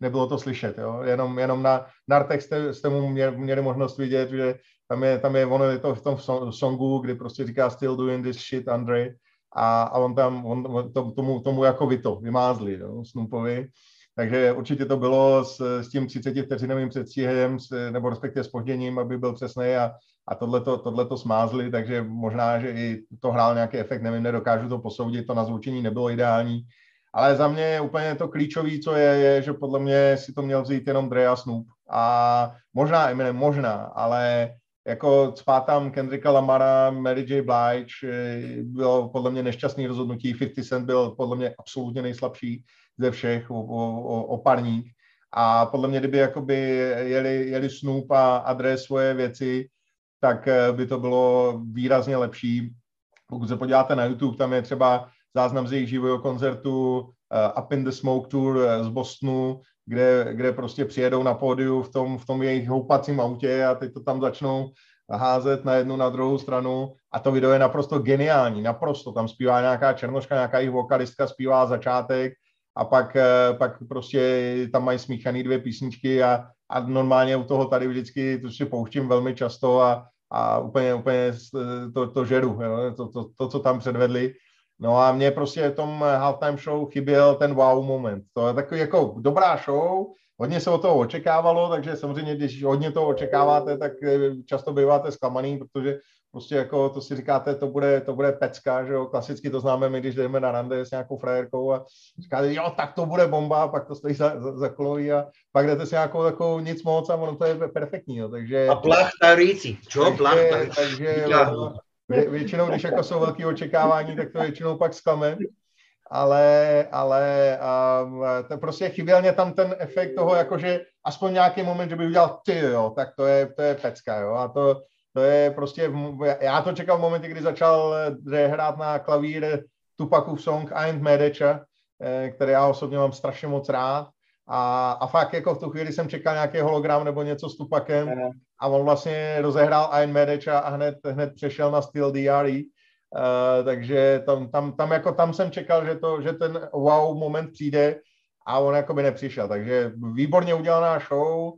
nebylo to slyšet, jo? Jenom, jenom na Nartech jste, jste mu mě, měli možnost vidět, že tam je, tam je ono je to v tom songu, kdy prostě říká still doing this shit, Andre, a, a on tam, on, to, tomu, tomu jako vy to, vymázli, jo, Snoopovi. Takže určitě to bylo s, s tím 30 vteřinovým předstihem, nebo respektive spožděním, aby byl přesný a, a tohle to smázli, takže možná, že i to hrál nějaký efekt, nevím, nedokážu to posoudit, to nazvučení nebylo ideální, ale za mě úplně to klíčové, co je, je, že podle mě si to měl vzít jenom Dre a Snoop. A možná Eminem, možná, ale jako spát tam Kendricka Lamara, Mary J. Blige, eh, bylo podle mě nešťastný rozhodnutí, 50 Cent byl podle mě absolutně nejslabší ze všech, o, o, o. A podle mě, kdyby jeli, jeli Snoop a, a Dre svoje věci, tak eh, by to bylo výrazně lepší. Pokud se podíváte na YouTube, tam je třeba záznam z jejich živého koncertu uh, Up in the Smoke Tour uh, z Bostonu, kde, kde prostě přijedou na pódiu v tom, v tom jejich houpacím autě a teď to tam začnou házet na jednu, na druhou stranu a to video je naprosto geniální, naprosto. Tam zpívá nějaká černoška, nějaká jejich vokalistka, zpívá začátek a pak, pak prostě tam mají smíchaný dvě písničky a, a normálně u toho tady vždycky to si pouštím velmi často a, a úplně, úplně to, to žeru, jo, to, to, to, co tam předvedli. No a mě prostě v tom halftime show chyběl ten wow moment. To je takový jako dobrá show, hodně se o toho očekávalo, takže samozřejmě, když hodně toho očekáváte, tak často býváte zklamaný, protože prostě jako to si říkáte, to bude, to bude pecka, že jo, klasicky to známe my, když jdeme na rande s nějakou frajerkou a říkáte, jo, tak to bude bomba, pak to stojí za, za, za a pak jdete si nějakou takovou nic moc a ono to je perfektní, jo, takže... A plachtaríci, čo? Plachtaríci? Takže, takže většinou, když jako jsou velké očekávání, tak to většinou pak zklame. Ale, ale um, to prostě chyběl mě tam ten efekt toho, jakože aspoň nějaký moment, že by udělal ty, jo, tak to je, to je pecka, jo, a to, to je prostě, já to čekal v momentě, kdy začal eh, hrát na klavír Tupakův song Ain't Medecha, eh, který já osobně mám strašně moc rád. A, a fakt jako v tu chvíli jsem čekal nějaký hologram nebo něco s Tupakem a on vlastně rozehrál Ain't Medecha a hned, hned přešel na styl DRE. Uh, takže tam, tam, tam, jako tam jsem čekal, že, to, že ten wow moment přijde a on jako by nepřišel. Takže výborně udělaná show,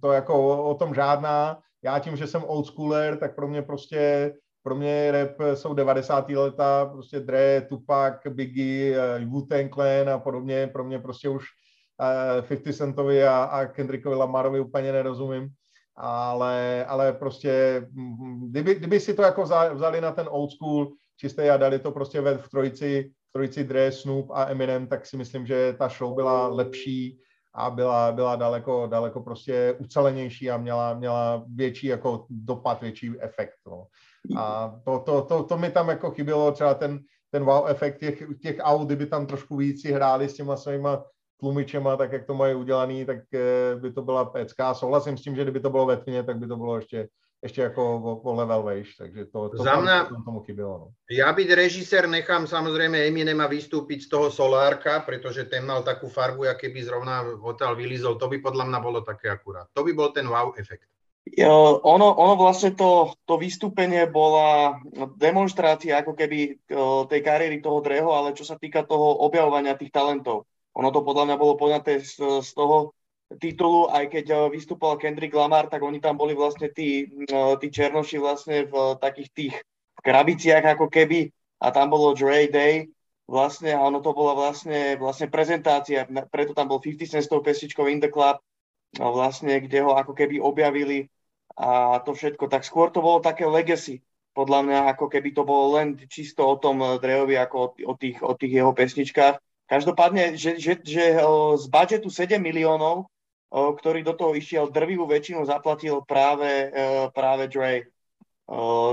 to jako o, tom žádná. Já tím, že jsem old schooler, tak pro mě prostě pro mě rap jsou 90. leta, prostě Dre, Tupac, Biggie, uh, Wu-Tang Clan a podobně. Pro mě prostě už uh, 50 Centovi a, a Kendrickovi Lamarovi úplně nerozumím. Ale, ale prostě, kdyby, kdyby si to jako vzali na ten old school čistý a dali to prostě ve v trojici, v trojici Dre, Snoop a Eminem, tak si myslím, že ta show byla lepší a byla, byla daleko, daleko prostě ucelenější a měla, měla větší jako dopad, větší efekt. No. A to, to, to, to, mi tam jako chybělo, třeba ten, ten wow efekt těch, těch aut, kdyby tam trošku víc hráli s těma svýma tlumičema, tak jak to mají udělaný, tak eh, by to byla pecka. Souhlasím s tím, že kdyby to bylo ve tmě, tak by to bylo ještě, ještě jako o, o level vejš, takže to, to Za mňa, tam, tomu chybělo. No. Ja byť režisér nechám samozrejme Eminema vystúpiť z toho Solárka, pretože ten mal takú farbu, aké by zrovna hotel vylizol, to by podľa mňa bolo také akurát. To by bol ten wow efekt. Jo, ono, ono vlastne to, to vystúpenie bola demonstrácia ako keby tej kariéry toho Dreho, ale čo sa týka toho objavovania tých talentov. Ono to podľa mňa bolo poňaté z, z toho, titulu, aj keď eh, vystupoval Kendrick Lamar, tak oni tam boli vlastne tí, eh, tí černoši vlastne v takých tých krabiciach ako keby a tam bolo Dre Day vlastne a ono to bola vlastne, vlastne prezentácia, preto tam bol 50 Cent s tou pesničkou In the Club, vlastne, kde ho ako keby objavili a to všetko. Tak skôr to bolo také legacy, podľa mňa, ako keby to bolo len čisto o tom eh, Dreovi, ako o, o, tých, o tých jeho pesničkách. Každopádne, že, že, že z budžetu 7 miliónov ktorý do toho išiel, drvivú väčšinu zaplatil práve, e, práve Dre.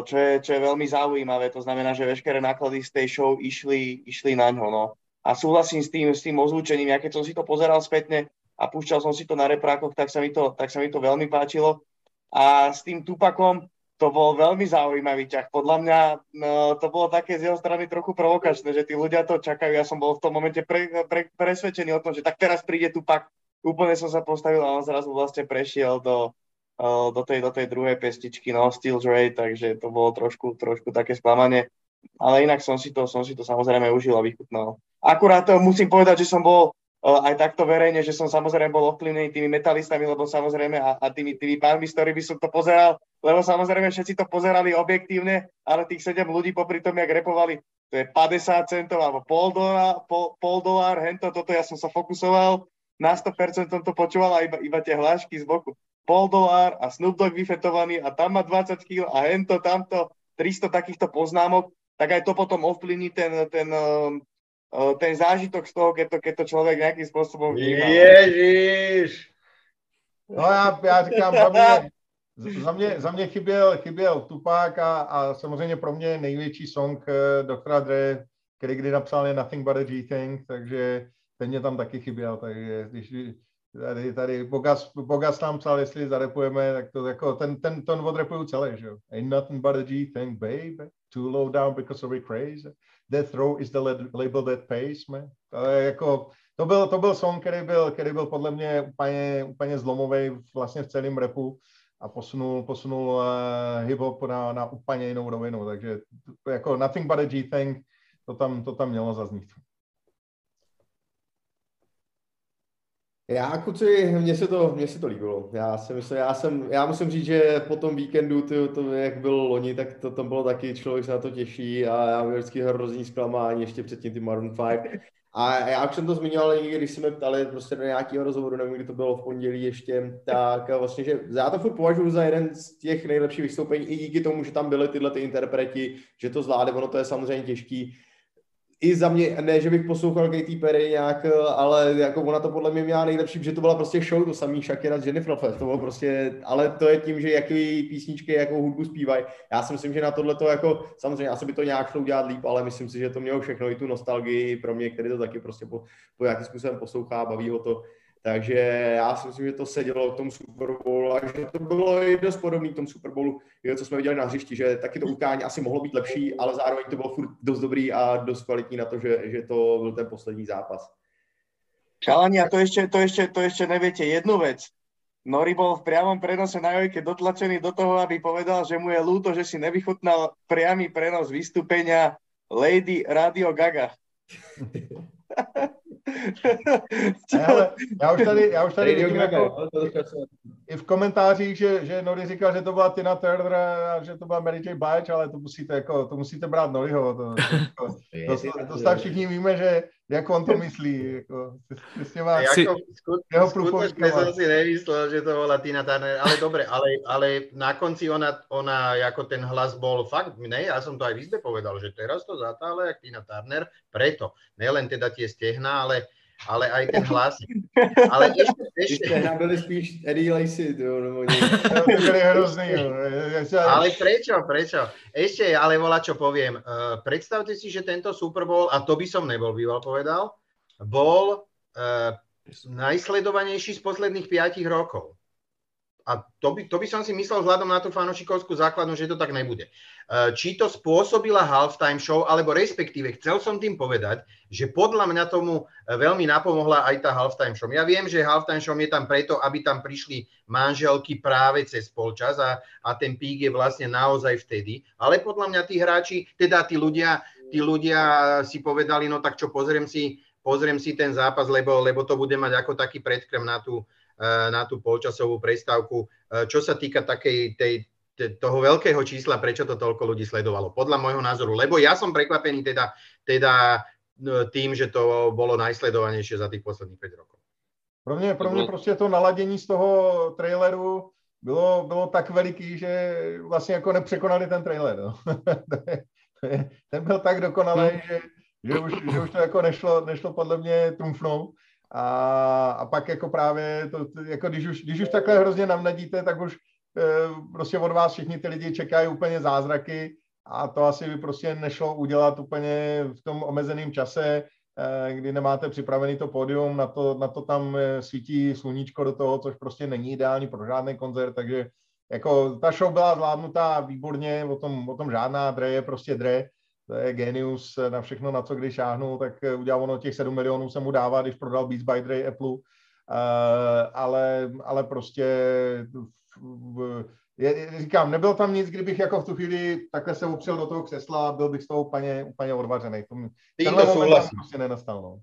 Čo je, čo je veľmi zaujímavé, to znamená, že veškeré náklady z tej show išli, išli na ňo. No. A súhlasím s tým, s tým ozvučením, ja keď som si to pozeral spätne a púšťal som si to na reprákoch, tak sa mi to, tak sa mi to veľmi páčilo. A s tým Tupakom to bol veľmi zaujímavý ťah. Podľa mňa no, to bolo také z jeho strany trochu provokačné, že tí ľudia to čakajú. Ja som bol v tom momente pre, pre, presvedčený o tom, že tak teraz príde Tupak úplne som sa postavil a on zrazu vlastne prešiel do, do, tej, do tej druhej pestičky, no, Steel Dre, takže to bolo trošku, trošku také sklamanie. Ale inak som si to, som si to samozrejme užil a vychutnal. Akurát to musím povedať, že som bol aj takto verejne, že som samozrejme bol ovplyvnený tými metalistami, lebo samozrejme a, a tými, tými pánmi, s ktorými som to pozeral, lebo samozrejme všetci to pozerali objektívne, ale tých sedem ľudí popri tom, jak repovali, to je 50 centov alebo pol dolár, pol, pol dolár, hento, toto ja som sa fokusoval na 100% som to počúval a iba, iba tie hlášky z boku. Pol dolár a Snoop Dogg vyfetovaný a tam má 20 kg a hento, tamto, 300 takýchto poznámok, tak aj to potom ovplyvní ten, ten, um, uh, ten zážitok z toho, keď to, keď to človek nejakým spôsobom vníma. Ježiš! No já, já říkám, za mě, za mě, za mě chyběl, chyběl Tupák a, a samozřejmě pro mě největší song uh, doktora Dre, který kdy napsal je Nothing But a G-Thing, takže ten mě tam taky chyběl, takže když tady, tady Bogas, Bogas nám psal, jestli zarepujeme, tak to jako ten, ten ton odrepuju celý, že jo. Ain't nothing but a G thing, baby. Too low down because of crazy. Death Row is the label that pays, man. Je jako, to byl, to byl song, který byl, který byl podle mě úplně, úplně zlomový vlastně v celém repu a posunul, posunul uh, hip-hop na, na úplně jinou rovinu, takže jako Nothing but a G thing, to tam, to tam mělo zaznít. Já, kuci, mně se to, mně se to líbilo. Já, si myslím, já, jsem, já musím říct, že po tom víkendu, ty, to, jak byl loni, tak to tam bylo taky, člověk se na to těší a já měl vždycky hrozný zklamání ještě předtím ty Maroon 5. A já už jsem to zmiňoval někdy, když jsme ptali prostě do nějakého rozhovoru, nevím, kdy to bylo v pondělí ještě, tak vlastně, že já to furt považuji za jeden z těch nejlepších vystoupení, i díky tomu, že tam byly tyhle ty interpreti, že to zvládne, ono to je samozřejmě těžký, i za mě, ne, že bych poslouchal Katy Perry nějak, ale jako ona to podle mě měla nejlepší, že to byla prostě show, to samý Shakira s Jennifer Lopez, to bylo prostě, ale to je tím, že jaký písničky, jakou hudbu zpívají. Já si myslím, že na tohle to jako, samozřejmě asi by to nějak šlo udělat líp, ale myslím si, že to mělo všechno i tu nostalgii pro mě, který to taky prostě po, po nějakým způsobem poslouchá, baví ho to. Takže já si myslím, že to sedělo k tomu Super Bowlu a že to bylo i dost podobné k tomu Super Bowlu, co jsme viděli na hřišti, že taky to utkání asi mohlo být lepší, ale zároveň to bylo furt dost dobrý a dost kvalitní na to, že, že to byl ten poslední zápas. Chalani, a to ešte, to, ešte, to ešte neviete jednu vec. Nori bol v priamom prenose na Jojke dotlačený do toho, aby povedal, že mu je ľúto, že si nevychutnal priamy prenos vystúpenia Lady Radio Gaga. *laughs* Já už tady, já už tady vidím jako, i v komentářích, že, že Nori říkal, že to byla Tina Turner a že to byla Mary J. Blige, ale to musíte, jako, to musíte brát Noriho. To, to, to, to, to, to všichni víme, že jak on to myslí. Jako, s těma, jako, skut, jeho skutočne som si nemyslel, že to bola Tina Turner, ale dobre, ale, ale na konci ona, ona, ako ten hlas bol fakt, ne, ja som to aj v povedal, že teraz to zatále jak Tina Turner, preto, nelen teda tie stehna, ale ale aj ten *laughs* hlas. Ale ešte, ešte... Ty byli spíš Eddie Lacey, to nebo *laughs* byli hrozný. Ale prečo, prečo? Ešte, ale volá, čo poviem. Uh, predstavte si, že tento Super Bowl, a to by som nebol býval povedal, bol uh, najsledovanejší z posledných 5 rokov. A to by, to by som si myslel vzhľadom na tú fanošikovskú základnu, že to tak nebude. E, či to spôsobila halftime show, alebo respektíve chcel som tým povedať, že podľa mňa tomu e, veľmi napomohla aj tá halftime show. Ja viem, že halftime show je tam preto, aby tam prišli manželky práve cez polčas a, a ten pík je vlastne naozaj vtedy. Ale podľa mňa tí hráči, teda tí ľudia, tí ľudia si povedali, no tak čo, pozriem si, pozriem si ten zápas, lebo, lebo to bude mať ako taký predkrem na tú, na tú polčasovú prestávku. Eh, čo sa týka takej tej, toho veľkého čísla, prečo to toľko ľudí sledovalo? Podľa môjho názoru. Lebo ja som prekvapený teda, teda eh, tým, že to bolo najsledovanejšie za tých posledných 5 rokov. Pro mě, pro mě prostě to naladění z toho traileru bylo, bylo tak veliký, že vlastně jako nepřekonali ten trailer. No. *laughs* ten byl tak dokonalý, hmm. že, že, už, že už to jako nešlo, nešlo podle mě trumfnout. A, a pak jako právě, to, jako když, už, když už takhle hrozně navnadíte, tak už e, prostě od vás všichni ty lidi čekají úplně zázraky a to asi by prostě nešlo udělat úplně v tom omezeném čase, e, kdy nemáte připravený to pódium, na to, na to tam eh, svítí sluníčko do toho, což prostě není ideální pro žádný koncert, takže jako ta show byla zvládnutá výborně, o tom, o tom žádná, Dre je prostě Dre, to je genius na všechno, na co když šáhnu, tak udělal ono těch 7 milionů se mu dává, když prodal Beats by Dre Apple, uh, ale, ale prostě je, říkám, nebyl tam nic, kdybych jako v tu chvíli takhle se upřel do toho křesla, byl bych z toho úplně, úplně odvařený. Tenhle moment tam prostě nenastal. No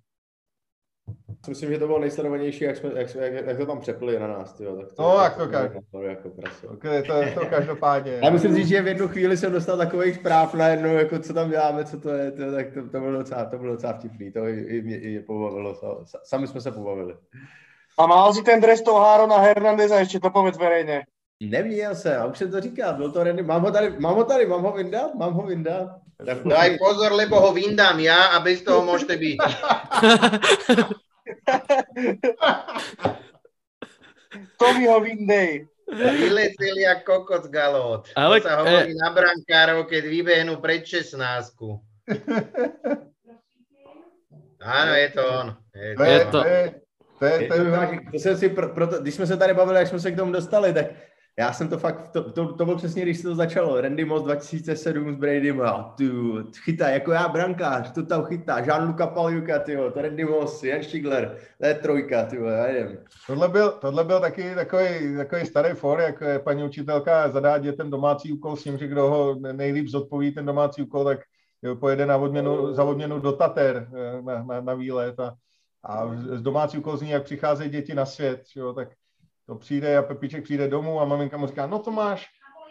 myslím, že to bylo nejsledovanější, jak, jsme, jak, jak, jak to tam přepli na nás. Tyjo, tak to, no, jak to, každý. Jako okay, to, to každopádně. Já musím říct, že v jednu chvíli jsem dostal takových zpráv najednou, jako co tam děláme, co to je, to, tak to, to, bylo docela, to bylo docela vtipný, to i, i mě i pobavilo, sami jsme se pobavili. A mal si ten dres toho Harona Hernandeza, ještě to povedz verejně. Neměl se, a už jsem to říkal, byl to Randy, mám ho tady, mám ho tady, mám ho vyndat, mám ho vyndat. Daj pozor, lebo ho vyndám ja a bez toho *laughs* môžete byť. *laughs* *laughs* to mi ho vyndej. Vyleteli jak kokot galot. Ale, to sa hovorí e... na brankárov, keď vybehnú pred 16. Áno, je to on. Je to, je to. To, je, to, je, to, je, to, jsem si, proto, když jsme se tady bavili, jak jsme se k tomu dostali, tak já jsem to fakt, to, to, to bylo přesně, když se to začalo. Randy Moss 2007 s Bradym a tu chytá, jako já brankář, to tam chytá, Jean-Luc Paljuka, tyjo, to Randy Moss, Jan Štigler, to je trojka, tyjo, já nevím. Tohle byl, tohle byl taky takový, takový starý for, jak paní učitelka zadá dětem domácí úkol s tím, že kdo ho nejlíp zodpoví ten domácí úkol, tak pojede na odměnu, za odměnu do Tater eh, na, na, na výlet a A z domácí úkol zní, jak přicházejí děti na svět, jo, tak to přijde a Pepíček přijde domů a maminka mu říká, no to máš,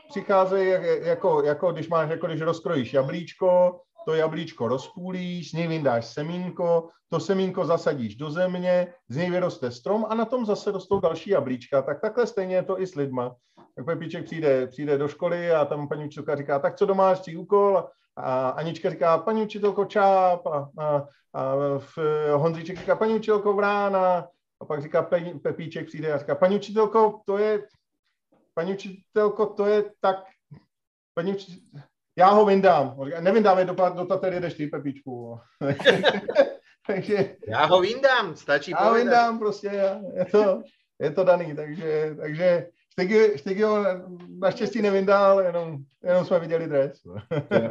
přicházejí jako, jako, když máš, jako když rozkrojíš jablíčko, to jablíčko rozpůlíš, z něj vyndáš semínko, to semínko zasadíš do země, z něj vyroste strom a na tom zase rostou další jablíčka. Tak takhle stejně je to i s lidma. Tak Pepíček přijde, přijde do školy a tam paní učitelka říká, tak co domácí úkol? A Anička říká, paní učitelko čáp a, a, a Honzíček říká, paní učitelko vrána a pak říká pe, Pepíček přijde a říká, paní učitelko, to je, paní učitelko, to je tak, paní učitelko, já ho vyndám. Nevyndám je do, do Tatery, jdeš ty, Pepíčku. *laughs* takže, já ho vyndám, stačí Já ho vyndám prostě, je to, je to daný, takže, takže Štygy, Štygy ho naštěstí nevyndal, jenom, jenom jsme viděli dres.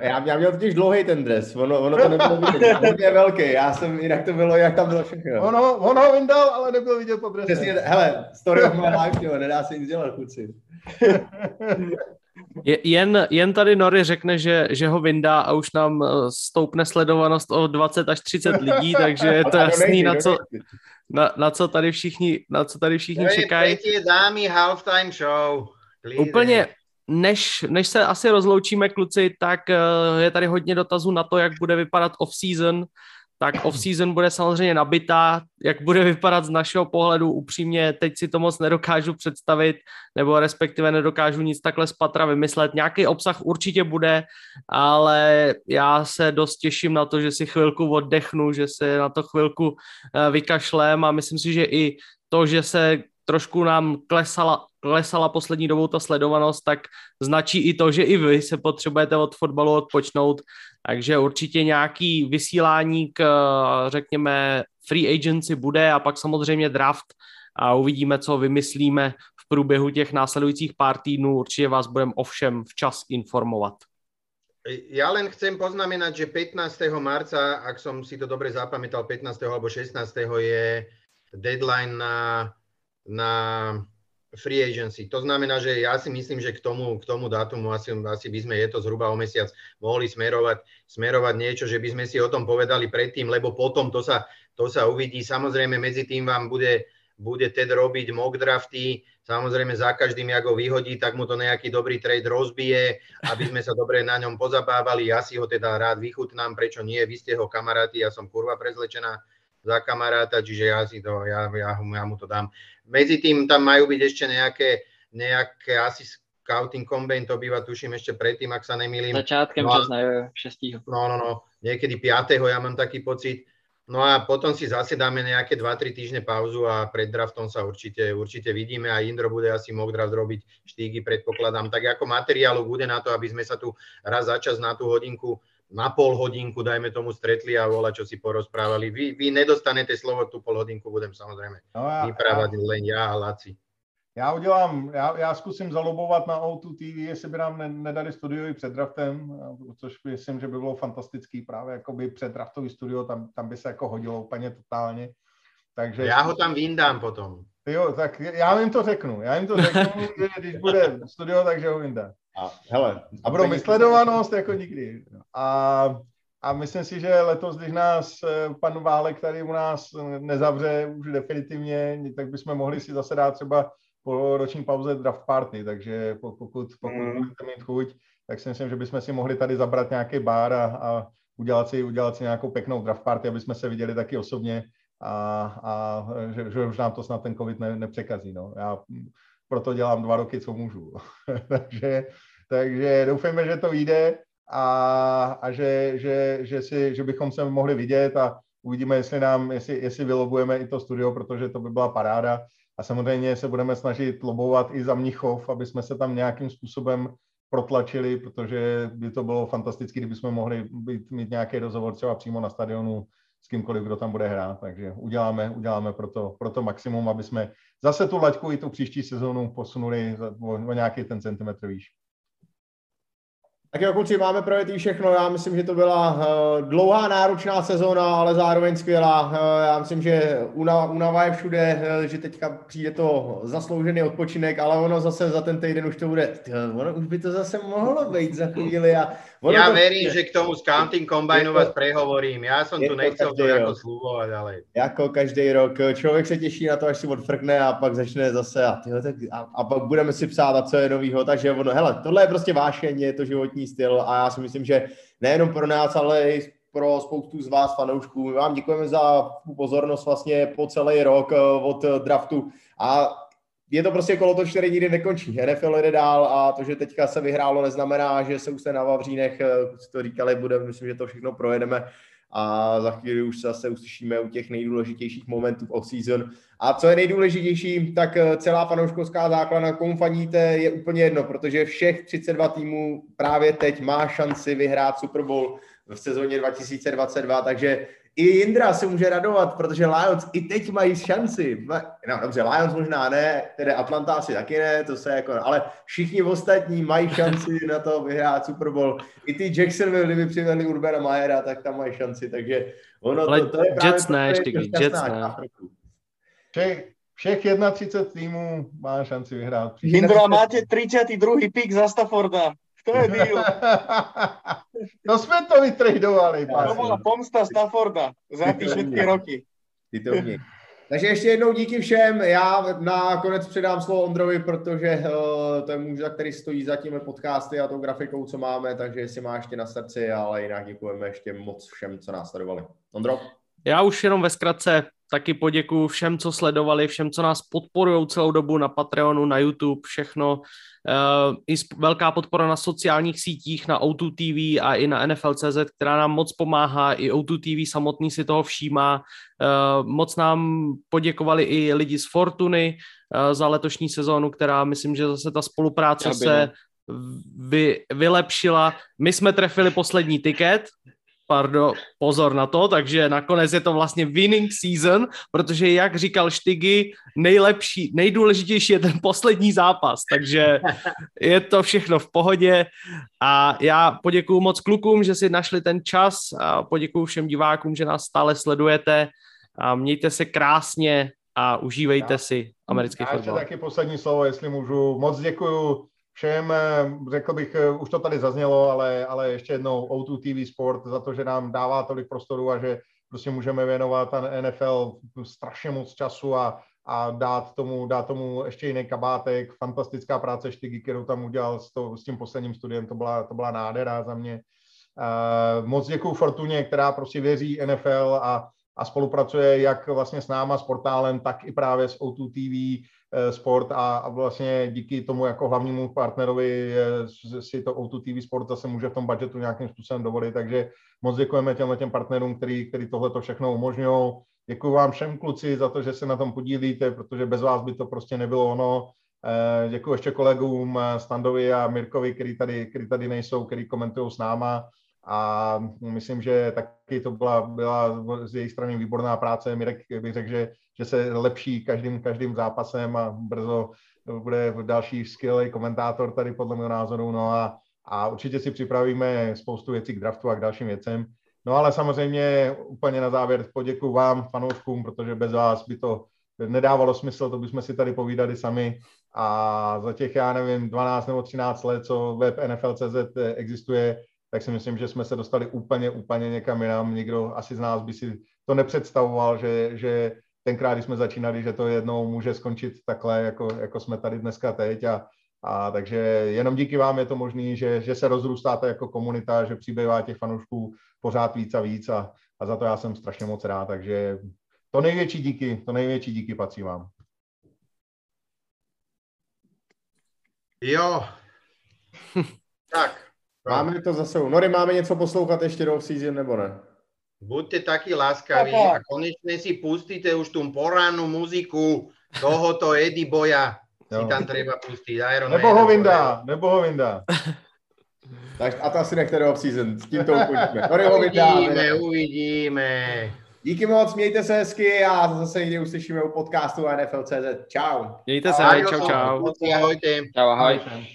já, já měl totiž dlouhý ten dres, ono, ono to nebylo vidět, *laughs* on je velký, já jsem, jinak to bylo, jak tam bylo všechno. Ono, ono ho vyndal, ale nebyl vidět po drese. Přesně, hele, story of my life, jo, nedá se nic dělat, kluci. *laughs* Jen, jen tady Nori řekne, že, že ho vyndá a už nám eh, stoupne sledovanost o 20 až 30 lidí, takže je to *laughs* jasný, na co, na, na co tady všichni, na co tady všichni čekají. dámy halftime show. Úplně, než, než se asi rozloučíme, kluci, tak eh, je tady hodně dotazů na to, jak bude vypadat off-season tak off-season bude samozřejmě nabitá. Jak bude vypadat z našeho pohledu, upřímně teď si to moc nedokážu představit, nebo respektive nedokážu nic takhle z patra vymyslet. Nějaký obsah určitě bude, ale já se dost těším na to, že si chvilku oddechnu, že se na to chvilku eh, vykašlem a myslím si, že i to, že se trošku nám klesala, klesala poslední dobou ta sledovanost, tak značí i to, že i vy se potřebujete od fotbalu odpočnout, takže určitě nějaký vysílání k, řekněme, free agency bude a pak samozřejmě draft a uvidíme, co vymyslíme v průběhu těch následujících pár týdnů. Určitě vás budeme ovšem včas informovat. Ja len chcem poznamenať, že 15. marca, ak som si to dobre zapamätal, 15. alebo 16. je deadline na na free agency. To znamená, že ja si myslím, že k tomu, k tomu dátumu asi, asi by sme, je to zhruba o mesiac, mohli smerovať, smerovať niečo, že by sme si o tom povedali predtým, lebo potom to sa, to sa uvidí. Samozrejme, medzi tým vám bude, bude Ted robiť mock drafty, samozrejme za každým, ako ho vyhodí, tak mu to nejaký dobrý trade rozbije, aby sme sa dobre na ňom pozabávali. Ja si ho teda rád vychutnám, prečo nie, vy ste ho kamaráti, ja som kurva prezlečená za kamaráta, čiže ja si to, ja, ja, ja mu to dám. Medzi tým tam majú byť ešte nejaké, nejaké asi scouting combine, to býva tuším ešte predtým, ak sa nemýlim. Začátkem no, jo, 6. No, no, no, niekedy 5. ja mám taký pocit. No a potom si zase dáme nejaké 2-3 týždne pauzu a pred draftom sa určite, určite vidíme a Indro bude asi mock draft robiť štígy, predpokladám. Tak ako materiálu bude na to, aby sme sa tu raz za čas na tú hodinku na pol hodinku, dajme tomu, stretli a vola, čo si porozprávali. Vy, vy nedostanete slovo, tu pol hodinku budem samozřejmě no já, vyprávať já, len já a Laci. Já udělám, já, já zkusím zalobovat na O2 TV, jestli by nám ne, nedali studio i před draftem, což myslím, že by bylo fantastický právě jakoby před draftový studio, tam, tam by se jako hodilo úplně totálně. Takže... Já ho tam vyndám potom. Jo, tak já jim to řeknu. Já jim to řeknu, *laughs* že když bude studio, takže ho vyndám. A, hele, a budou mít sledovanost jako nikdy. A, a myslím si, že letos, když nás eh, pan Válek tady u nás nezavře už definitivně, tak bychom mohli si zase dát třeba po roční pauze draft party, takže pokud, pokud mm. budete mít chuť, tak si myslím, že bychom si mohli tady zabrat nějaký bar a, a udělat, si, udělat si nějakou pěknou draft party, aby jsme se viděli taky osobně a, a že, že už nám to snad ten covid ne, nepřekazí. No. Já proto dělám dva roky, co můžu. *laughs* takže, takže doufejme, že to vyjde a, a že, že, že, si, že bychom se mohli vidět a uvidíme, jestli nám, jestli, jestli vylobujeme i to studio, protože to by byla paráda. A samozřejmě se budeme snažit lobovat i za Mnichov, aby jsme se tam nějakým způsobem protlačili, protože by to bylo fantastické, kdybychom mohli být, mít nějaký rozhovor třeba přímo na stadionu s kýmkoliv, kdo tam bude hrát. Takže uděláme, uděláme pro to, pro to maximum, aby jsme zase tu laťku i tu příští sezónu posunuli o, o nějaký ten centimetr výš. Tak jo, kluci, máme projetý všechno. Já myslím, že to byla uh, dlouhá, náročná sezóna, ale zároveň skvělá. Uh, já myslím, že unava je všude, uh, že teďka přijde to zasloužený odpočinek, ale ono zase za ten týden už to bude, ono už by to zase mohlo být za chvíli. A ono ja to... verím, že k tomu scouting combineu vás prehovorím. Ja som tu nechcel to jako slúbovať, ale... Jako každý rok. Člověk se těší na to, až si odfrkne a pak začne zase a, tyhle, tak, a, a pak budeme si psát a co je novýho. Takže ono, hele, tohle je prostě vášeň, je to životní styl a já si myslím, že nejenom pro nás, ale i pro spoustu z vás fanoušků. My vám děkujeme za pozornost vlastně po celý rok eh, od draftu a je to prostě kolotoč, který nikdy nekončí. NFL jde dál a to, že teďka se vyhrálo, neznamená, že se už se na Vavřínech, eh, to říkali, bude, myslím, že to všechno projedeme a za chvíli už se zase uslyšíme u těch nejdůležitějších momentů v off-season. A co je nejdůležitější, tak eh, celá fanouškovská základna, komu faníte, je úplně jedno, protože všech 32 týmů právě teď má šanci vyhrát Super Bowl v sezóně 2022, takže i Jindra se může radovat, protože Lions i teď mají šanci. No dobře, Lions možná ne, tedy Atlanta asi taky ne, to se jako, ale všichni ostatní mají šanci *laughs* na to vyhrát Super Bowl. I ty Jacksonville, kdyby přivedli Urbana Mayera, tak tam mají šanci, takže ono ale to, to je Jets ne, ještě Jets ne. Všech, všech 31 týmů má šanci vyhrát. Jindra, máte 32. pik za Stafforda. To je deal. *laughs* no jsme to vytradovali. To byla pomsta Stafforda za ty všetky roky. Ty to mě. *laughs* Takže ještě jednou díky všem. Já nakonec předám slovo Ondrovi, protože uh, to je muž, který stojí za těmi podcasty a tou grafikou, co máme, takže jestli má ještě na srdci, ale jinak děkujeme ještě moc všem, co nás sledovali. Ondro? Já už jenom ve zkratce taky poděkuji všem, co sledovali, všem, co nás podporují celou dobu na Patreonu, na YouTube, všechno. Uh, I velká podpora na sociálních sítích, na O2 TV a i na NFL.cz, která nám moc pomáhá. I O2 TV samotný si toho všímá. Uh, moc nám poděkovali i lidi z Fortuny uh, za letošní sezónu, která myslím, že zase ta spolupráce se vy, vylepšila. My jsme trefili poslední tiket, pardon, pozor na to, takže nakonec je to vlastně winning season, protože jak říkal Štygy, nejlepší, nejdůležitější je ten poslední zápas, takže *laughs* je to všechno v pohodě a já poděkuju moc klukům, že si našli ten čas a poděkuju všem divákům, že nás stále sledujete a mějte se krásně a užívejte si americký fotbal. Já taky poslední slovo, jestli můžu. Moc děkuju všem, eh, řekl bych, eh, už to tady zaznělo, ale, ale ještě jednou O2 TV Sport za to, že nám dává tolik prostoru a že prostě můžeme věnovat ten NFL strašně moc času a, a dát tomu, dát tomu ještě jiný kabátek. Fantastická práce Štygy, kterou tam udělal s, to, s tím posledním studiem, to byla, to byla nádhera za mě. Uh, moc děkuji Fortuně, která prostě věří NFL a, a spolupracuje jak vlastně s náma, s portálem, tak i právě s O2 TV, Eh, sport a, vlastně díky tomu jako hlavnímu partnerovi si to O2 TV Sport zase může v tom budgetu nějakým způsobem dovolit, takže moc děkujeme těmhle těm partnerům, který, který tohle to všechno umožňují. Děkuji vám všem kluci za to, že se na tom podílíte, protože bez vás by to prostě nebylo ono. Eh, děkuji ještě kolegům eh, Standovi a Mirkovi, který tady, který tady nejsou, který komentují s náma a myslím, že taky to byla, byla z její strany výborná práce. Mirek bych řekl, že, že se lepší každým, každým zápasem a brzo bude další skvělý komentátor tady podle mého názoru. No a, a určitě si připravíme spoustu věcí k draftu a k dalším věcem. No ale samozřejmě úplně na závěr poděkuji vám, fanouškům, protože bez vás by to nedávalo smysl, to bychom si tady povídali sami a za těch, já nevím, 12 nebo 13 let, co web NFL.cz existuje, tak si myslím, že jsme se dostali úplně, úplně někam jinam. Nikdo asi z nás by si to nepředstavoval, že, že tenkrát, když jsme začínali, že to jednou může skončit takhle, jako, jako jsme tady dneska teď. A, a takže jenom díky vám je to možné, že, že se rozrůstáte jako komunita, že přibývá těch fanoušků pořád víc a víc a, a za to já jsem strašně moc rád. Takže to největší díky, to největší díky patří vám. Jo. *laughs* tak, Máme to zase. Nory, máme něco poslouchat ještě do season nebo ne? Buďte taky láskaví a konečne si pustíte už tú porannú muziku tohoto Eddie Boya. Si tam treba pustiť. Iron nebo ho vyndá, nebo ho vyndá. *laughs* Tak a to asi nechte do off-season, s tím to ukončíme. Uvidíme, uvidíme. Díky moc, mějte se hezky a zase někdy uslyšíme u podcastu NFL.cz. Čau. Mějte se, čau, čau. Ahojte. Čau, ahoj. ahoj.